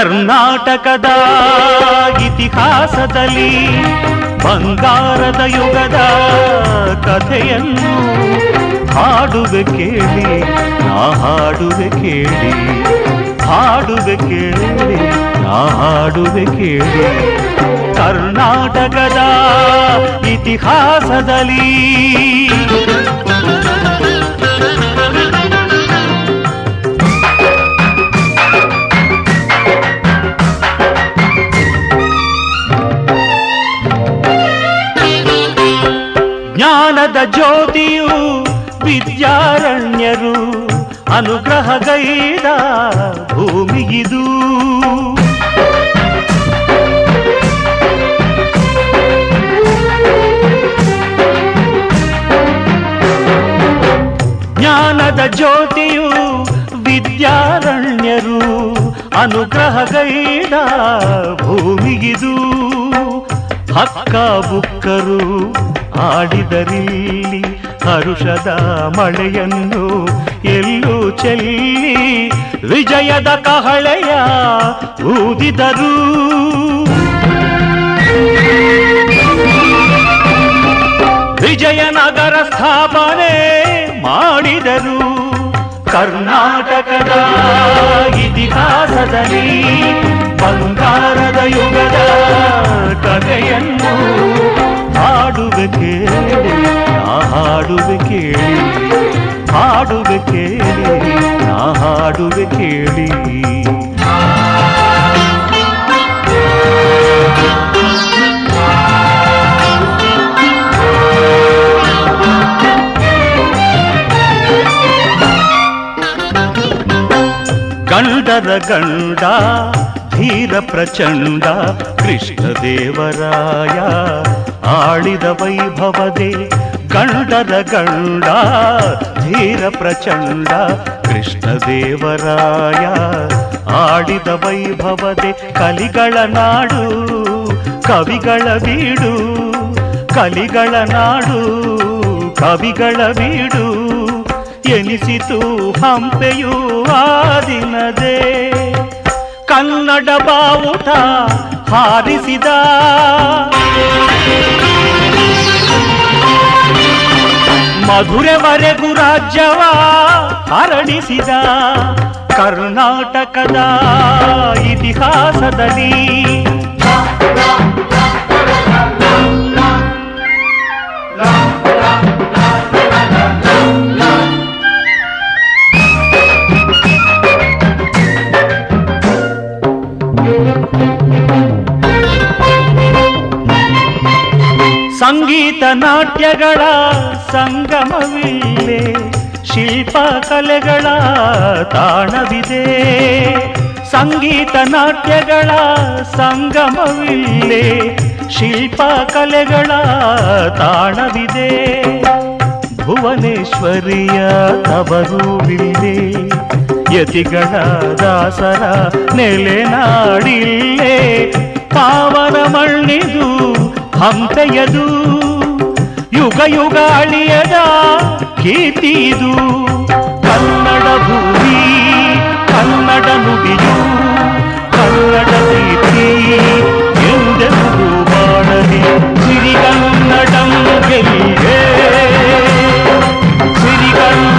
ಕರ್ನಾಟಕದ ಇತಿಹಾಸದಲ್ಲಿ ಬಂಗಾರದ ಯುಗದ ಕಥೆಯನ್ನು ಹಾಡುವೆ ಕೇಳಿ, ನಾ ಹಾಡುವೆ ಕೇಳಿ ಹಾಡುವೆ ಕೇಳಿ, ನಾ ಹಾಡುವೆ ಕೇಳಿ. ಕರ್ನಾಟಕದ ಇತಿಹಾಸದಲ್ಲಿ ಜ್ಞಾನದ ಜ್ಯೋತಿಯು ವಿದ್ಯಾರಣ್ಯರು ಅನುಗ್ರಹಗೈದ ಭೂಮಿಗಿದು. ಜ್ಞಾನದ ಜ್ಯೋತಿಯು ವಿದ್ಯಾರಣ್ಯರು ಅನುಗ್ರಹಗೈದ ಭೂಮಿಗಿದು. ಹಕ್ಕ ಬುಕ್ಕರು ಆಡಿದರಿಲ್ಲಿ ಹರುಷದ ಮಳೆಯನ್ನು ಎಲ್ಲೂ ಚೆಲ್ಲಿ ವಿಜಯದ ಕಹಳೆಯ ಊದಿದರು. ವಿಜಯನಗರ ಸ್ಥಾಪನೆ ಮಾಡಿದರು. ಇತಿಹಾಸದಲ್ಲಿ ಬಂಗಾರದ ಯುಗದ ಕಥೆಯನ್ನು ಹಾಡುವೆ ಕೇಳಿ ನಾ ಹಾಡುವೆ ಕೇಳಿ ಹಾಡುವೆ ಕೇಳಿ ನಾ ಹಾಡುವೆ ಕೇಳಿ. ಗಂಡರ ಗಂಡ, ಧೀರ ಪ್ರಚಂಡ ಕೃಷ್ಣದೇವರಾಯ ಆಳಿದ ವೈಭವದೆ ಗಂಡರ ಗಂಡ, ಧೀರ ಪ್ರಚಂಡ ಕೃಷ್ಣದೇವರಾಯ ಆಡಿದ ವೈಭವದೆ ಕಲಿಗಳ ನಾಡು, ಕವಿಗಳ ಬೀಡು, ಕಲಿಗಳ ನಾಡು, ಕವಿಗಳ ಬೀಡು. ಎನಿಸಿತು ಹಂಪೆಯು ಆ ಕನ್ನಡ ಬಾವುಟ ಹಾರಿಸಿದ ಮಧುರೆವರೆಗೂ ರಾಜ್ಯವ ಹರಡಿಸಿದ ಕರ್ನಾಟಕದ ಇತಿಹಾಸದಲ್ಲಿ ಸಂಗೀತ ನಾಟ್ಯಗಳ ಸಂಗಮವಿಲ್ಲೇ ಶಿಲ್ಪ ಕಲೆಗಳ ತಾಣವಿದೆ. ಸಂಗೀತ ನಾಟ್ಯಗಳ ಸಂಗಮವಿಲ್ಲೇ ಶಿಲ್ಪ ಕಲೆಗಳ ತಾಣವಿದೆ. ಭುವನೇಶ್ವರಿಯ ತವರುವಿಲ್ಲೇ ಯತಿಗಳ ದಾಸರ ನೆಲೆನಾಡಿಲ್ಲೇ ಪಾವನ ಮಣ್ಣಿದು ಹಂಪೆಯದು ಯುಗ ಯುಗ ಅಳಿಯದ ಕೀರ್ತಿದು ಕನ್ನಡ ಭೂಮಿ ಕನ್ನಡ ನುಡಿಯು ಕನ್ನಡ ಕೀರ್ತಿ ಎಂದೆಂದು ಮಾಡಲಿ ಸಿರಿಗಳ ಸಿರಿಗನ್ನಡಂ ಗೆಲ್ಗೆ ಸಿರಿಗನ್ನಡಂ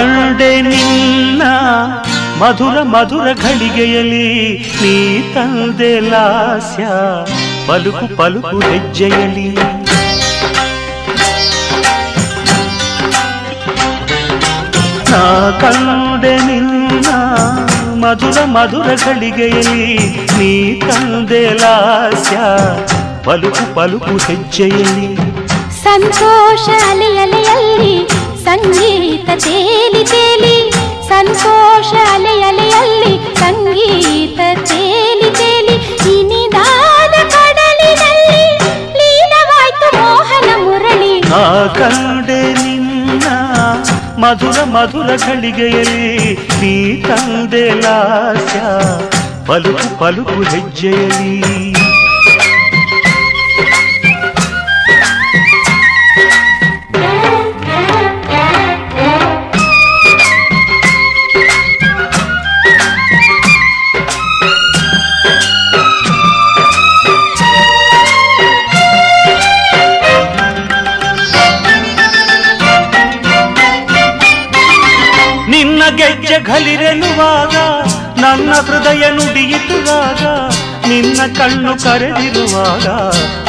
ಕಂಡೆ ನಿನ್ನ ಮಧುರ ಮಧುರ ಘಳಿಗೆಯಲಿ ನೀ ತಂದೆ ಲಾಸ್ಯ ಪಲುಕು ಪಲುಕು ಹೆಜ್ಜೆಯಲಿ ನಾ ಕಂಡೆ ನಿನ್ನ ಮಧುರ ಮಧುರ ಘಳಿಗೆಯಲಿ ನೀ ತಂದೆ ಲಾಸ್ಯ ಪಲುಕು ಪಲುಕು ಹೆಜ್ಜೆಯಲಿ ಸಂತೋಷ ಅಲೆ ಅಲೆಯಲ್ಲಿ ಸಂಗೀತ ತೇಲಿ ತೇಲಿ ಸಂತೋಷ ಅಲೆ ಅಲೆಯಲ್ಲಿ ಸಂಗೀತ ತೇಲಿ ತೇಲಿ ಇನಿದಾದ ಕಡಲಿನಲ್ಲಿ ಲೀನವಾಯ್ತು ಮೋಹನ ಮುರಳಿ ನಾ ಕಂಡೆ ನಿನ್ನ ಮಧುರ ಮಧುರ ಘಳಿಗೆಯಲಿ ನೀ ತಂದೆ ಲಾಸ್ಯ ಪಲುಕು ಪಲುಕು ಹೆಜ್ಜೆಯಲಿ ಗೆಜ್ಜೆ ಘಲಿರೆನ್ನುವಾಗ ನನ್ನ ಹೃದಯ ನುಡಿಯಿತುವಾಗ ನಿನ್ನ ಕಣ್ಣು ಕರೆದಿರುವಾಗ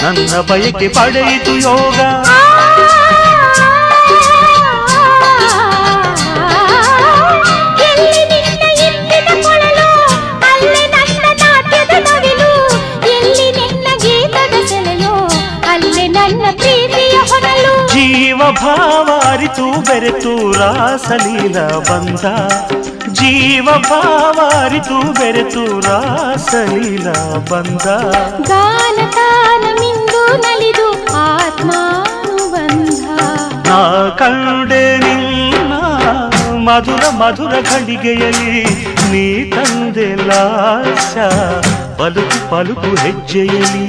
ನನ್ನ ಬಯಕೆ ಪಡೆಯಿತು ಯೋಗ ಎಲ್ಲಿ ನಿನ್ನ ಎತ್ತಿದ ಕೊಳಲು ಅಲ್ಲಿ ನನ್ನ ನಾಟ್ಯದ ನವಿಲು ಎಲ್ಲಿ ನಿನ್ನ ಗೀತದ ಸೆಲೆಯೋ ಅಲ್ಲಿ ನನ್ನ ಪ್ರೀತಿಯ ಹೊನಲು ಜೀವ ಭಾವ ಅರಿತು ಬೆರೆತು ರಾಸಲೀಲ ಬಂದ ಜೀವ ಭಾವ ಅರಿತು ಬೆರೆತು ರಾಸಲೀಲ ಬಂದ ಗಾನ ತಾನ ಮಿಂದು ನಲಿದು ಆತ್ಮಾನುಬಂಧ ನಾ ಕಂಡೆ ನಿನ್ನ ಮಧುರ ಮಧುರ ಘಳಿಗೆಯಲಿ ನೀ ತಂದೆ ಲಾಶ ಪಲುಕು ಪಲುಕು ಹೆಜ್ಜೆಯಲಿ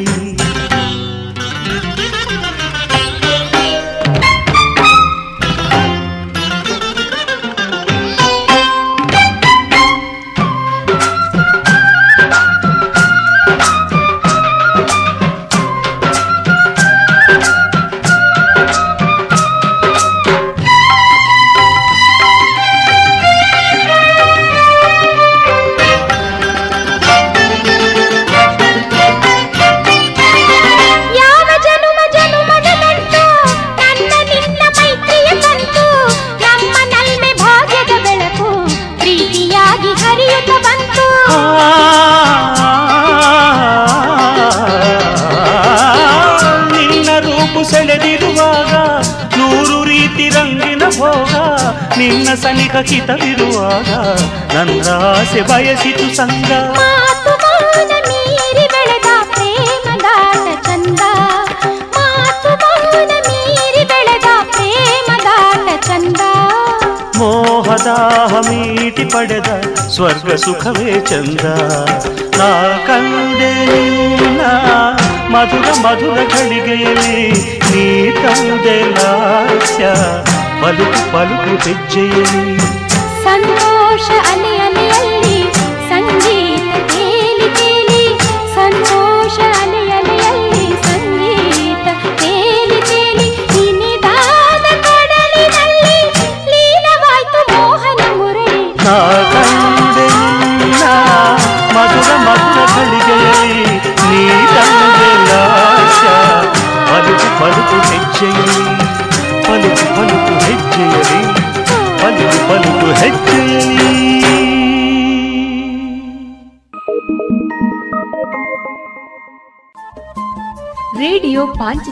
సుఖమే చందా.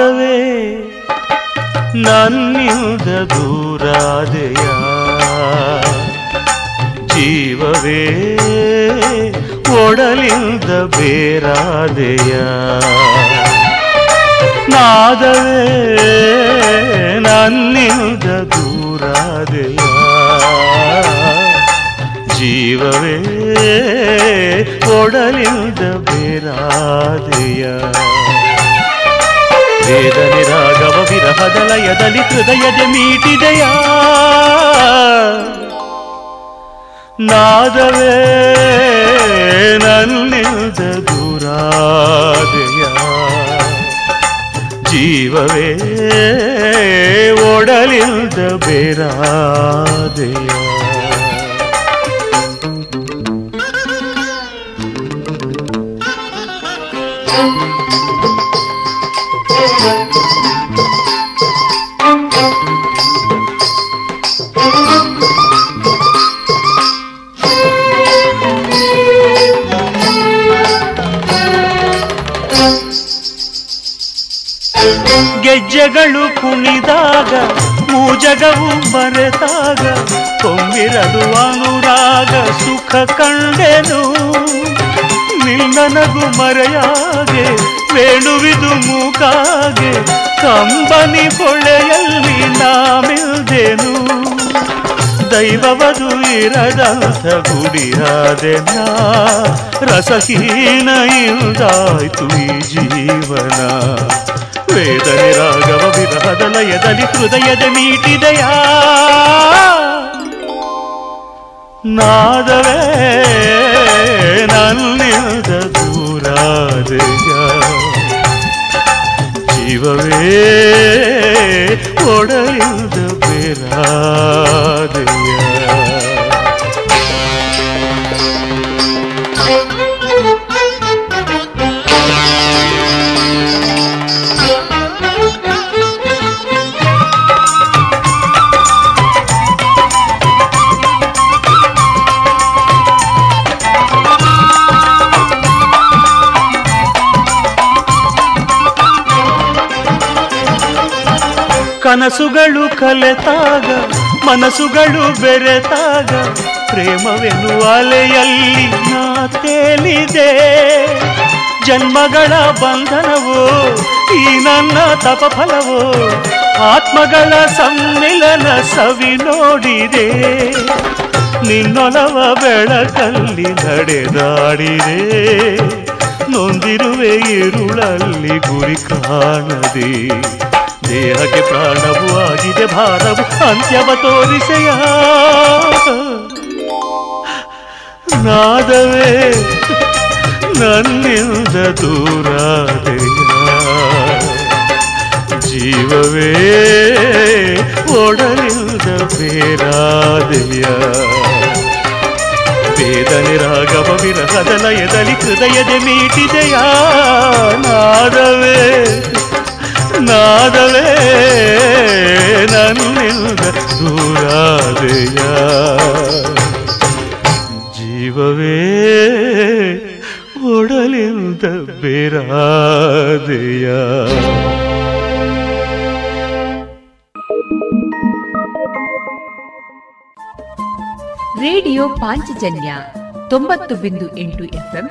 ராகவே ಗೆಜ್ಜೆಗಳು ಕುಣಿದಾಗ ಮೂಜಗವು ಮರೆತಾಗ ಕೊಂಬಿರದು ಅನುರಾಗ ಸುಖ ಕಂಡೆನು. ನಿನ್ನನಗು ಮರೆಯಾಗೆ ವೇಣುವಿದು ಮೂಕಾಗೆ, ಕಂಬನಿ ಹೊಳೆಯಲ್ಲಿ ನಾಮಿಲ್ದೆನು ದೈವವದು ಇರದಂಥ ಗುಡಿಯಾದೆನ ರಸಹೀನ ಇಲ್ದಾಯ್ತು ಈ ಜೀವನ. ವೇದನೆ ರಾಗವ ವಿರಹದ ಲಯದಲ್ಲಿ ಹೃದಯದ ಮೀಟಿದೆಯ ನಾದವೇ ನನ್ನಿಂದ ದೂರಾದೆಯ ಜೀವವೇ ಒಡಲಿಂದ ಬೇರಾದೆಯ ಕನಸುಗಳು ಕಲೆತಾಗ, ಮನಸ್ಸುಗಳು ಬೆರೆತಾಗ, ಪ್ರೇಮವೆನ್ನುವ ಅಲೆಯಲ್ಲಿ ನಾ ತೇಲಿದೆ. ಜನ್ಮಗಳ ಬಂಧನವೋ, ಈ ನನ್ನ ತಪಫಲವೋ ಆತ್ಮಗಳ ಸಮ್ಮಿಲನ ಸವಿ ನೋಡಿದೆ. ನಿನ್ನೊಲವ ಬೆಳಕಲ್ಲಿ ನಡೆದಾಡಿದೆ, ನೊಂದಿರುವೆ ಇರುಳಲ್ಲಿ ಗುರಿ ಕಾಣದೆ. ದೇಹಕ್ಕೆ ಪ್ರಾಣವೂ ಆಗಿದೆ, ಭಾರವು ಅಂತ್ಯವ ತೋರಿಸೆಯ. ನಾದವೇ, ನನ್ನಿಂದ ದೂರಾದೆಯ? ಜೀವವೇ ಒಡಲಿಂದ ಬೇರಾದೆಯ? ವೇದನೆ ರಾಗವ ವಿರಹದ ಲಯದಲ್ಲಿ ಹೃದಯದ ಮೀಟಿದೆಯ? ನಾದವೇ ನಾದಲೇ ನನ್ನಿಲ್ದ ದೂರಾದೆಯ. ಜೀವವೇ ಒಡಲಿಲ್ದ ಬೇರಾದೆಯ. ರೇಡಿಯೋ ಪಾಂಚಜನ್ಯ ತೊಂಬತ್ತು ಬಿಂದು ಎಂಟು ಎಫ್ಎಂ